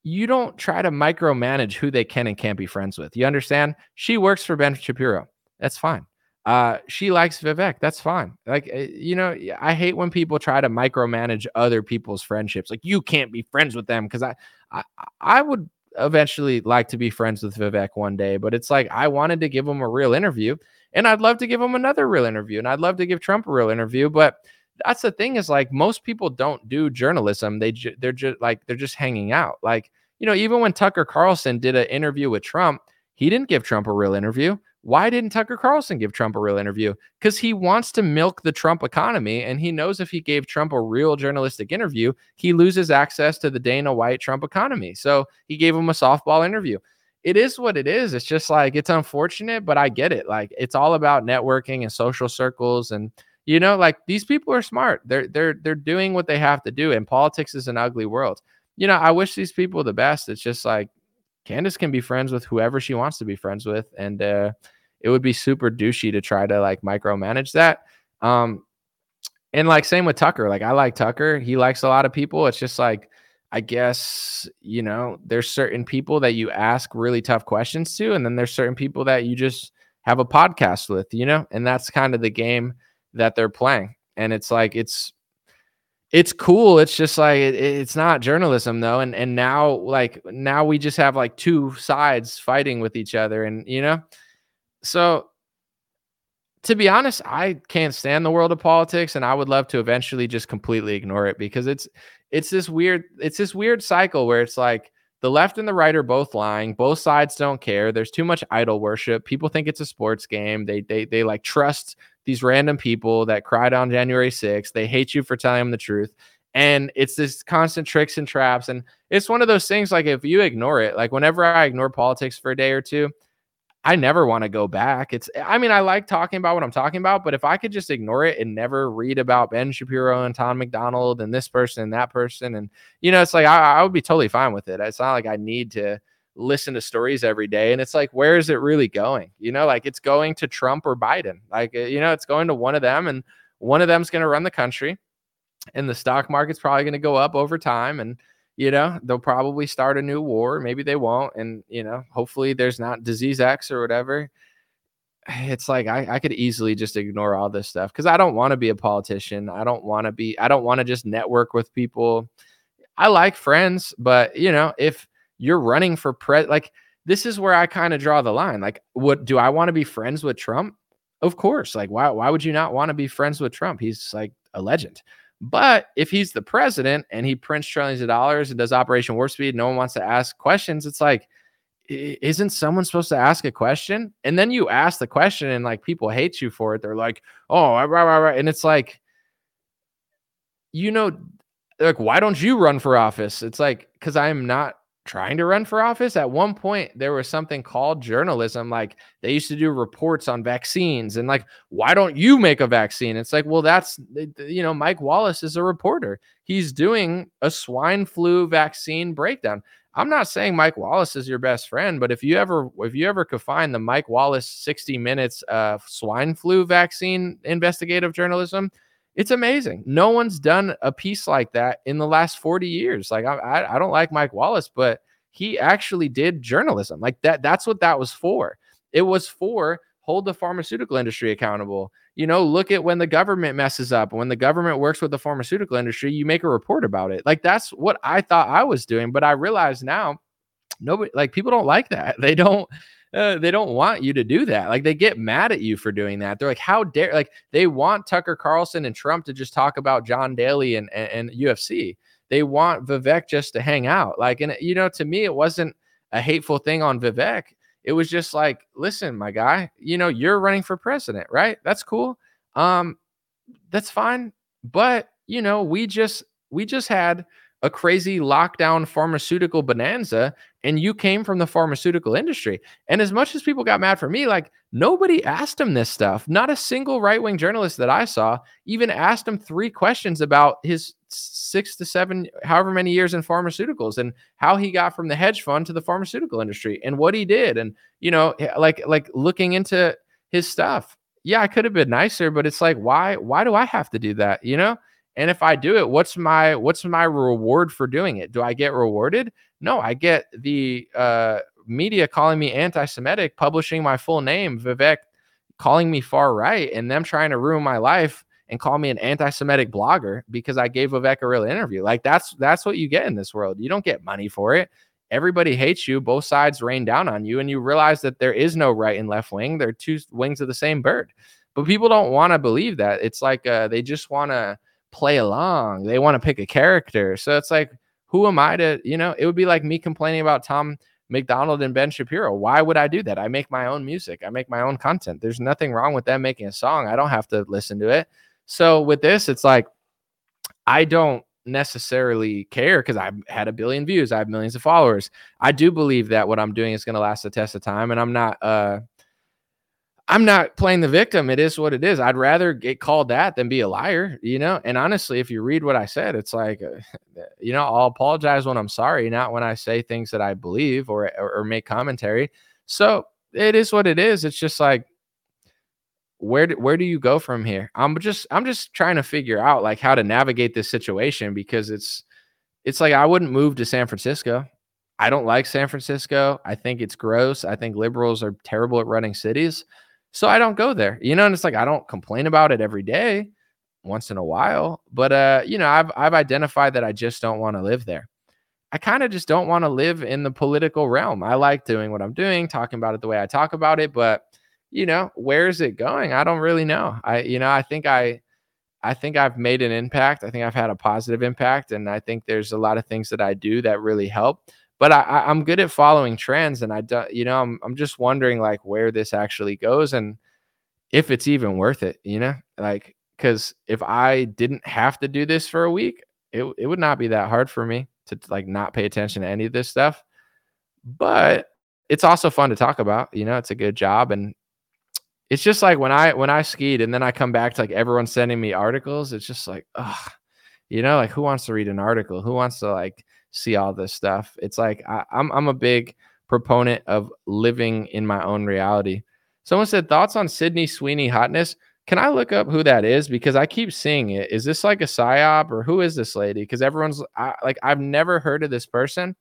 you don't try to micromanage who they can and can't be friends with. You understand? She works for Ben Shapiro. That's fine. Uh, she likes Vivek. That's fine. Like, eh, you know, I hate when people try to micromanage other people's friendships. Like, you can't be friends with them because I, I, I would eventually like to be friends with Vivek one day, but it's like I wanted to give him a real interview, and I'd love to give him another real interview, and I'd love to give Trump a real interview, but that's the thing is like most people don't do journalism. They ju- they're just like they're just hanging out. Like you know, even when Tucker Carlson did an interview with Trump, he didn't give Trump a real interview. Why didn't Tucker Carlson give Trump a real interview? Because he wants to milk the Trump economy. And he knows if he gave Trump a real journalistic interview, he loses access to the Dana White Trump economy. So he gave him a softball interview. It is what it is. It's just like, it's unfortunate, but I get it. Like, it's all about networking and social circles. And, you know, like these people are smart. They're, they're, they're doing what they have to do. And politics is an ugly world you know, I wish these people the best. It's just like Candace can be friends with whoever she wants to be friends with, and uh, it would be super douchey to try to like micromanage that. Um, and like same with Tucker. Like I like Tucker. He likes a lot of people. It's just like I guess you know there's certain people that you ask really tough questions to, and then there's certain people that you just have a podcast with, you know, and that's kind of the game that they're playing. And it's like it's it's cool. It's just like it, it's not journalism though, and and now like now we just have like two sides fighting with each other, and you know, so to be honest, I can't stand the world of politics, and I would love to eventually just completely ignore it because it's it's this weird it's this weird cycle where it's like the left and the right are both lying both sides don't care there's too much idol worship people think it's a sports game they they they like trust these random people that cried on January 6th. They hate you for telling them the truth. And it's this constant tricks and traps. And it's one of those things like if you ignore it, like whenever I ignore politics for a day or two, I never want to go back. It's, I mean, I like talking about what I'm talking about, but if I could just ignore it and never read about Ben Shapiro and Tom MacDonald and this person and that person, and, you know, it's like I, I would be totally fine with it. It's not like I need to listen to stories every day. And it's like, where is it really going? You know, like it's going to Trump or Biden. Like, uh, you know, it's going to one of them, and one of them's going to run the country, and the stock market's probably going to go up over time. And, you know, they'll probably start a new war. Maybe they won't. And, you know, hopefully there's not disease X or whatever. It's like I, I could easily just ignore all this stuff because I don't want to be a politician. I don't want to be, I don't want to just network with people. I like friends, but, you know, if you're running for pre, like, this is where I kind of draw the line. Like, what do I want to be friends with Trump? Of course. Like, why, why would you not want to be friends with Trump? He's like a legend. But if he's the president and he prints trillions of dollars and does Operation Warp Speed, no one wants to ask questions. It's like, isn't someone supposed to ask a question? And then you ask the question and like people hate you for it. They're like, oh. And it's like, you know, like, why don't you run for office? It's like, because I'm not trying to run for office at one point there was something called journalism like they used to do reports on vaccines and like why don't you make a vaccine? It's like well that's you know mike wallace is a reporter. He's doing a swine flu vaccine breakdown. I'm not saying mike wallace is your best friend but if you ever if you ever could find the mike wallace 60 minutes swine flu vaccine investigative journalism it's amazing. No one's done a piece like that in the last 40 years. Like I, I don't like Mike Wallace, but he actually did journalism. Like that, that's what that was for. It was for hold the pharmaceutical industry accountable. You know, look at when the government messes up. When the government works with the pharmaceutical industry, you make a report about it. Like that's what I thought I was doing. But I realize now nobody like people don't like that. They don't uh, they don't want you to do that. Like they get mad at you for doing that. They're like, how dare like they want Tucker Carlson and Trump to just talk about John Daly and, and, and UFC. They want Vivek just to hang out. Like, and you know, to me, it wasn't a hateful thing on Vivek. It was just like, listen, my guy, you know, you're running for president, right? That's cool. Um, that's fine. But you know, we just we just had a crazy lockdown pharmaceutical bonanza and you came from the pharmaceutical industry. And as much as people got mad for me, like nobody asked him this stuff. Not a single right wing journalist that I saw even asked him three questions about his six to seven, however many years in pharmaceuticals and how he got from the hedge fund to the pharmaceutical industry and what he did. And, you know, like, like looking into his stuff. Yeah, I could have been nicer, but it's like, why, why do I have to do that? You know? And if I do it, what's my what's my reward for doing it? Do I get rewarded? No, I get the uh, media calling me anti-Semitic, publishing my full name, Vivek, calling me far right, and them trying to ruin my life and call me an anti-Semitic blogger because I gave Vivek a real interview. Like that's that's what you get in this world. You don't get money for it. Everybody hates you. Both sides rain down on you, and you realize that there is no right and left wing. They're two wings of the same bird. But people don't want to believe that. It's like uh, they just want to play along. They want to pick a character. So it's like, who am I to, you know, it would be like me complaining about Tom MacDonald and Ben Shapiro. Why would I do that? I make my own music, I make my own content. There's nothing wrong with them making a song. I don't have to listen to it. So with this, it's like, I don't necessarily care because I've had a billion views, I have millions of followers. I do believe that what I'm doing is going to last the test of time, and I'm not uh I'm not playing the victim. It is what it is. I'd rather get called that than be a liar, you know? And honestly, if you read what I said, it's like, uh, you know, I'll apologize when I'm sorry, not when I say things that I believe or, or, or make commentary. So it is what it is. It's just like, where do, where do you go from here? I'm just I'm just trying to figure out like how to navigate this situation because it's it's like I wouldn't move to San Francisco. I don't like San Francisco. I think it's gross. I think liberals are terrible at running cities. So I don't go there, you know, and it's like I don't complain about it every day, once in a while, but uh, you know, I've I've identified that I just don't want to live there. I kind of just don't want to live in the political realm. I like doing what I'm doing, talking about it the way I talk about it, but you know, where is it going? I don't really know. I you know, I think I I think I've made an impact. I think I've had a positive impact and I think there's a lot of things that I do that really help but I, am good at following trends, and I do, you know, I'm I'm just wondering like where this actually goes and if it's even worth it, you know, like because if I didn't have to do this for a week, it it would not be that hard for me to like not pay attention to any of this stuff. But it's also fun to talk about. You know, it's a good job, and it's just like when I when I skied and then I come back to like everyone sending me articles. It's just like, ugh, you know, like who wants to read an article? Who wants to like see all this stuff? It's like I, I'm I'm a big proponent of living in my own reality. Someone said thoughts on Sydney Sweeney hotness. Can I look up who that is? Because I keep seeing it. Is this like a psyop or who is this lady? Because everyone's I, like, I've never heard of this person.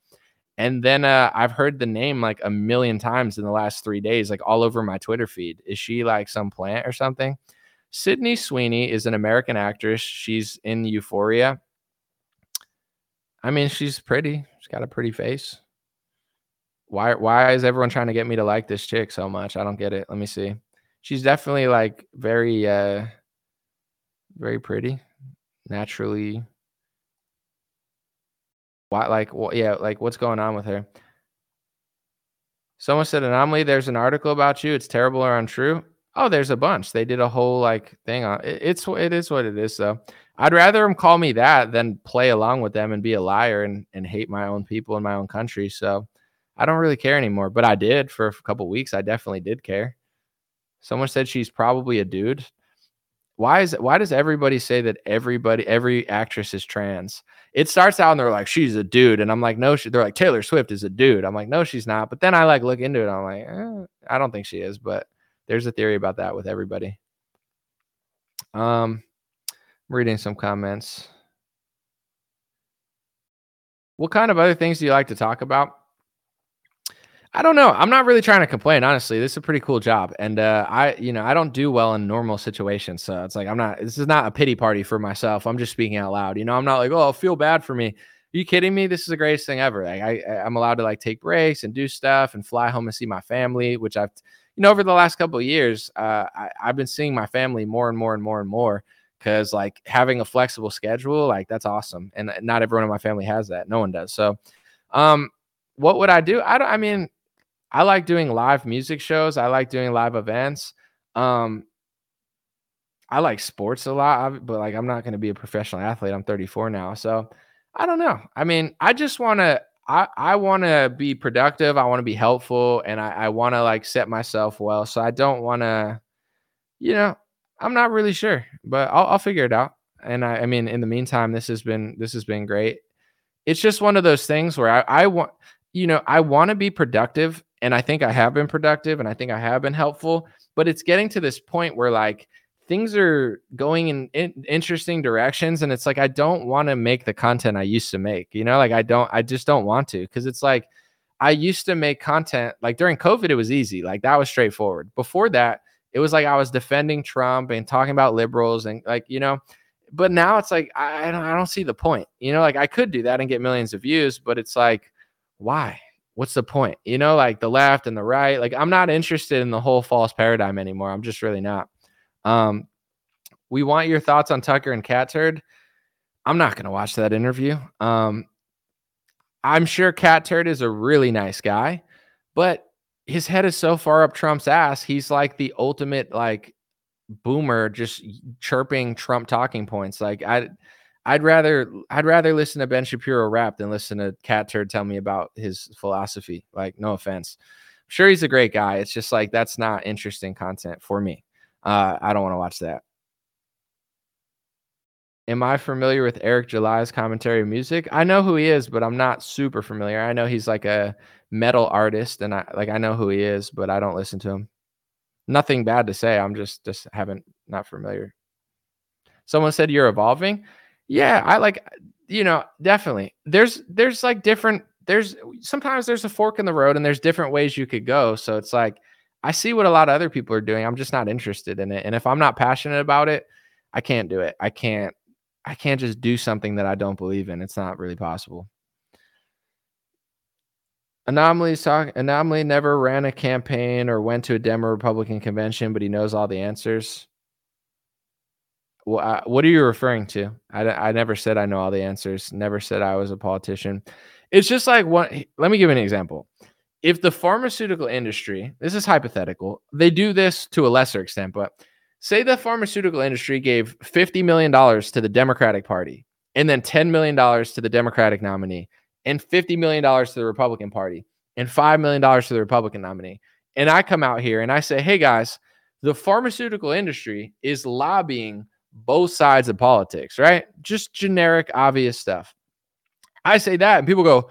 And then uh, I've heard the name like a million times in the last three days, like all over my Twitter feed. Is she like some plant or something? Sydney Sweeney is an American actress. She's in Euphoria. I mean, she's pretty. She's got a pretty face. Why why is everyone trying to get me to like this chick so much? I don't get it. Let me see. She's definitely like very uh very pretty. Naturally why, like, what, yeah, like, what's going on with her? Someone said, Anomaly, there's an article about you. It's terrible or untrue. Oh, there's a bunch. They did a whole like thing on it. It's it is what it is. So I'd rather them call me that than play along with them and be a liar and and hate my own people in my own country. So I don't really care anymore. But I did for a couple weeks. I definitely did care. Someone said she's probably a dude. Why is why does everybody say that everybody every actress is trans? it starts out and they're like, she's a dude. And I'm like, no, she, they're like, Taylor Swift is a dude. I'm like, no, she's not. But then I like look into it. I'm like, eh, I don't think she is. But there's a theory about that with everybody. Um, Reading some comments. What kind of other things do you like to talk about? I don't know. I'm not really trying to complain, honestly. This is a pretty cool job, and uh, I, you know, I don't do well in normal situations, so it's like I'm not. This is not a pity party for myself. I'm just speaking out loud. You know, I'm not like, oh, feel bad for me. Are you kidding me? This is the greatest thing ever. Like I, I'm allowed to like take breaks and do stuff and fly home and see my family, which I've, you know, over the last couple of years, uh, I, I've been seeing my family more and more and more and more because like having a flexible schedule, like that's awesome, and not everyone in my family has that. No one does. So, um, what would I do? I don't. I mean I like doing live music shows. I like doing live events. Um, I like sports a lot, but like I'm not going to be a professional athlete. I'm 34 now, so I don't know. I mean, I just want to. I I want to be productive. I want to be helpful, and I I want to like set myself well. So I don't want to, you know, I'm not really sure, but I'll I'll figure it out. And I I mean, in the meantime, this has been this has been great. It's just one of those things where I I want you know I want to be productive and I think I have been productive and I think I have been helpful, but it's getting to this point where like things are going in, in interesting directions and it's like I don't want to make the content I used to make. You know, like I don't I just don't want to cuz it's like I used to make content like during COVID it was easy. Like that was straightforward. Before that, it was like I was defending Trump and talking about liberals and like, you know, but now it's like I, I don't I don't see the point. You know, like I could do that and get millions of views, but it's like why? what's the point? You know, like the left and the right. Like I'm not interested in the whole false paradigm anymore. I'm just really not. Um, we want your thoughts on Tucker and Catturd. I'm not going to watch that interview. Um, I'm sure Catturd is a really nice guy, but his head is so far up Trump's ass. He's like the ultimate like boomer, just chirping Trump talking points. Like I, I'd rather I'd rather listen to Ben Shapiro rap than listen to Catturd tell me about his philosophy. Like, no offense. I'm sure he's a great guy. It's just like that's not interesting content for me. Uh, I don't want to watch that. Am I familiar with Eric July's commentary music? I know who he is, but I'm not super familiar. I know he's like a metal artist, and I like I know who he is, but I don't listen to him. Nothing bad to say. I'm just just haven't not familiar. Someone said you're evolving. Yeah, I like you know, definitely. There's there's like different there's sometimes there's a fork in the road and there's different ways you could go. So it's like I see what a lot of other people are doing. I'm just not interested in it. And if I'm not passionate about it, I can't do it. I can't I can't just do something that I don't believe in. It's not really possible. Anomaly's talk Anomaly never ran a campaign or went to a Demo Republican convention, but he knows all the answers. Well, what are you referring to? I, I never said I know all the answers. Never said I was a politician. It's just like what. Let me give an example. If the pharmaceutical industry, this is hypothetical, they do this to a lesser extent, but say the pharmaceutical industry gave $50 million to the Democratic Party and then $10 million to the Democratic nominee and $50 million to the Republican Party. and $5 million to the Republican nominee. And I come out here and I say, hey guys, the pharmaceutical industry is lobbying both sides of politics, right? Just generic, obvious stuff. I say that, and people go,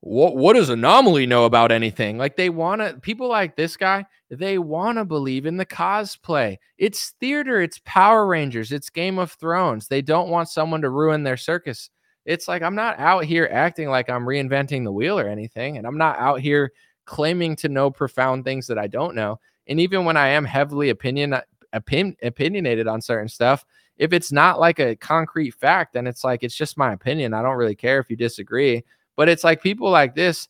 what what does anomaly know about anything like they want to people like this guy they want to believe in the cosplay it's theater it's power rangers it's game of thrones they don't want someone to ruin their circus it's like i'm not out here acting like i'm reinventing the wheel or anything and i'm not out here claiming to know profound things that i don't know and even when i am heavily opinion, opin, opinionated on certain stuff if it's not like a concrete fact then it's like it's just my opinion i don't really care if you disagree but it's like people like this,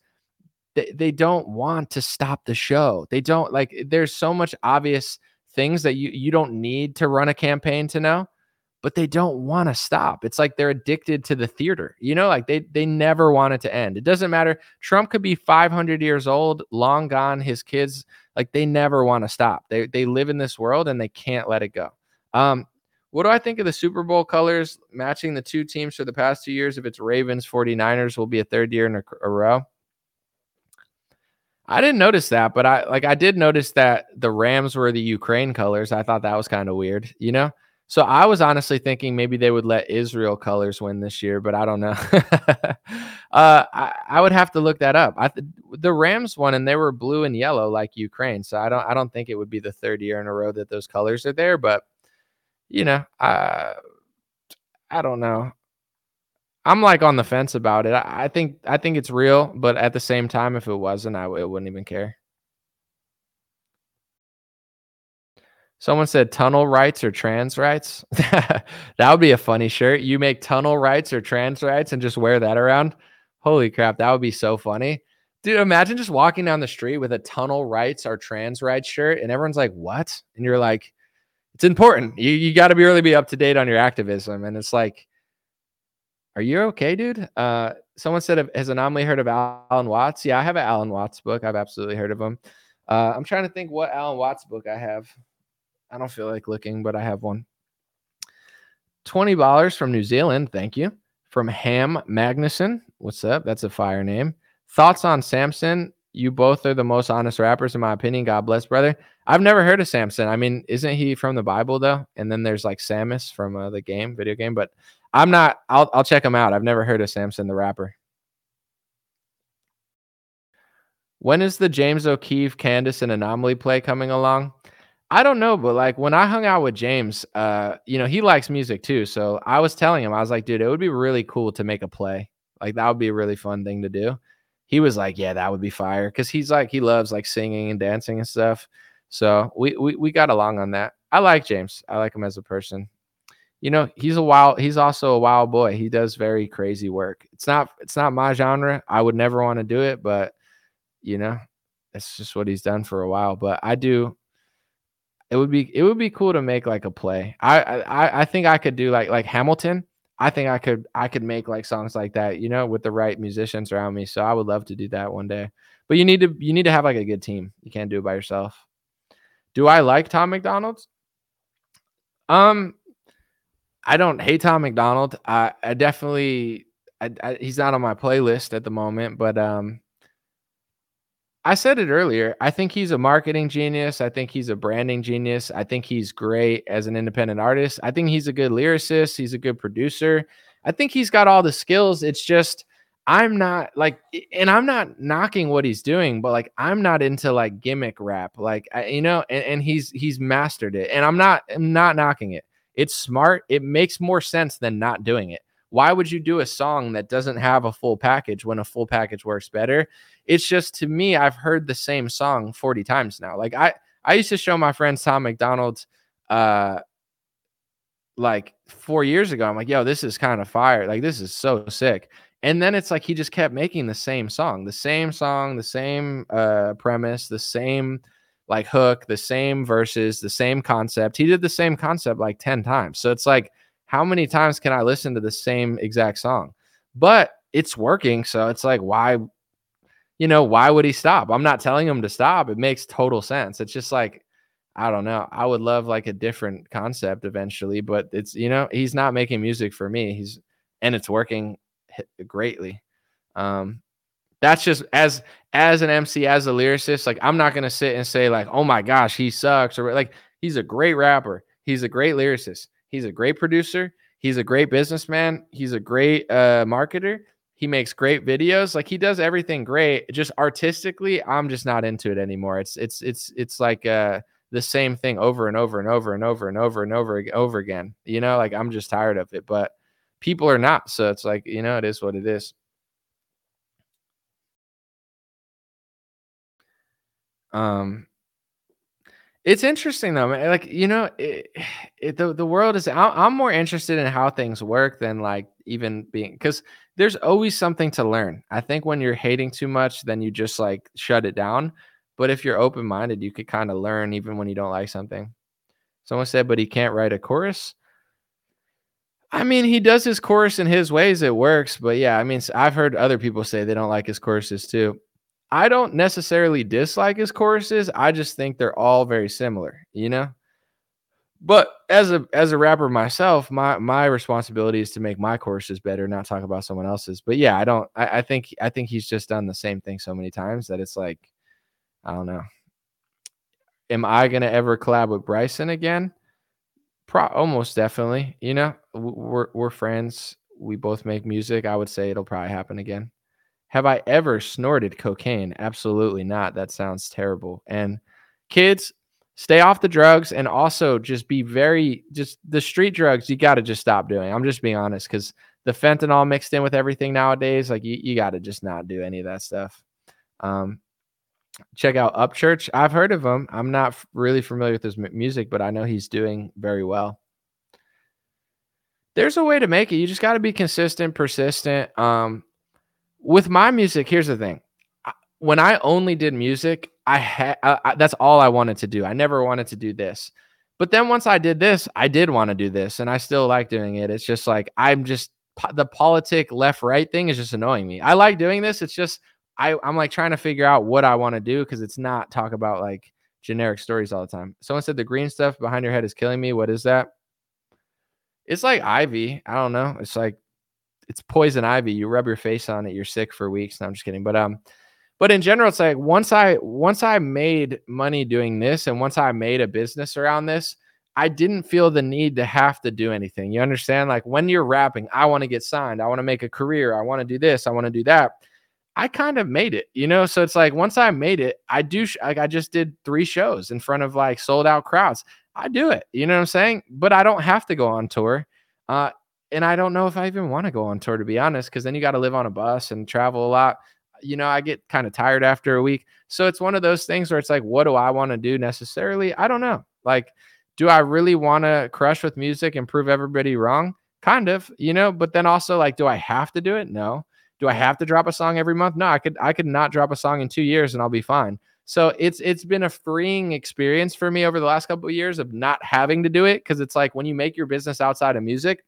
they, they don't want to stop the show. They don't like there's so much obvious things that you you don't need to run a campaign to know, but they don't want to stop. It's like they're addicted to the theater. You know, like they they never want it to end. It doesn't matter. Trump could be 500 years old, long gone, his kids like they never want to stop. They they live in this world and they can't let it go. Um what do I think of the Super Bowl colors matching the two teams for the past two years? If it's Ravens, 49ers will be a third year in a, a row. I didn't notice that, but I like I did notice that the Rams were the Ukraine colors. I thought that was kind of weird, you know? So I was honestly thinking maybe they would let Israel colors win this year, but I don't know. uh, I, I, would have to look that up. I the Rams won and they were blue and yellow like Ukraine, so I don't I don't think it would be the third year in a row that those colors are there. But you know, I I don't know. I'm like on the fence about it. I, I think I think it's real, but at the same time, if it wasn't, I it wouldn't even care. Someone said tunnel rights or trans rights. that would be a funny shirt. You make tunnel rights or trans rights and just wear that around. Holy crap, that would be so funny. Dude, imagine just walking down the street with a tunnel rights or trans rights shirt and everyone's like, "What?" And you're like, it's important. You you got to be really be up to date on your activism. And it's like, are you okay, dude? Uh, someone said, has Anomaly heard of Alan Watts? Yeah, I have an Alan Watts book. I've absolutely heard of him. Uh, I'm trying to think what Alan Watts book I have. I don't feel like looking, but I have one. $20 from New Zealand. Thank you. From Ham Magnuson. What's up? That's a fire name. Thoughts on Samson? You both are the most honest rappers, in my opinion. God bless, brother. I've never heard of Samson. I mean, isn't he from the Bible though? And then there's like Samus from uh, the game, video game. But I'm not. I'll I'll check him out. I've never heard of Samson the rapper. When is the James O'Keefe, Candace, and Anomaly play coming along? I don't know, but like when I hung out with James, uh, you know, he likes music too. So I was telling him, I was like, dude, it would be really cool to make a play. Like that would be a really fun thing to do. He was like, yeah, that would be fire. Cause he's like, he loves like singing and dancing and stuff. So we, we we got along on that. I like James. I like him as a person. You know, he's a wild. He's also a wild boy. He does very crazy work. It's not it's not my genre. I would never want to do it, but you know, it's just what he's done for a while. But I do. It would be it would be cool to make like a play. I I I think I could do like like Hamilton. I think I could I could make like songs like that, you know, with the right musicians around me. So I would love to do that one day. But you need to you need to have like a good team. You can't do it by yourself. Do I like Tom MacDonald's? Um, I don't hate Tom MacDonald. I, I definitely, I, I, he's not on my playlist at the moment, but um, I said it earlier. I think he's a marketing genius. I think he's a branding genius. I think he's great as an independent artist. I think he's a good lyricist. He's a good producer. I think he's got all the skills. It's just I'm not like, and I'm not knocking what he's doing, but like, I'm not into like gimmick rap, like, I, you know, and, and he's, he's mastered it. And I'm not, I'm not knocking it. It's smart. It makes more sense than not doing it. Why would you do a song that doesn't have a full package when a full package works better? It's just to me, I've heard the same song 40 times now. Like, I, I used to show my friends Tom MacDonald's uh, like four years ago. I'm like, yo, this is kind of fire. Like, this is so sick. And then it's like he just kept making the same song, the same song, the same uh, premise, the same like hook, the same verses, the same concept. He did the same concept like 10 times. So it's like, how many times can I listen to the same exact song? But it's working. So it's like, why, you know, why would he stop? I'm not telling him to stop. It makes total sense. It's just like, I don't know. I would love like a different concept eventually, but it's, you know, he's not making music for me. He's, and it's working greatly. Um, That's just as as an MC, as a lyricist, like I'm not gonna sit and say like, oh my gosh, he sucks, or like he's a great rapper, he's a great lyricist, he's a great producer, he's a great businessman, he's a great uh, marketer, he makes great videos, like he does everything great. Just artistically, I'm just not into it anymore. It's it's it's it's like uh the same thing over and over and over and over and over and over and over again. You know, like I'm just tired of it, but people are not. So it's like, you know, it is what it is. Um, it's interesting though, man. Like you know, it, it, the the world is. I'm more interested in how things work than like even being because there's always something to learn. I think when you're hating too much, then you just like shut it down. But if you're open minded, you could kind of learn even when you don't like something. Someone said, but he can't write a chorus. I mean, he does his chorus in his ways. It works. But yeah, I mean, I've heard other people say they don't like his choruses too. I don't necessarily dislike his choruses. I just think they're all very similar, you know? But as a as a rapper myself, my my responsibility is to make my choruses better, not talk about someone else's. But yeah, I don't I, I think I think he's just done the same thing so many times that it's like, I don't know. Am I gonna ever collab with Bryson again? Pro- almost definitely. You know, we're we're friends. We both make music. I would say it'll probably happen again. Have I ever snorted cocaine? Absolutely not. That sounds terrible. And kids, stay off the drugs and also just be very just the street drugs you got to just stop doing. I'm just being honest cuz the fentanyl mixed in with everything nowadays like you, you got to just not do any of that stuff. Um check out Upchurch. I've heard of him. I'm not really familiar with his music, but I know he's doing very well. There's a way to make it. You just got to be consistent, persistent. Um, with my music, here's the thing. When I only did music, I had that's all I wanted to do. I never wanted to do this. But then once I did this, I did want to do this and I still like doing it. It's just like I'm just the politic left right thing is just annoying me. I like doing this. It's just I I'm like trying to figure out what I want to do because it's not talk about like generic stories all the time. Someone said the green stuff behind your head is killing me. What is that? It's like ivy. I don't know. It's like it's poison ivy. You rub your face on it, you're sick for weeks. No, I'm just kidding. But um, but in general, it's like once I once I made money doing this, and once I made a business around this, I didn't feel the need to have to do anything. You understand? Like when you're rapping, I want to get signed. I want to make a career. I want to do this. I want to do that. I kind of made it, you know. So it's like once I made it, I do sh- like I just did three shows in front of like sold out crowds. I do it, you know what I'm saying? But I don't have to go on tour. Uh, and I don't know if I even want to go on tour to be honest, because then you got to live on a bus and travel a lot. You know, I get kind of tired after a week. So it's one of those things where it's like, what do I want to do necessarily? I don't know. Like, do I really want to crush with music and prove everybody wrong? Kind of, you know, but then also like, do I have to do it? No. Do I have to drop a song every month? No, I could I could not drop a song in two years and I'll be fine. So it's it's been a freeing experience for me over the last couple of years of not having to do it because it's like when you make your business outside of music,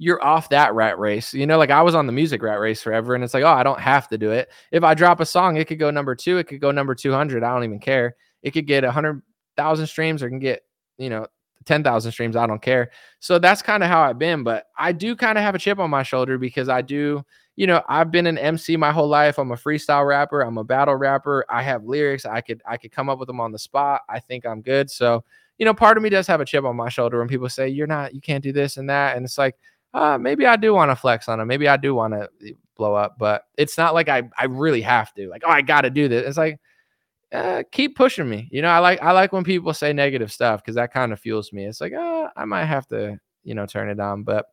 you're off that rat race. You know, like I was on the music rat race forever, and it's like, oh, I don't have to do it. If I drop a song, it could go number two, it could go number 200. I don't even care. It could get 100,000 streams or can get, you know, 10,000 streams. I don't care. So that's kind of how I've been. But I do kind of have a chip on my shoulder because I do, you know, I've been an MC my whole life. I'm a freestyle rapper. I'm a battle rapper. I have lyrics. I could, I could come up with them on the spot. I think I'm good. So, you know, part of me does have a chip on my shoulder when people say, you're not, you can't do this and that. And it's like, uh, maybe I do want to flex on him. Maybe I do want to eh, blow up, but it's not like I, I really have to. Like, oh, I got to do this. It's like, uh, keep pushing me. You know, I like I like when people say negative stuff because that kind of fuels me. It's like, uh, I might have to, you know, turn it on. But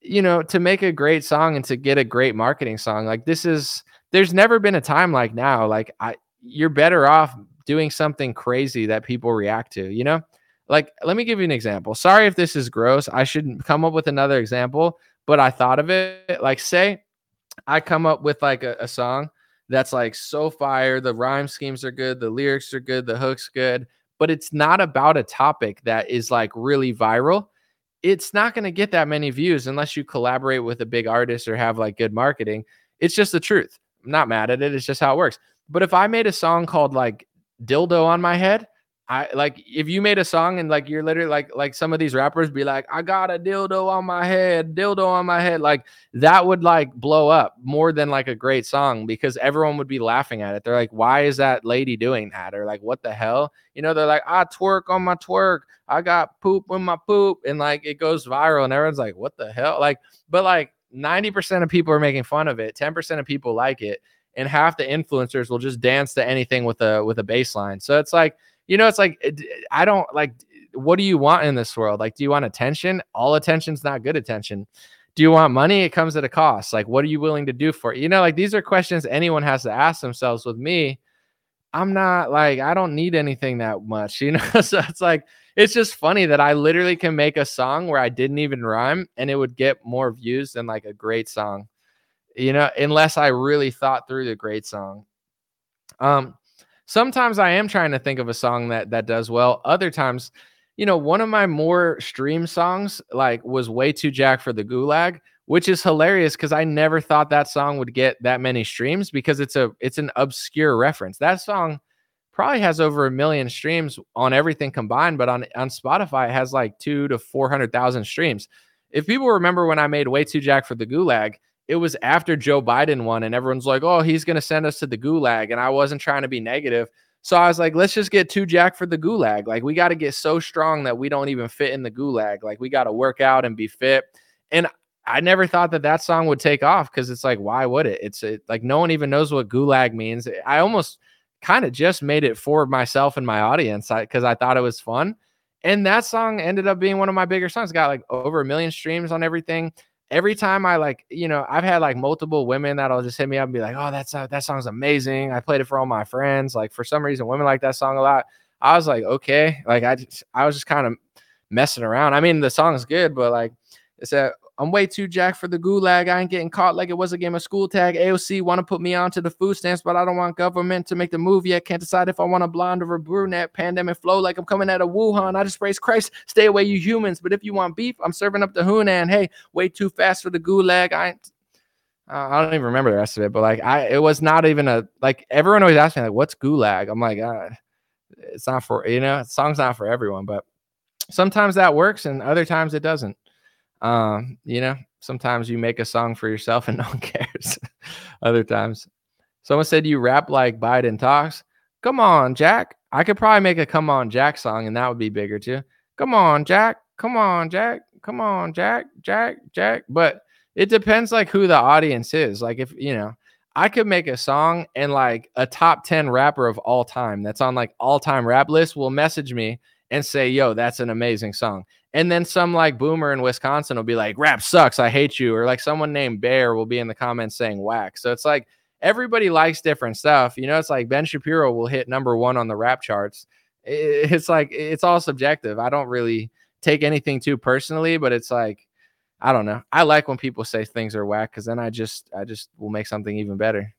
you know, to make a great song and to get a great marketing song, like this is there's never been a time like now. Like I you're better off doing something crazy that people react to, you know? Like, let me give you an example. Sorry if this is gross. I shouldn't come up with another example, but I thought of it. Like, say I come up with like a, a song that's like so fire. The rhyme schemes are good, the lyrics are good, the hook's good, but it's not about a topic that is like really viral. It's not going to get that many views unless you collaborate with a big artist or have like good marketing. It's just the truth. I'm not mad at it. It's just how it works. But if I made a song called like Dildo on My Head, I like if you made a song and like you're literally like like some of these rappers be like, I got a dildo on my head, dildo on my head. Like that would like blow up more than like a great song because everyone would be laughing at it. They're like, why is that lady doing that? Or like, what the hell? You know, they're like, I twerk on my twerk. I got poop in my poop. And like it goes viral and everyone's like, what the hell? Like, but like 90% of people are making fun of it, 10% of people like it, and half the influencers will just dance to anything with a with a bass line. So it's like you know, it's like I don't like what do you want in this world? Like, do you want attention? All attention's not good attention. Do you want money? It comes at a cost. Like, what are you willing to do for it? You know, like these are questions anyone has to ask themselves. With me, I'm not like I don't need anything that much, you know. so it's like it's just funny that I literally can make a song where I didn't even rhyme and it would get more views than like a great song. You know, unless I really thought through the great song. Um sometimes I am trying to think of a song that that does well. Other times, you know, one of my more stream songs like was way too jack for the gulag, which is hilarious because I never thought that song would get that many streams because it's a it's an obscure reference. That song probably has over a million streams on everything combined, but on on Spotify it has like two to four hundred thousand streams. If people remember when I made way too jack for the gulag, it was after Joe Biden won, and everyone's like, oh, he's going to send us to the gulag. And I wasn't trying to be negative. So I was like, let's just get two jack for the gulag. Like, we got to get so strong that we don't even fit in the gulag. Like, we got to work out and be fit. And I never thought that that song would take off because it's like, why would it? It's it, like no one even knows what gulag means. I almost kind of just made it for myself and my audience because I, I thought it was fun. And that song ended up being one of my bigger songs. Got like over a million streams on everything every time I like, you know, I've had like multiple women that'll just hit me up and be like, "Oh, that's that song's amazing." I played it for all my friends. Like for some reason, women like that song a lot. I was like, okay, like I just, I was just kind of messing around. I mean, the song's good, but like it's a I'm way too jacked for the gulag. I ain't getting caught like it was a game of school tag. AOC want to put me onto the food stamps, but I don't want government to make the move yet. Can't decide if I want a blonde or a brunette. Pandemic flow like I'm coming out of Wuhan. I just praise Christ. Stay away, you humans. But if you want beef, I'm serving up the Hunan. Hey, way too fast for the gulag. I ain't. I don't even remember the rest of it, but like I, it was not even a like everyone always asks me like, "What's gulag?" I'm like, uh, it's not for you know, song's not for everyone, but sometimes that works and other times it doesn't. Um, you know, sometimes you make a song for yourself and no one cares. Other times, someone said you rap like Biden talks. Come on, Jack. I could probably make a "Come on, Jack" song, and that would be bigger too. Come on, Jack. Come on, Jack. Come on, Jack. Jack. Jack. But it depends, like who the audience is. Like if you know, I could make a song and like a top ten rapper of all time that's on like all time rap list will message me and say, "Yo, that's an amazing song." And then some like boomer in Wisconsin will be like, rap sucks. I hate you. Or like someone named Bear will be in the comments saying whack. So it's like everybody likes different stuff. You know, it's like Ben Shapiro will hit number one on the rap charts. It's like, it's all subjective. I don't really take anything too personally, but it's like, I don't know. I like when people say things are whack because then I just, I just will make something even better.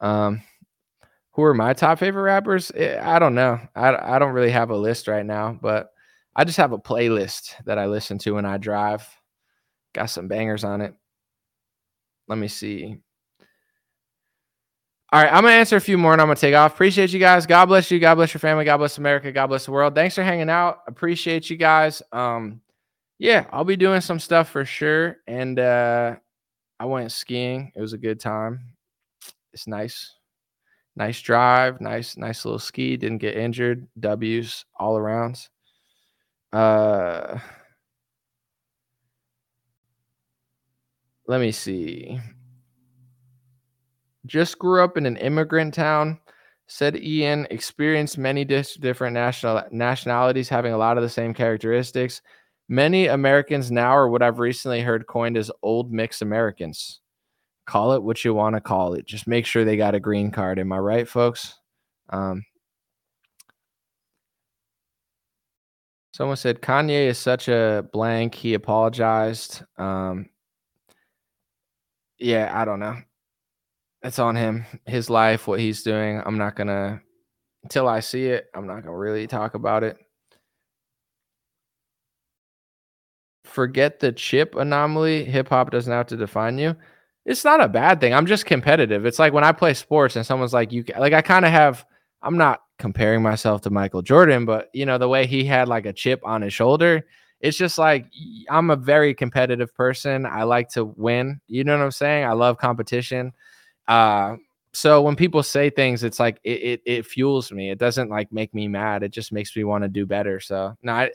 Um, who are my top favorite rappers? Eh, I don't know. I, I don't really have a list right now, but I just have a playlist that I listen to when I drive. Got some bangers on it. Let me see. All right, I'm gonna answer a few more and I'm gonna take off. Appreciate you guys. God bless you. God bless your family. God bless America. God bless the world. Thanks for hanging out. Appreciate you guys. Um, yeah, I'll be doing some stuff for sure. And uh, I went skiing. It was a good time. It's nice, nice drive. Nice, nice little ski. Didn't get injured. W's all around. Uh, let me see. Just grew up in an immigrant town. Said Ian experienced many dis- different national nationalities having a lot of the same characteristics. Many Americans now are what I've recently heard coined as old mixed Americans. Call it what you want to call it. Just make sure they got a green card. Am I right, folks? Um, Someone said Kanye is such a blank. He apologized. Um, yeah, I don't know. It's on him, his life, what he's doing. I'm not gonna until I see it. I'm not gonna really talk about it. Forget the chip anomaly. Hip hop doesn't have to define you. It's not a bad thing. I'm just competitive. It's like when I play sports and someone's like, "You like," I kind of have. I'm not comparing myself to Michael Jordan, but you know, the way he had like a chip on his shoulder, it's just like I'm a very competitive person. I like to win. You know what I'm saying? I love competition. Uh, so when people say things, it's like it, it, it fuels me. It doesn't like make me mad. It just makes me want to do better. So no, I,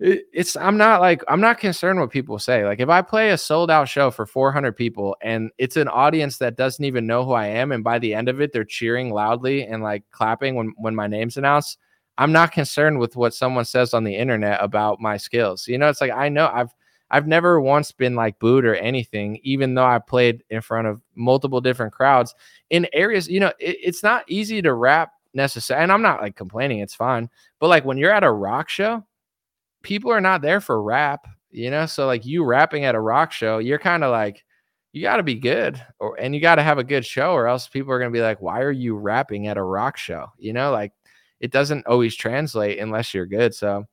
it's I'm not like I'm not concerned what people say. Like if I play a sold out show for 400 people and it's an audience that doesn't even know who I am, and by the end of it they're cheering loudly and like clapping when when my name's announced, I'm not concerned with what someone says on the internet about my skills. You know, it's like I know I've I've never once been like booed or anything, even though I played in front of multiple different crowds in areas. You know, it, it's not easy to rap necessarily, and I'm not like complaining. It's fine, but like when you're at a rock show, people are not there for rap. You know, so like you rapping at a rock show, you're kind of like you got to be good or and you got to have a good show or else people are going to be like why are you rapping at a rock show you know like it doesn't always translate unless you're good so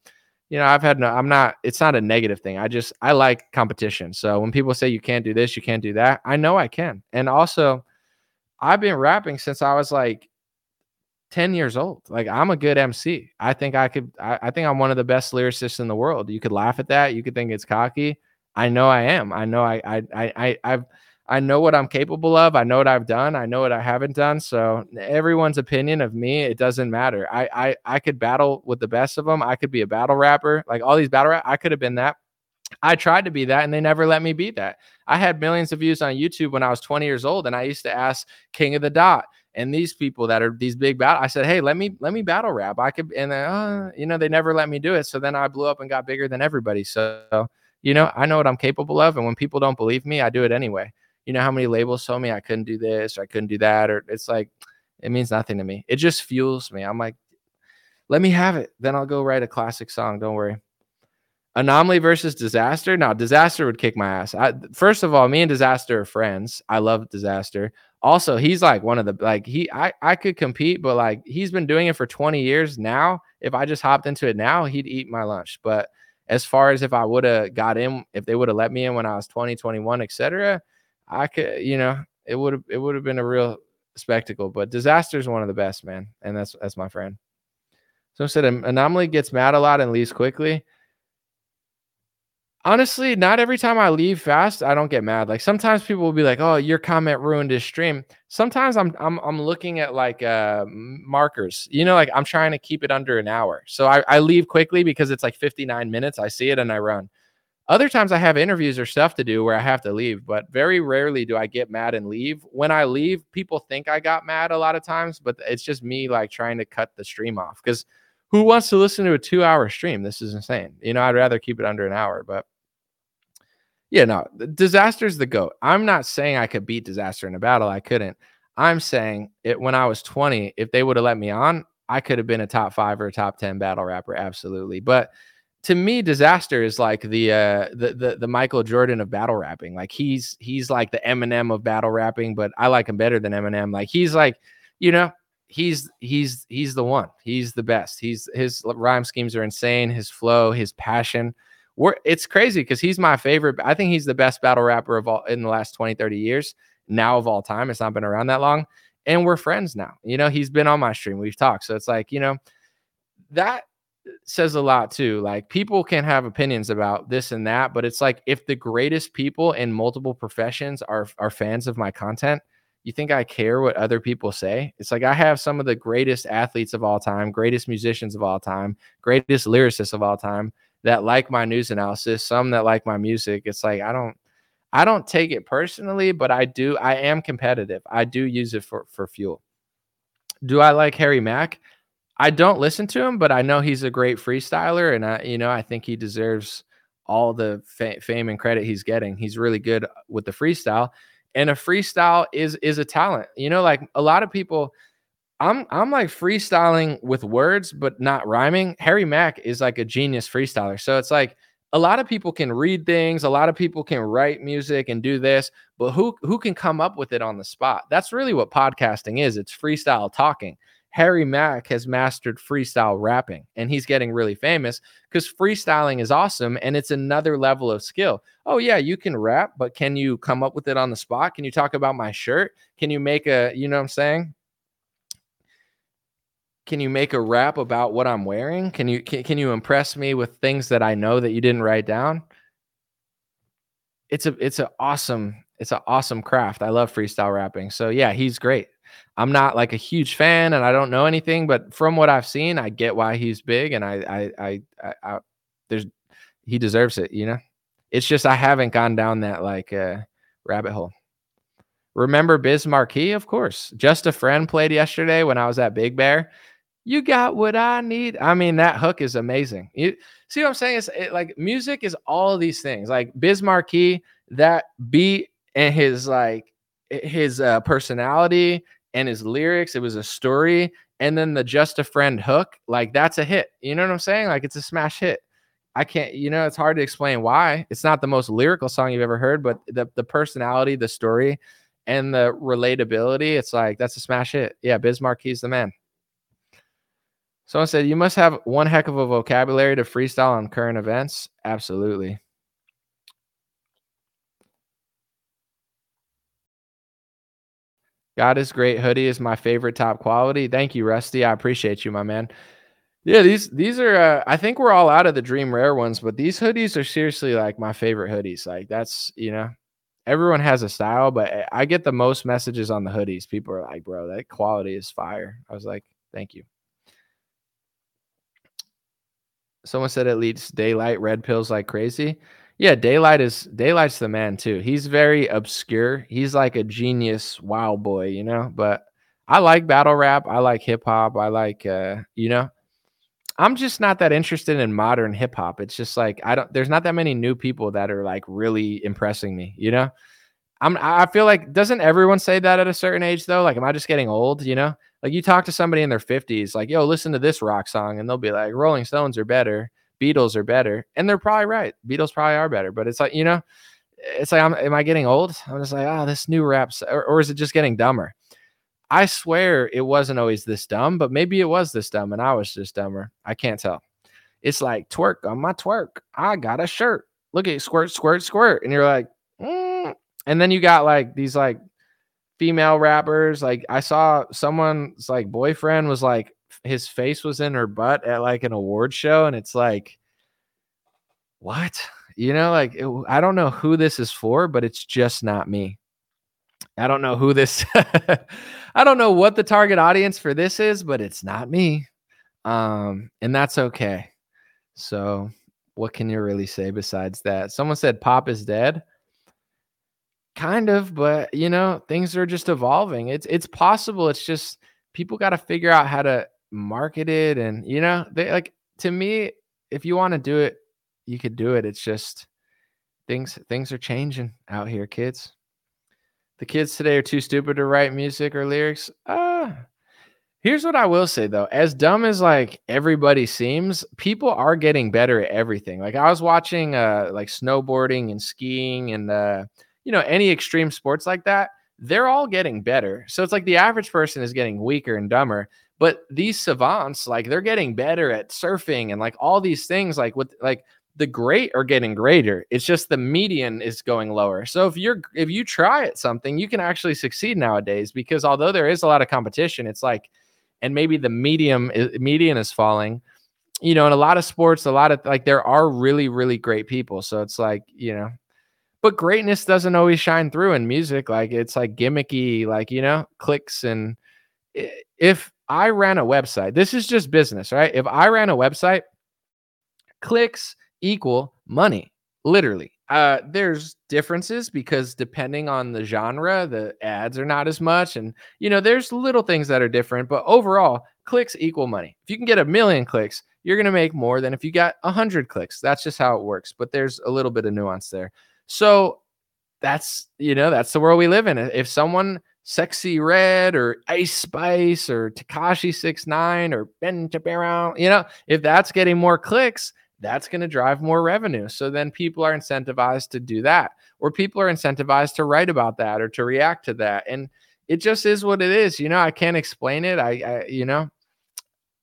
you know, I've had no, I'm not, it's not a negative thing. I just, I like competition. So when people say you can't do this, you can't do that, I know I can. And also, I've been rapping since I was like 10 years old. Like I'm a good MC. I think I could, I, I think I'm one of the best lyricists in the world. You could laugh at that. You could think it's cocky. I know I am. I know I, I, I, I've, I know what I'm capable of. I know what I've done. I know what I haven't done. So everyone's opinion of me, it doesn't matter. I I I could battle with the best of them. I could be a battle rapper. Like all these battle rap, I could have been that. I tried to be that and they never let me be that. I had millions of views on YouTube when I was 20 years old and I used to ask King of the Dot and these people that are these big battle. I said, "Hey, let me let me battle rap. I could." And then, uh, you know, they never let me do it. So then I blew up and got bigger than everybody. So you know, I know what I'm capable of, and when people don't believe me, I do it anyway you know how many labels told me I couldn't do this or I couldn't do that, or it's like it means nothing to me. It just fuels me. I'm like, let me have it. Then I'll go write a classic song. Don't worry. Anomaly versus Dizaster. Now, Dizaster would kick my ass. I, first of all, me and Dizaster are friends. I love Dizaster. Also, he's like one of the like he I I could compete, but like he's been doing it for 20 years now. If I just hopped into it now, he'd eat my lunch. But as far as if I would have got in, if they would have let me in when I was 20, 21, etc., I could, you know, it would have it would have been a real spectacle. But Dizaster is one of the best, man, and that's that's my friend. So I said anomaly gets mad a lot and leaves quickly. Honestly, not every time I leave fast, I don't get mad. Like sometimes people will be like, "Oh, your comment ruined his stream." Sometimes I'm I'm I'm looking at like uh markers. You know, like I'm trying to keep it under an hour. So I, I leave quickly because it's like 59 minutes. I see it and I run. Other times I have interviews or stuff to do where I have to leave, but very rarely do I get mad and leave. When I leave, people think I got mad a lot of times, but it's just me like trying to cut the stream off because who wants to listen to a two hour stream? This is insane. You know, I'd rather keep it under an hour, but yeah, no, Dizaster's the goat. I'm not saying I could beat Dizaster in a battle. I couldn't. I'm saying it when I was 20, if they would have let me on, I could have been a top five or a top 10 battle rapper. Absolutely. But to me, Dizaster is like the uh the, the the Michael Jordan of battle rapping. Like he's he's like the Eminem of battle rapping, but I like him better than Eminem. Like he's like, you know, he's he's he's the one. He's the best. He's his rhyme schemes are insane. His flow, his passion. We're, it's crazy because he's my favorite. I think he's the best battle rapper of all in the last 20, 30 years. Now of all time. It's not been around that long. And we're friends now. You know, he's been on my stream. We've talked. So it's like, you know, that says a lot too. Like people can have opinions about this and that, but it's like if the greatest people in multiple professions are are fans of my content, you think I care what other people say? It's like I have some of the greatest athletes of all time, greatest musicians of all time, greatest lyricists of all time that like my news analysis, some that like my music. It's like I don't I don't take it personally, but I do I am competitive. I do use it for for fuel. Do I like Harry Mack? I don't listen to him, but I know he's a great freestyler, and I, you know, I think he deserves all the fa- fame and credit he's getting. He's really good with the freestyle, and a freestyle is is a talent. You know, like a lot of people. I'm I'm like freestyling with words, but not rhyming. Harry Mack is like a genius freestyler. So it's like a lot of people can read things, a lot of people can write music and do this, but who who can come up with it on the spot? That's really what podcasting is. It's freestyle talking. Harry Mack has mastered freestyle rapping and he's getting really famous because freestyling is awesome and it's another level of skill. Oh, yeah, you can rap, but can you come up with it on the spot? Can you talk about my shirt? Can you make a, you know what I'm saying? Can you make a rap about what I'm wearing? Can you can, can you impress me with things that I know that you didn't write down? It's a it's an awesome it's an awesome craft. I love freestyle rapping. So yeah, he's great. I'm not like a huge fan and I don't know anything, but from what I've seen, I get why he's big and I I I, I, I there's he deserves it, you know. It's just I haven't gone down that like uh rabbit hole. Remember Biz Markie? Of course. Just a friend played yesterday when I was at Big Bear. You got what I need. I mean, that hook is amazing. You see what I'm saying? It's it, like music is all these things. Like Biz Markie, that beat and his like his uh, personality and his lyrics. It was a story, and then the just a friend hook. Like that's a hit. You know what I'm saying? Like it's a smash hit. I can't, you know, it's hard to explain why. It's not the most lyrical song you've ever heard, but the the personality, the story, and the relatability, it's like that's a smash hit. Yeah, Biz Markie's the man. Someone said you must have one heck of a vocabulary to freestyle on current events. Absolutely. God is great. Hoodie is my favorite top quality. Thank you, Rusty. I appreciate you, my man. Yeah, these these are uh, I think we're all out of the dream rare ones, but these hoodies are seriously like my favorite hoodies. Like that's, you know, everyone has a style, but eh, I get the most messages on the hoodies. People are like, "Bro, that quality is fire." I was like, "Thank you." Someone said it leads Daylyt red pills like crazy. Yeah, Daylyt is Daylyt's the man too. He's very obscure. He's like a genius wow boy, you know. But I like battle rap. I like hip hop. I like uh, you know, I'm just not that interested in modern hip hop. It's just like I don't there's not that many new people that are like really impressing me, you know? I'm I feel like doesn't everyone say that at a certain age though? Like am I just getting old, you know? Like you talk to somebody in their 50s like, "Yo, listen to this rock song." And they'll be like, "Rolling Stones are better, Beatles are better." And they're probably right. Beatles probably are better, but it's like, you know, it's like I'm, am I getting old? I'm just like, "Oh, this new rap or, or is it just getting dumber?" I swear it wasn't always this dumb, but maybe it was this dumb and I was just dumber. I can't tell. It's like twerk on my twerk. I got a shirt. Look at squirt, squirt, squirt. And you're like, mm. And then you got like these like female rappers. Like I saw someone's like boyfriend was like his face was in her butt at like an award show, and it's like, what? You know, like it, I don't know who this is for, but it's just not me. I don't know who this I don't know what the target audience for this is, but it's not me. Um and that's okay. So, what can you really say besides that? Someone said pop is dead. Kind of, but you know, things are just evolving. It's it's possible. It's just people got to figure out how to market it and you know, they like to me if you want to do it, you could do it. It's just things things are changing out here, kids the kids today are too stupid to write music or lyrics. Uh here's what I will say though. As dumb as like everybody seems, people are getting better at everything. Like I was watching uh like snowboarding and skiing and uh you know any extreme sports like that. They're all getting better. So it's like the average person is getting weaker and dumber, but these savants like they're getting better at surfing and like all these things like with like the great are getting greater. It's just the median is going lower. So if you're if you try at something, you can actually succeed nowadays because although there is a lot of competition, it's like and maybe the medium eh, median is falling. You know, in a lot of sports, a lot of like there are really really great people. So it's like, you know, but greatness doesn't always shine through in music. Like it's like gimmicky, like, you know, clicks and if I ran a website, this is just business, right? If I ran a website, clicks equal money, literally. Uh, there's differences because depending on the genre, the ads are not as much. And, you know, there's little things that are different, but overall, clicks equal money. If you can get a million clicks, you're going to make more than if you got a hundred clicks. That's just how it works. But there's a little bit of nuance there. So that's, you know, that's the world we live in. If someone, Sexyy Red or Ice Spice or Tekashi Six Nine or Ben Shapiro, you know, if that's getting more clicks, that's going to drive more revenue. So then people are incentivized to do that, or people are incentivized to write about that or to react to that. And it just is what it is. You know, I can't explain it. I, I you know,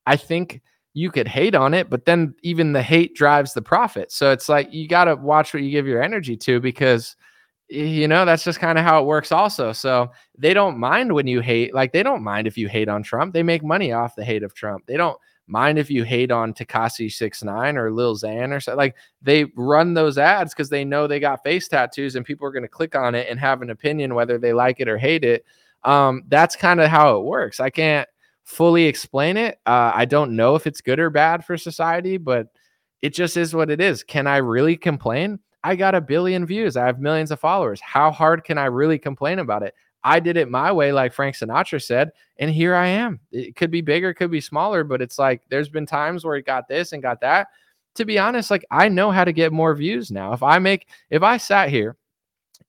I think you could hate on it, but then even the hate drives the profit. So it's like you got to watch what you give your energy to because you know, that's just kind of how it works also. So they don't mind when you hate, like they don't mind if you hate on Trump. They make money off the hate of Trump. They don't mind if you hate on Tekashi Six Nine or Lil Xan or something. Like they run those ads because they know they got face tattoos and people are going to click on it and have an opinion whether they like it or hate it. Um, that's kind of how it works. I can't fully explain it. Uh, I don't know if it's good or bad for society, but it just is what it is. Can I really complain? I got a billion views. I have millions of followers. How hard can I really complain about it? I did it my way, like Frank Sinatra said, and here I am. It could be bigger, could be smaller, but it's like there's been times where it got this and got that. To be honest, like I know how to get more views now. If I make, if I sat here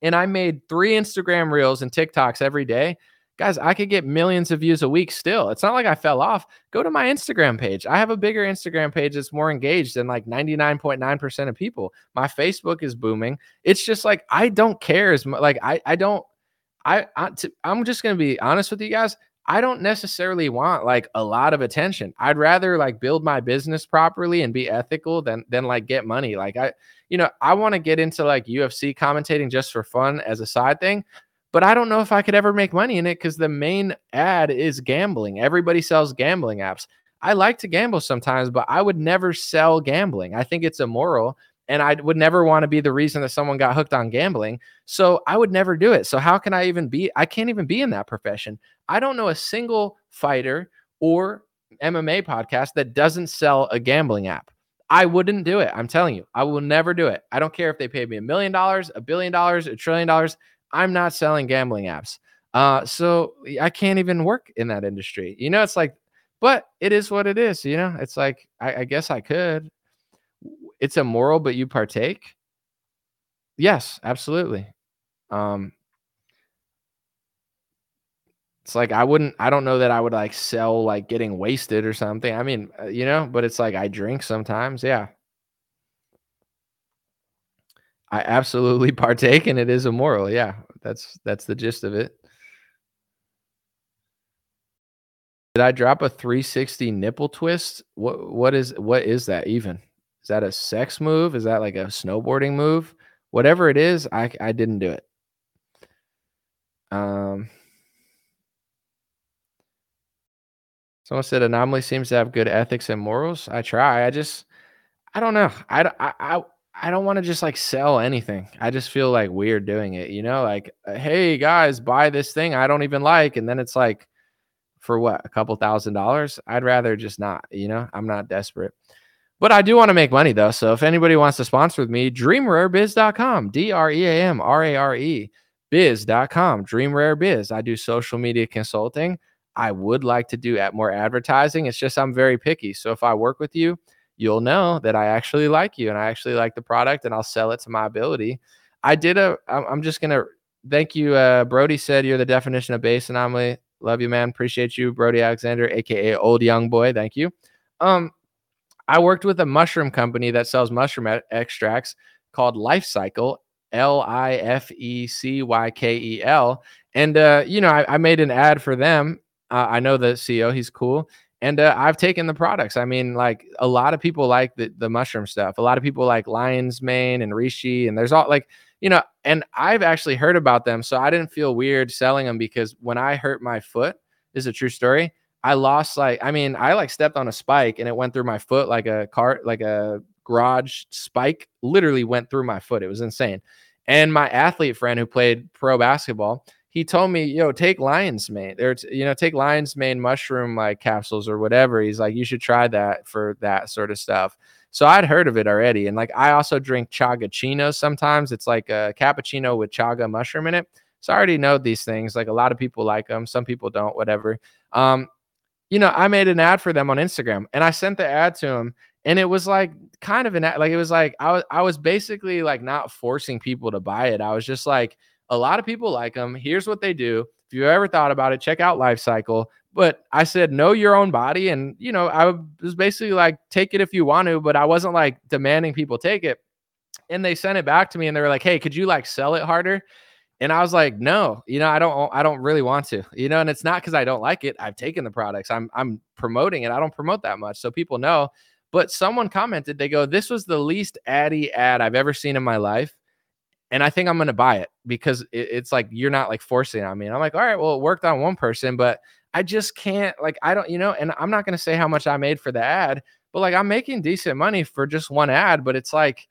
and I made three Instagram reels and TikToks every day, guys, I could get millions of views a week still. It's not like I fell off. Go to my Instagram page. I have a bigger Instagram page that's more engaged than like 99.9% of people. My Facebook is booming. It's just like I don't care as much. Like I I don't I, I t- I'm just to be honest with you guys. I don't necessarily want like a lot of attention. I'd rather like build my business properly and be ethical than than like get money. Like I you know, I want to get into like UFC commentating just for fun as a side thing but I don't know if I could ever make money in it because the main ad is gambling. Everybody sells gambling apps. I like to gamble sometimes, but I would never sell gambling. I think it's immoral and I would never want to be the reason that someone got hooked on gambling. So I would never do it. So how can I even be? I can't even be in that profession. I don't know a single fighter or MMA podcast that doesn't sell a gambling app. I wouldn't do it. I'm telling you, I will never do it. I don't care if they paid me a million dollars, a billion dollars, a trillion dollars. I'm not selling gambling apps. Uh, so I can't even work in that industry. You know, it's like, but it is what it is. You know, it's like, I, I guess I could. It's immoral, but you partake. Yes, absolutely. Um, it's like I wouldn't, I don't know that I would like sell like getting wasted or something. I mean, uh, you know, but it's like I drink sometimes. Yeah. I absolutely partake and it is immoral. Yeah, that's that's the gist of it. Did I drop a 360 nipple twist? What what is what is that even? Is that a sex move? Is that like a snowboarding move? Whatever it is, I I didn't do it. Um Someone said anomaly seems to have good ethics and morals. I try. I just I don't know. I I, I I don't want to just like sell anything. I just feel like weird doing it, you know, like, uh, hey guys, buy this thing I don't even like. And then it's like, for what, a couple thousand dollars? I'd rather just not, you know, I'm not desperate. But I do want to make money though. So if anybody wants to sponsor with me, dreamrarebiz.com, D R E A M R A R E biz.com, dreamrarebiz. I do social media consulting. I would like to do more advertising. It's just I'm very picky. So if I work with you, you'll know that I actually like you and I actually like the product and I'll sell it to my ability. I did a, I'm just going to thank you. Uh, Brody said you're the definition of base anomaly. Love you, man. Appreciate you, Brody Alexander, aka Old Young Boy. Thank you. Um, I worked with a mushroom company that sells mushroom e- extracts called Life Cykel, L I F E C Y K E L. And, uh, you know, I, I, made an ad for them. Uh, I know the CEO, he's cool and uh, I've taken the products. I mean, like a lot of people like the, the mushroom stuff. A lot of people like lion's mane and reishi, and there's all like, you know, and I've actually heard about them. So I didn't feel weird selling them because when I hurt my foot, is a true story. I lost like, I mean, I like stepped on a spike and it went through my foot like a cart, like a garage spike, literally went through my foot. It was insane. And my athlete friend who played pro basketball, he told me, yo, take lion's mane or, you know, take lion's mane mushroom like capsules or whatever. He's like, you should try that for that sort of stuff. So I'd heard of it already. And like, I also drink chagachinos sometimes. It's like a cappuccino with chaga mushroom in it. So I already know these things. Like a lot of people like them. Some people don't, whatever. Um, you know, I made an ad for them on Instagram and I sent the ad to him and it was like kind of an ad, like it was like I was I was basically like not forcing people to buy it. I was just like, a lot of people like them. Here's what they do. If you ever thought about it, check out Life Cykel. But I said, know your own body. And, you know, I was basically like, take it if you want to, but I wasn't like demanding people take it. And they sent it back to me and they were like, hey, could you like sell it harder? And I was like, no, you know, I don't, I don't really want to, you know, and it's not because I don't like it. I've taken the products. I'm, I'm promoting it. I don't promote that much. So people know. But someone commented, they go, this was the least addy ad I've ever seen in my life and I think I'm gonna buy it because it, it's like you're not like forcing on me. And I'm like, all right, well, it worked on one person, but I just can't like I don't, you know, and I'm not gonna say how much I made for the ad, but like I'm making decent money for just one ad, but it's like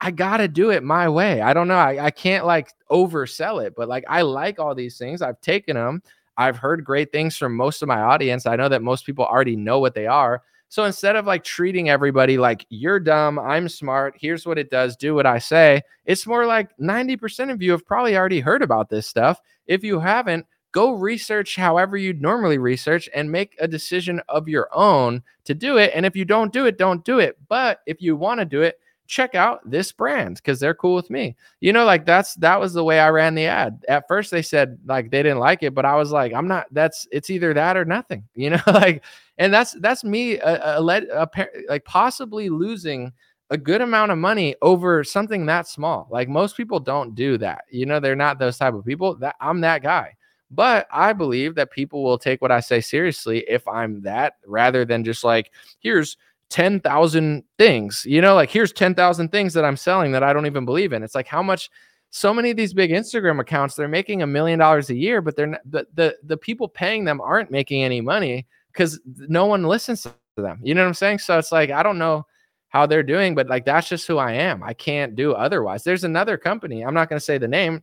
I gotta do it my way. I don't know. I, I can't like oversell it, but like I like all these things. I've taken them. I've heard great things from most of my audience. I know that most people already know what they are. So instead of like treating everybody like you're dumb, I'm smart, here's what it does, do what I say, it's more like 90% of you have probably already heard about this stuff. If you haven't, go research however you'd normally research and make a decision of your own to do it. And if you don't do it, don't do it. But if you want to do it, check out this brand because they're cool with me. You know, like that's that was the way I ran the ad. At first, they said like they didn't like it, but I was like, I'm not. That's it's either that or nothing. You know, like, and that's that's me, uh, uh, a, a, like possibly losing a good amount of money over something that small. Like most people don't do that. You know, they're not those type of people. That I'm that guy. But I believe that people will take what I say seriously if I'm that rather than just like, here's 10,000 things, you know, like here's 10,000 things that I'm selling that I don't even believe in. It's like how much so many of these big Instagram accounts, they're making a million dollars a year, but they're not, the, the, the people paying them aren't making any money because no one listens to them. You know what I'm saying? So it's like, I don't know how they're doing, but like that's just who I am. I can't do otherwise. There's another company, I'm not going to say the name.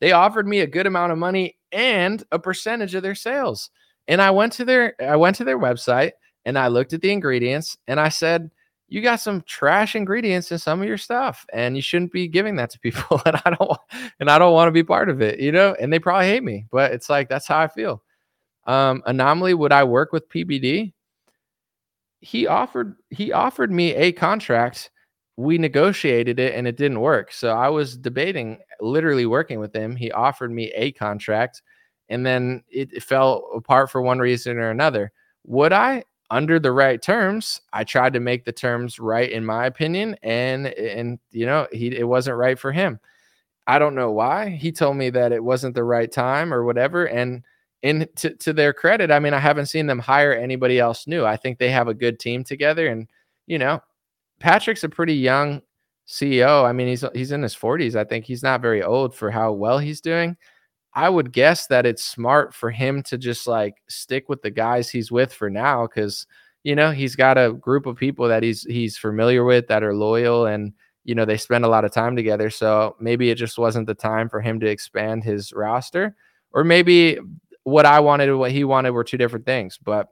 They offered me a good amount of money and a percentage of their sales. And I went to their I went to their website and I looked at the ingredients and I said, "You got some trash ingredients in some of your stuff, and you shouldn't be giving that to people." and I don't and I don't want to be part of it, you know. And they probably hate me, but it's like that's how I feel. Um, anomaly, would I work with PBD? He offered he offered me a contract. We negotiated it and it didn't work. So I was debating literally working with him. He offered me a contract and then it, it fell apart for one reason or another. Would I? Under the right terms, I tried to make the terms right in my opinion, and and you know he it wasn't right for him. I don't know why. He told me that it wasn't the right time or whatever. And in to, to their credit, I mean, I haven't seen them hire anybody else new. I think they have a good team together. And, you know, Patrick's a pretty young CEO. I mean, he's he's in his 40s. I think he's not very old for how well he's doing. I would guess that it's smart for him to just like stick with the guys he's with for now cuz you know, he's got a group of people that he's he's familiar with that are loyal and you know, they spend a lot of time together. So maybe it just wasn't the time for him to expand his roster or maybe what I wanted and what he wanted were two different things, but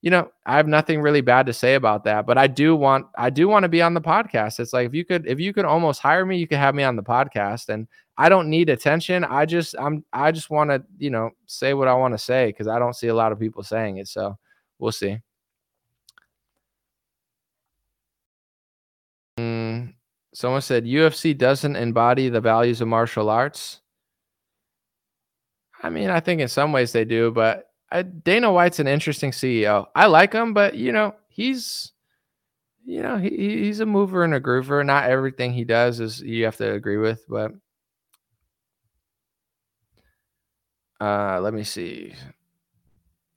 you know, I have nothing really bad to say about that, but I do want I do want to be on the podcast. It's like if you could if you could almost hire me, you could have me on the podcast and I don't need attention. I just I'm I just want to, you know, say what I want to say cuz I don't see a lot of people saying it, so we'll see. Mm, someone said UFC doesn't embody the values of martial arts. I mean, I think in some ways they do, but I, Dana White's an interesting CEO. I like him, but you know, he's you know, he, he's a mover and a groover. Not everything he does is you have to agree with, but uh let me see.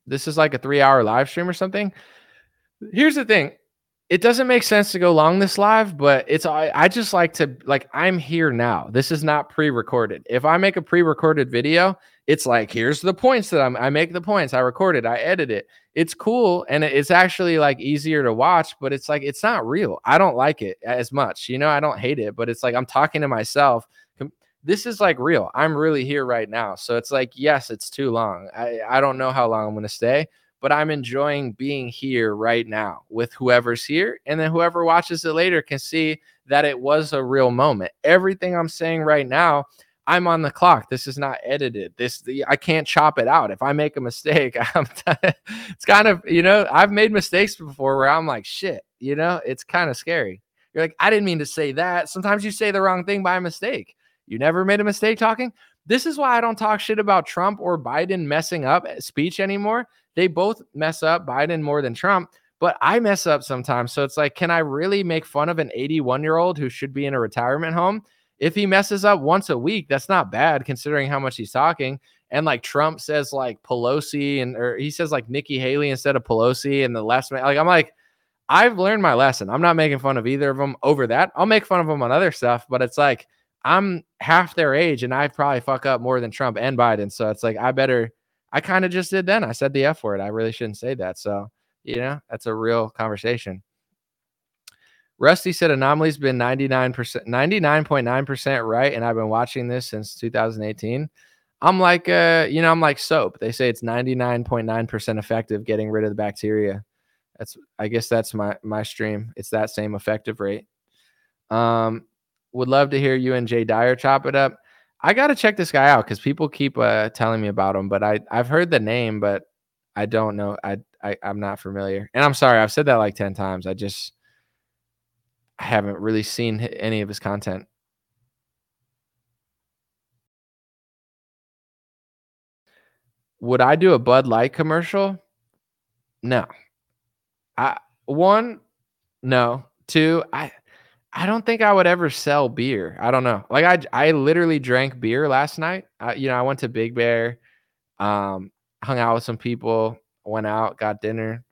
This is like a 3-hour live stream or something. Here's the thing. It doesn't make sense to go long this live, but it's I, I just like to like I'm here now. This is not pre-recorded. If I make a pre-recorded video, it's like here's the points that I'm I make the points, I record it, I edit it. It's cool and it's actually like easier to watch, but it's like it's not real. I don't like it as much. You know, I don't hate it, but it's like I'm talking to myself. This is like real. I'm really here right now. So it's like yes, it's too long. I I don't know how long I'm going to stay, but I'm enjoying being here right now with whoever's here and then whoever watches it later can see that it was a real moment. Everything I'm saying right now I'm on the clock. This is not edited. This the, I can't chop it out. If I make a mistake, it's kind of you know I've made mistakes before where I'm like shit. You know, it's kind of scary. You're like I didn't mean to say that. Sometimes you say the wrong thing by mistake. You never made a mistake talking. This is why I don't talk shit about Trump or Biden messing up eh, speech anymore. They both mess up Biden more than Trump, but I mess up sometimes. So it's like, can I really make fun of an 81 year old who should be in a retirement home? if he messes up once a week, that's not bad considering how much he's talking. And like Trump says, like Pelosi, and or he says like Nikki Haley instead of Pelosi, and the last like I'm like, I've learned my lesson. I'm not making fun of either of them over that. I'll make fun of them on other stuff, but it's like I'm half their age and I probably fuck up more than Trump and Biden. So it's like I better I kind of just did then. I said the F word. I really shouldn't say that. So, you know, that's a real conversation. Rusty said Anomaly's been 99%, 99.9% right. And I've been watching this since 2018. I'm like, uh, you know, I'm like soap. They say it's 99.9% effective getting rid of the bacteria. That's, I guess that's my, my stream. It's that same effective rate. Um, would love to hear you and Jay Dyer chop it up. I got to check this guy out because people keep uh, telling me about him, but I I've heard the name, but I don't know. I, I I'm not familiar, and I'm sorry. I've said that like ten times. I just I haven't really seen any of his content. Would I do a Bud Light commercial? No. I one, no. Two, I I don't think I would ever sell beer. I don't know. Like I, I literally drank beer last night. I, you know, I went to Big Bear, um, hung out with some people, went out, got dinner.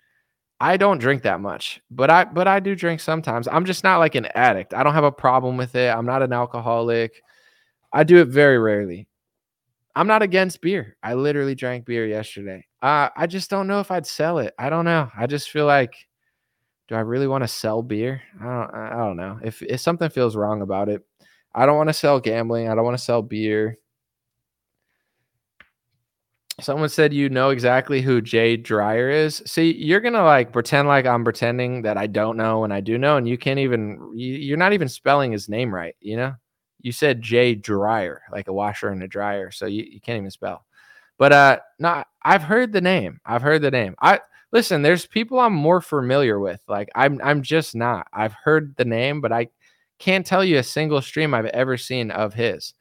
I don't drink that much, but I, but I do drink sometimes. I'm just not like an addict. I don't have a problem with it. I'm not an alcoholic. I do it very rarely. I'm not against beer. I literally drank beer yesterday. Uh, I just don't know if I'd sell it. I don't know. I just feel like do I really want to sell beer? I don't I don't know. If if something feels wrong about it, I don't want to sell gambling. I don't want to sell beer. Someone said you know exactly who Jay Dyer is. See, you're gonna like pretend like I'm pretending that I don't know when I do know, and you can't even you're not even spelling his name right. You know, you said Jay Dyer, like a washer and a dryer, so you, you can't even spell. But uh, no, I've heard the name. I've heard the name. I listen, there's people I'm more familiar with. Like I'm I'm just not. I've heard the name, but I can't tell you a single stream I've ever seen of his.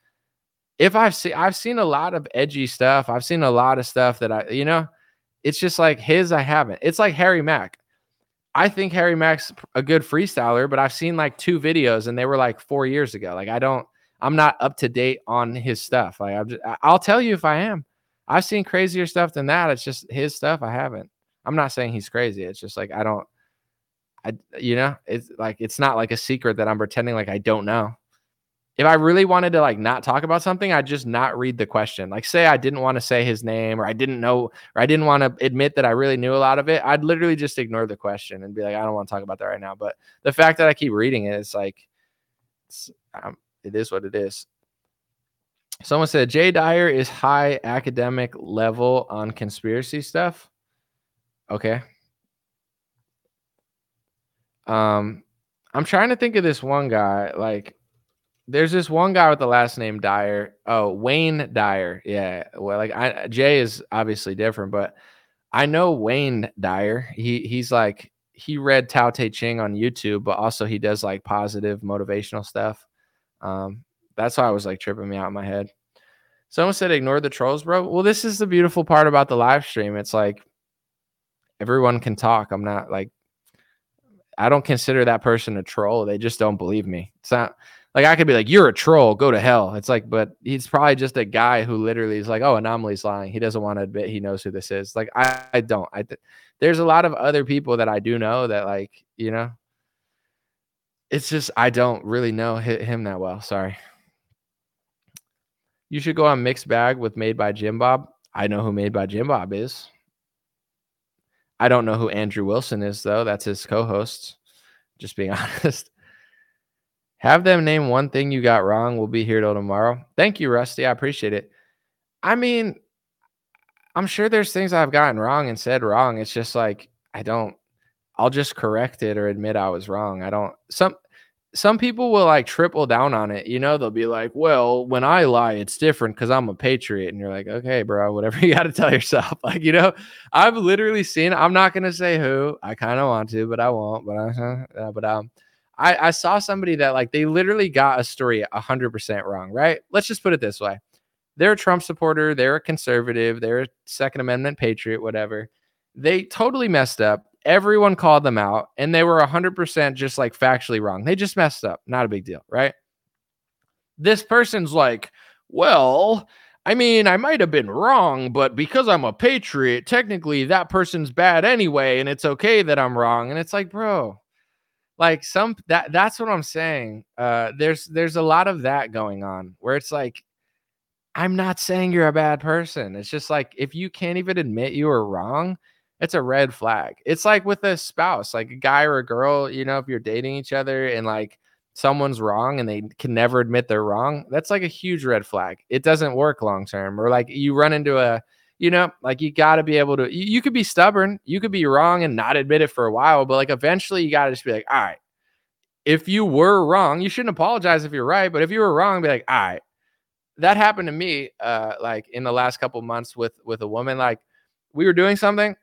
If I've seen I've seen a lot of edgy stuff. I've seen a lot of stuff that I, you know, it's just like his I haven't. It's like Harry Mack. I think Harry Mack's a good freestyler, but I've seen like two videos and they were like 4 years ago. Like I don't I'm not up to date on his stuff. Like I'm just, I'll tell you if I am. I've seen crazier stuff than that. It's just his stuff I haven't. I'm not saying he's crazy. It's just like I don't I you know, it's like it's not like a secret that I'm pretending like I don't know. If I really wanted to like not talk about something, I'd just not read the question. Like say I didn't want to say his name or I didn't know or I didn't want to admit that I really knew a lot of it, I'd literally just ignore the question and be like I don't want to talk about that right now. But the fact that I keep reading it, it's like it's, um, it is what it is. Someone said Jay Dyer is high academic level on conspiracy stuff. Okay. Um, I'm trying to think of this one guy. Like, there's this one guy with the last name Dyer. Oh, Wayne Dyer. Yeah. Well, like I Jay is obviously different, but I know Wayne Dyer. He he's like he read Tao Te Ching on YouTube, but also he does like positive motivational stuff. Um, that's why I was like tripping me out in my head. Someone said ignore the trolls, bro. Well, this is the beautiful part about the live stream. It's like everyone can talk. I'm not like I don't consider that person a troll. They just don't believe me. It's not like I could be like, "You're a troll. Go to hell." It's like, but he's probably just a guy who literally is like, "Oh, anomaly's lying." He doesn't want to admit he knows who this is. Like I, I don't. I there's a lot of other people that I do know that like you know. It's just I don't really know him that well. Sorry. You should go on mixed bag with Made by Jim Bob. I know who Made by Jim Bob is. I don't know who Andrew Wilson is, though. That's his co host. Just being honest. Have them name one thing you got wrong. We'll be here till tomorrow. Thank you, Rusty. I appreciate it. I mean, I'm sure there's things I've gotten wrong and said wrong. It's just like, I don't, I'll just correct it or admit I was wrong. I don't, some, some people will like triple down on it. You know, they'll be like, well, when I lie, it's different because I'm a patriot. And you're like, okay, bro, whatever you got to tell yourself. Like, you know, I've literally seen, I'm not going to say who, I kind of want to, but I won't. But I, uh, but, um, I, I saw somebody that like they literally got a story 100% wrong, right? Let's just put it this way. They're a Trump supporter, they're a conservative, they're a Second Amendment patriot, whatever. They totally messed up Everyone called them out and they were 100% just like factually wrong. They just messed up. Not a big deal, right? This person's like, well, I mean, I might have been wrong, but because I'm a patriot, technically that person's bad anyway, and it's okay that I'm wrong. And it's like, bro, like some that that's what I'm saying. Uh there's there's a lot of that going on where it's like I'm not saying you're a bad person. It's just like if you can't even admit you were wrong, it's a red flag. It's like with a spouse, like a guy or a girl, you know, if you're dating each other and like someone's wrong and they can never admit they're wrong, that's like a huge red flag. It doesn't work long term. Or like you run into a, you know, like you got to be able to, you, you, could be stubborn, you could be wrong and not admit it for a while, but like eventually you got to just be like, all right, if you were wrong, you shouldn't apologize if you're right, but if you were wrong, be like, all right. That happened to me, uh, like in the last couple months with with a woman. Like we were doing something,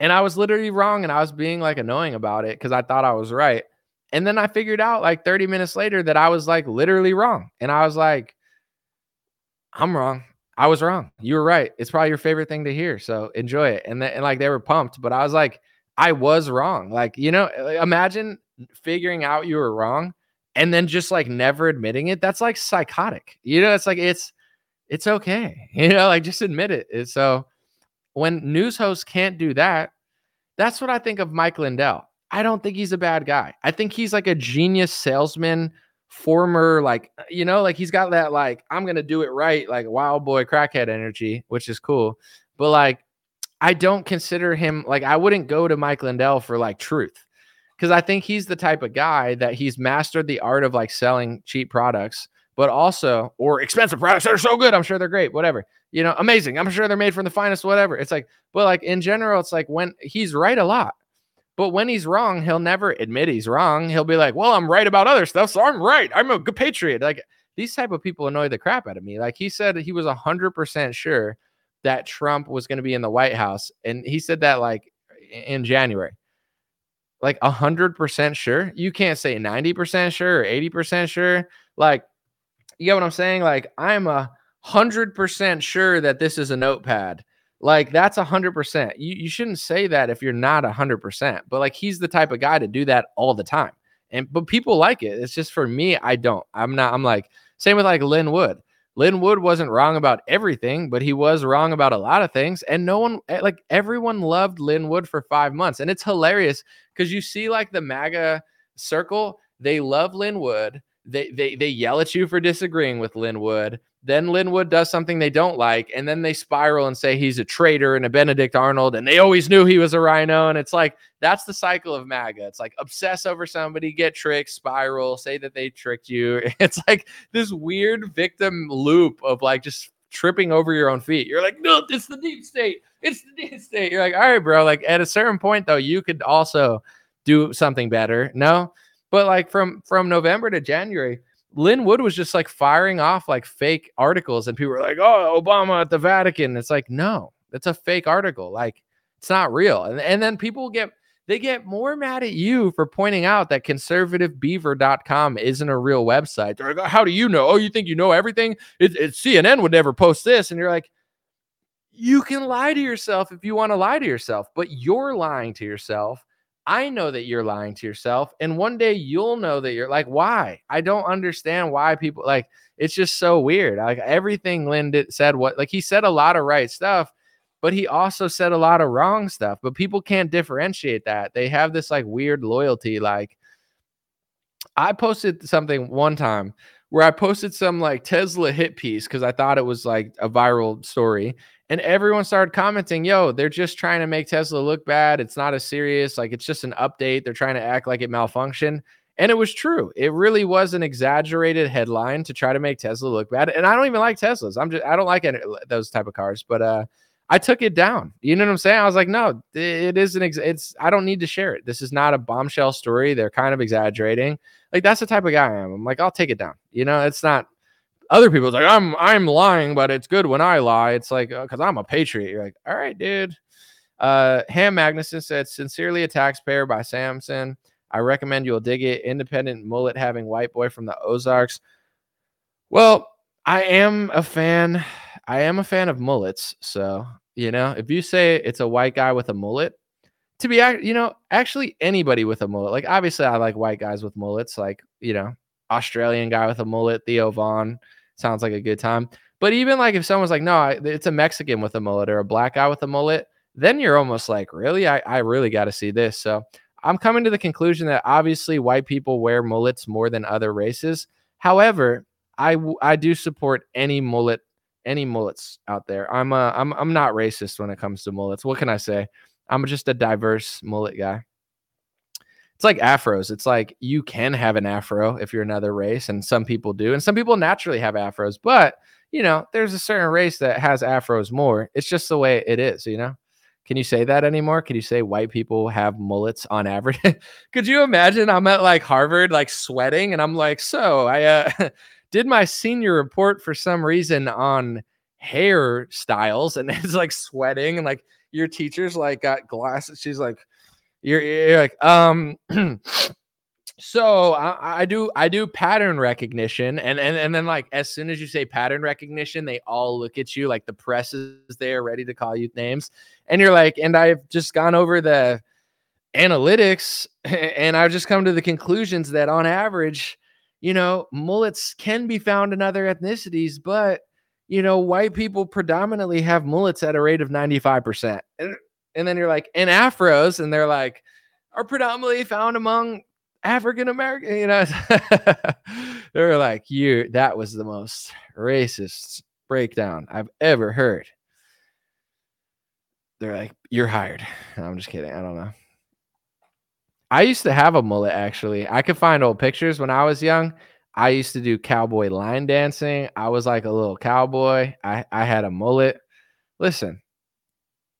and I was literally wrong, and I was being like annoying about it because I thought I was right and then I figured out like 30 minutes later that I was like literally wrong. And I was like, I'm wrong. I was wrong. You were right. It's probably your favorite thing to hear. So enjoy it. And then, and like they were pumped, but I was like, I was wrong. Like, you know, imagine figuring out you were wrong and then just like never admitting it. That's like psychotic. You know, it's like it's it's okay. You know, like just admit it. So when news hosts can't do that, that's what I think of Mike Lindell. I don't think he's a bad guy. I think he's like a genius salesman, former like uh, you know, like he's got that like I'm gonna do it right, like wild boy crackhead energy, which is cool. But like, I don't consider him like I wouldn't go to Mike Lindell for like truth because I think he's the type of guy that he's mastered the art of like selling cheap products, but also or expensive products that are so good. I'm sure they're great, whatever. You know, amazing. I'm sure they're made from the finest, whatever. It's like, but like in general, it's like when he's right a lot. But when he's wrong, he'll never admit he's wrong. He'll be like, "Well, I'm right about other stuff, so I'm right. I'm a good patriot." Like these type of people annoy the crap out of me. Like he said he was 100% sure that Trump was going to be in the White House and he said that like in January. Like 100% sure? You can't say 90% sure or 80% sure. Like you get what I'm saying? Like I'm a 100% sure that this is a notepad like that's a hundred percent. You you shouldn't say that if you're not a hundred percent. But like he's the type of guy to do that all the time. And but people like it. It's just for me, I don't. I'm not. I'm like same with like Lin Wood. Lin Wood wasn't wrong about everything, but he was wrong about a lot of things. And no one, eh, like everyone, loved Lin Wood for five months, and it's hilarious because you see like the MAGA circle. They love Lin Wood. They they they yell at you for disagreeing with Lin Wood then Lin Wood does something they don't like, and then they spiral and say he's a traitor and a Benedict Arnold, and they always knew he was a rhino. And it's like that's the cycle of MAGA. It's like obsess over somebody, get tricked, spiral, say that they tricked you. It's like this weird victim loop of like just tripping over your own feet. You're like, no, it's the deep state. It's the deep state. You're like, all right, bro. Like at a certain point, though, you could also do something better. No, but like from from November to January Lin Wood was just like firing off like fake articles, and people were like, "Oh, Obama at the Vatican." It's like, no, that's a fake article. Like, it's not real. And and then people get they get more mad at you for pointing out that conservativebeaver.com isn't a real website. They're like, how do you know? Oh, you think you know everything? It, it, CNN would never post this. And you're like, you can lie to yourself if you want to lie to yourself, but you're lying to yourself I know that you're lying to yourself. And one day you'll know that you're like, why? I don't understand why people like it's just so weird. Like everything Lin did, said, what like he said a lot of right stuff, but he also said a lot of wrong stuff. But people can't differentiate that. They have this like weird loyalty. Like I posted something one time where I posted some like Tesla hit piece because I thought it was like a viral story. And everyone started commenting, yo, they're just trying to make Tesla look bad. It's not as serious. Like it's just an update. They're trying to act like it malfunctioned. And it was true. It really was an exaggerated headline to try to make Tesla look bad. And I don't even like Teslas. I'm just I don't like any, those type of cars. But uh I took it down. You know what I'm saying? I was like, no, it is an ex- it's I don't need to share it. This is not a bombshell story. They're kind of exaggerating. Like that's the type of guy I am. I'm like, I'll take it down. You know, it's not other people's like, I'm I'm lying, but it's good when I lie. It's like because uh, I'm a patriot. You're like, all right, dude. Uh, Ham Magnuson said, sincerely a taxpayer by Samson. I recommend you'll dig it. Independent mullet having white boy from the Ozarks. Well, I am a fan. I am a fan of mullets. So, you know, if you say it's a white guy with a mullet, to be, you know, actually anybody with a mullet, like obviously I like white guys with mullets, like, you know, Australian guy with a mullet, Theo Von, sounds like a good time. But even like if someone's like, no, it's a Mexican with a mullet or a black guy with a mullet, then you're almost like, really? I, I really got to see this. So I'm coming to the conclusion that obviously white people wear mullets more than other races. However, I I do support any mullet any mullets out there. I'm uh I'm I'm not racist when it comes to mullets. What can I say? I'm just a diverse mullet guy. It's like afros. It's like you can have an afro if you're another race, and some people do, and some people naturally have afros. But you know, there's a certain race that has afros more. It's just the way it is. You know. Can you say that anymore? Can you say white people have mullets on average? Could you imagine I'm at like Harvard, like sweating, and I'm like, so I uh, did my senior report for some reason on hairstyles, and it's like sweating, and like your teacher's like got glasses. She's like, you're, you're like, um, so I, I, do I do pattern recognition, and and and then like as soon as you say pattern recognition, they all look at you like the press is there ready to call you names, and you're like, and I've just gone over the analytics, and I've just come to the conclusions that on average, you know, mullets can be found in other ethnicities, but you know, white people predominantly have mullets at a rate of 95%. And, then you're like, and afros, and they're like, are predominantly found among African American, you know. they're like, you that was the most racist breakdown I've ever heard. They're like, you're hired. I'm just kidding. I don't know. I used to have a mullet actually. I could find old pictures when I was young. I used to do cowboy line dancing. I was like a little cowboy. I, I had a mullet. Listen,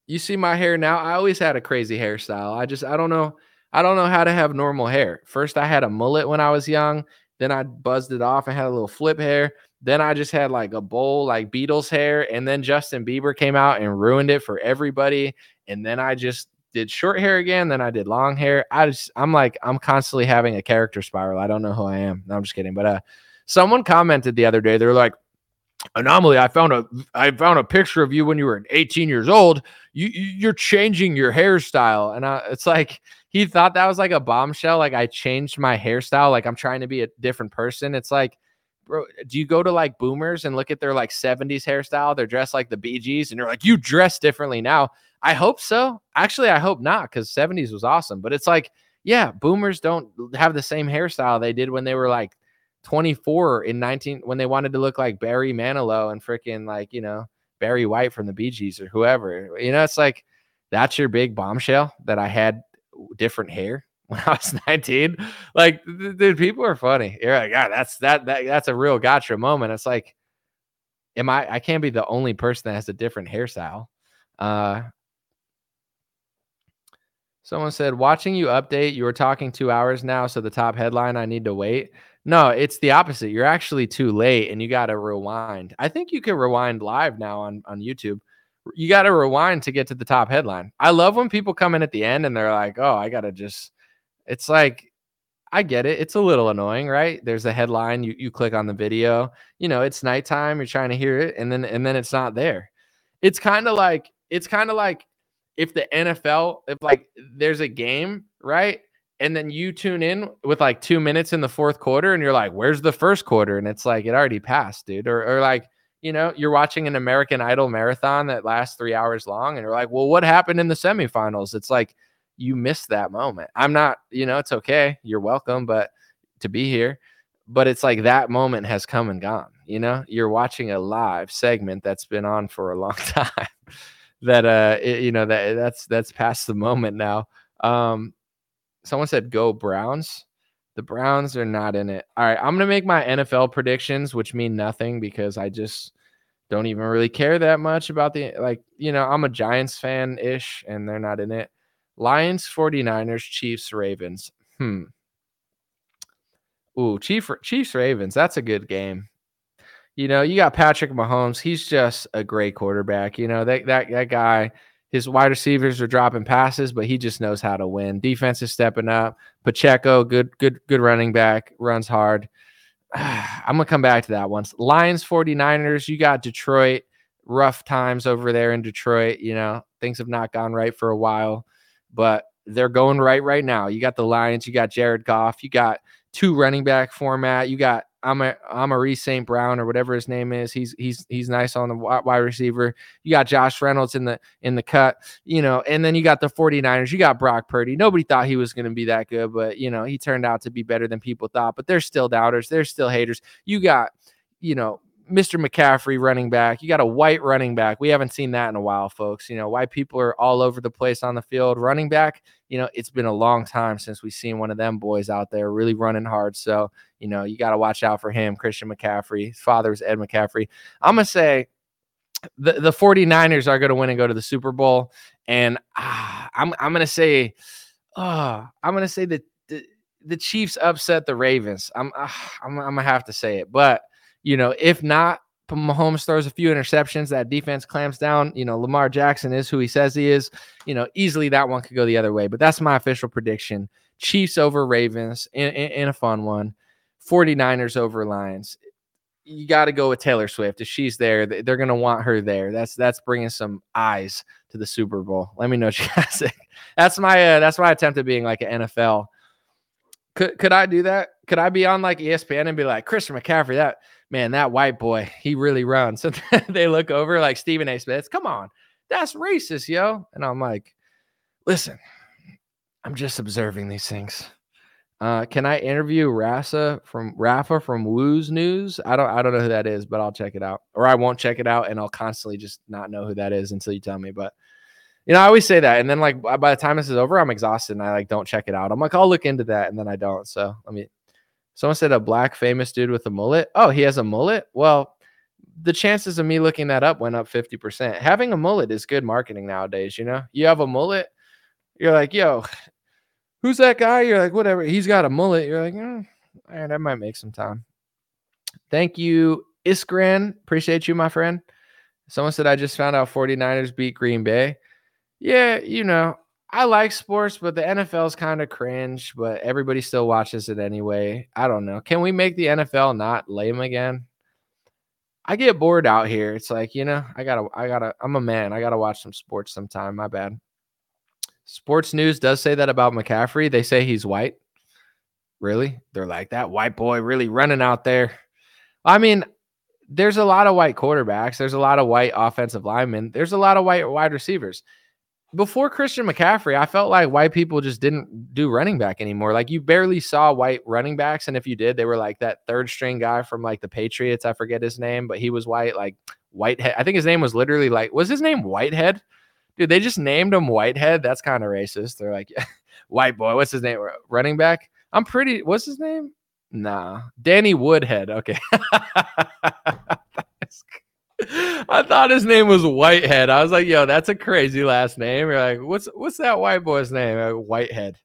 you see my hair now. I always had a crazy hairstyle. I just I don't know. I don't know how to have normal hair. First, I had a mullet when I was young. Then I buzzed it off and had a little flip hair. Then I just had like a bowl like Beatles hair. And then Justin Bieber came out and ruined it for everybody. And then I just did short hair again. Then I did long hair. I just, I'm like, I'm constantly having a character spiral. I don't know who I am. No, I'm just kidding. But uh, someone commented the other day. They're like, anomaly. I found a, I found a picture of you when you were 18 years old. You, you're changing your hairstyle, and I, it's like he thought that was like a bombshell. Like I changed my hairstyle. Like I'm trying to be a different person. It's like bro, do you go to like boomers and look at their like 70s hairstyle? They're dressed like the Bee Gees and you're like, you dress differently now. I hope so. Actually, I hope not because 70s was awesome. But it's like, yeah, boomers don't have the same hairstyle they did when they were like 24 in 19 when they wanted to look like Barry Manilow and freaking like, you know, Barry White from the Bee Gees or whoever. You know, it's like that's your big bombshell that I had different hair when I was 19. Like, dude, people are funny. You're like, yeah, that's that that that's a real gotcha moment. It's like, am I I can't be the only person that has a different hairstyle. Uh Someone said, watching you update, you were talking two hours now. So the top headline, I need to wait. No, it's the opposite. You're actually too late and you got to rewind. I think you can rewind live now on, on YouTube. You got to rewind to get to the top headline. I love when people come in at the end and they're like, oh, I got to just, it's like, I get it. It's a little annoying, right? There's a headline, you, you click on the video, you know, it's nighttime, you're trying to hear it, and then and then it's not there. It's kind of like it's kind of like if the NFL, if like there's a game, right? And then you tune in with like two minutes in the fourth quarter and you're like, where's the first quarter? And it's like, it already passed, dude. Or, or like, you know, you're watching an American Idol marathon that lasts three hours long and you're like, well, what happened in the semifinals? It's like, you missed that moment. I'm not, you know, it's okay. You're welcome, but to be here. But it's like that moment has come and gone. You know, you're watching a live segment that's been on for a long time that uh it, you know that that's that's past the moment now. Um someone said go Browns. The Browns are not in it. All right, I'm to make my NFL predictions which mean nothing because I just don't even really care that much about the like, you know, I'm a Giants fan ish and they're not in it. Lions, 49ers, Chiefs, Ravens. Hmm. Ooh, Chief, Chiefs, Ravens. That's a good game. You know, you got Patrick Mahomes. He's just a great quarterback. You know, that that that guy, his wide receivers are dropping passes, but he just knows how to win. Defense is stepping up. Pacheco, good, good, good running back, runs hard. I'm gonna come back to that once. Lions, 49ers, you got Detroit, rough times over there in Detroit. You know, things have not gone right for a while, but they're going right right now. You got the Lions, you got Jared Goff, you got two running back format. You got I'm a I'm a Reese St. Brown or whatever his name is. He's he's he's nice on the wide receiver. You got Josh Reynolds in the in the cut, you know, and then you got the 49ers. You got Brock Purdy. Nobody thought he was going to be that good, but you know, he turned out to be better than people thought. But there's still doubters. There's still haters. You got, you know, Mr. McCaffrey running back. You got a white running back. We haven't seen that in a while, folks. You know, white people are all over the place on the field. Running back, you know, it's been a long time since we've seen one of them boys out there really running hard. So, you know, you got to watch out for him. Christian McCaffrey. His father father's Ed McCaffrey. I'm going to say the, the 49ers are going to win and go to the Super Bowl. And ah, I'm, I'm going to say, oh, I'm going to say that the, the Chiefs upset the Ravens. I'm, ah, I'm, I'm going to have to say it. But, you know, if not, Mahomes throws a few interceptions, that defense clamps down. You know, Lamar Jackson is who he says he is. You know, easily that one could go the other way, but that's my official prediction. Chiefs over Ravens in, in, in a fun one. 49ers over Lions. You got to go with Taylor Swift. If she's there, they're going to want her there. That's that's bringing some eyes to the Super Bowl. Let me know what you guys think. That's my uh, that's my attempt at being like an NFL. Could could I do that? Could I be on like ESPN and be like Christian McCaffrey? That man, that white boy, he really runs. So they look over like Stephen A. Smith. Come on, that's racist, yo. And I'm like, listen, I'm just observing these things. Uh, can I interview Rasa from Rafa from Woo's News? I don't I don't know who that is, but I'll check it out. Or I won't check it out and I'll constantly just not know who that is until you tell me. But you know, I always say that. And then like by the time this is over, I'm exhausted and I like don't check it out. I'm like, I'll look into that, and then I don't. So let me Someone said a black famous dude with a mullet. Oh, he has a mullet? Well, the chances of me looking that up went up 50%. Having a mullet is good marketing nowadays, you know? You have a mullet, you're like, yo, who's that guy? You're like, whatever. He's got a mullet. You're like, mm, all right, that might make some time. Thank you, Iskran. Appreciate you, my friend. Someone said I just found out 49ers beat Green Bay. Yeah, you know, I like sports, but the NFL's kind of cringe, but everybody still watches it anyway. I don't know. Can we make the NFL not lame again? I get bored out here. It's like, you know, I gotta, I gotta, I'm a man. I gotta watch some sports sometime. My bad. Sports news does say that about McCaffrey. They say he's white. Really? They're like that white boy really running out there. I mean, there's a lot of white quarterbacks. There's a lot of white offensive linemen. There's a lot of white wide receivers before Christian McCaffrey, I felt like white people just didn't do running back anymore. Like you barely saw white running backs, and if you did, they were like that third string guy from like the Patriots. I forget his name, but he was white, like Whitehead. I think his name was literally like, was his name Whitehead? Dude, they just named him Whitehead. That's kind of racist. They're like, white boy. What's his name? Running back. I'm pretty. What's his name? Nah, Danny Woodhead. Okay. I thought his name was Whitehead. I was like, yo, that's a crazy last name. You're like, what's what's that white boy's name? Like, Whitehead.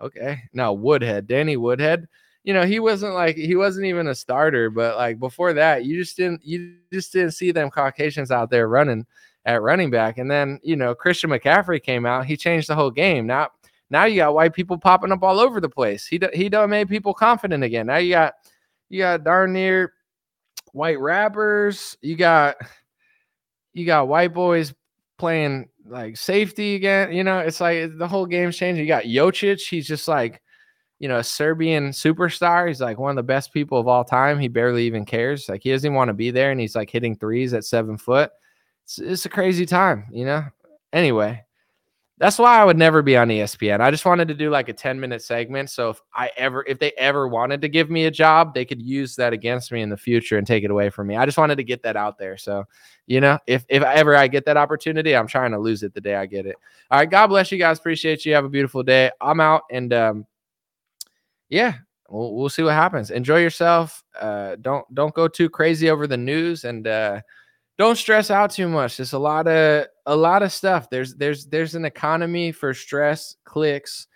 Okay. Now Woodhead. Danny Woodhead. You know, he wasn't like he wasn't even a starter, but like before that, you just didn't you just didn't see them Caucasians out there running at running back. And then, you know, Christian McCaffrey came out, he changed the whole game. Now now you got white people popping up all over the place. He he done made people confident again. Now you got you got darn near white rappers. You got you got white boys playing like safety again. You know, it's like the whole game's changing. You got Jokic. He's just like, you know, a Serbian superstar. He's like one of the best people of all time. He barely even cares. Like he doesn't even want to be there, and he's like hitting threes at seven foot. It's, it's a crazy time, you know. Anyway, that's why I would never be on ESPN. I just wanted to do like a 10 minute segment. So if I ever, if they ever wanted to give me a job, they could use that against me in the future and take it away from me. I just wanted to get that out there. So, you know, if, if ever I get that opportunity, I'm trying to lose it the day I get it. All right. God bless you guys. Appreciate you. Have a beautiful day. I'm out and, um, yeah, we'll, we'll see what happens. Enjoy yourself. Uh, don't, don't go too crazy over the news and, uh, don't stress out too much. There's a lot of a lot of stuff. There's there's there's an economy for stress, clicks,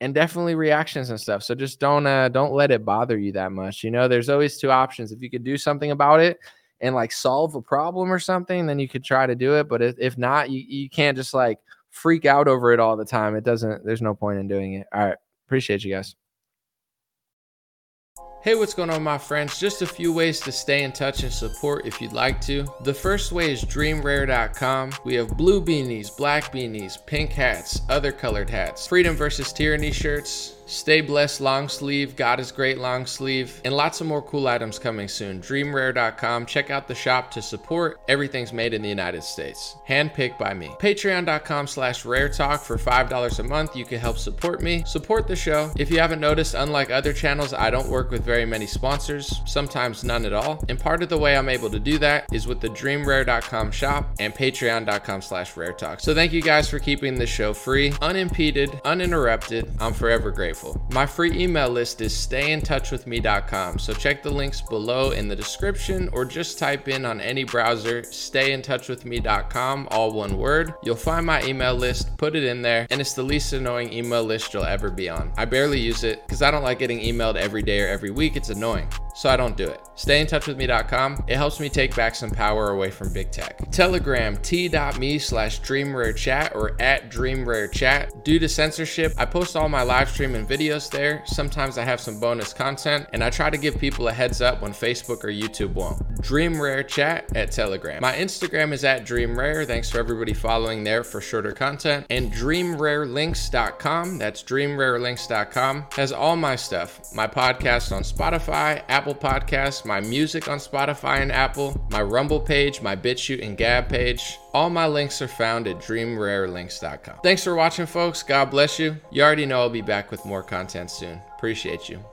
and definitely reactions and stuff. So just don't uh don't let it bother you that much. You know, there's always two options. If you could do something about it and like solve a problem or something, then you could try to do it. But if, if not, you, you can't just like freak out over it all the time. It doesn't, there's no point in doing it. All right. Appreciate you guys. Hey, what's going on, my friends? Just a few ways to stay in touch and support if you'd like to. The first way is dreamrare.com. We have blue beanies, black beanies, pink hats, other colored hats, freedom versus tyranny shirts Stay Blessed long sleeve, God is Great long sleeve, and lots of more cool items coming soon. DreamRare.com. Check out the shop to support. Everything's made in the United States. Handpicked by me. Patreon.com slash Rare Talk for $5 a month. You can help support me, support the show. If you haven't noticed, unlike other channels, I don't work with very many sponsors, sometimes none at all. And part of the way I'm able to do that is with the DreamRare.com shop and Patreon.com slash Rare Talk. So thank you guys for keeping the show free, unimpeded, uninterrupted. I'm forever grateful. My free email list is stayintouchwithme.com. So check the links below in the description or just type in on any browser stayintouchwithme.com, all one word. You'll find my email list, put it in there, and it's the least annoying email list you'll ever be on. I barely use it because I don't like getting emailed every day or every week. It's annoying so I don't do it. StayInTouchWithMe.com. It helps me take back some power away from big tech. Telegram t.me slash DreamRareChat or at DreamRareChat. Due to censorship, I post all my live stream and videos there. Sometimes I have some bonus content, and I try to give people a heads up when Facebook or YouTube won't. DreamRareChat at Telegram. My Instagram is at DreamRare. Thanks for everybody following there for shorter content. And DreamRareLinks.com. That's DreamRareLinks.com. Has all my stuff. My podcast on Spotify, Apple Apple Podcasts, my music on Spotify and Apple, my Rumble page, my BitChute and Gab page. All my links are found at dreamrarelinks.com. Thanks for watching, folks. God bless you. You already know I'll be back with more content soon. Appreciate you.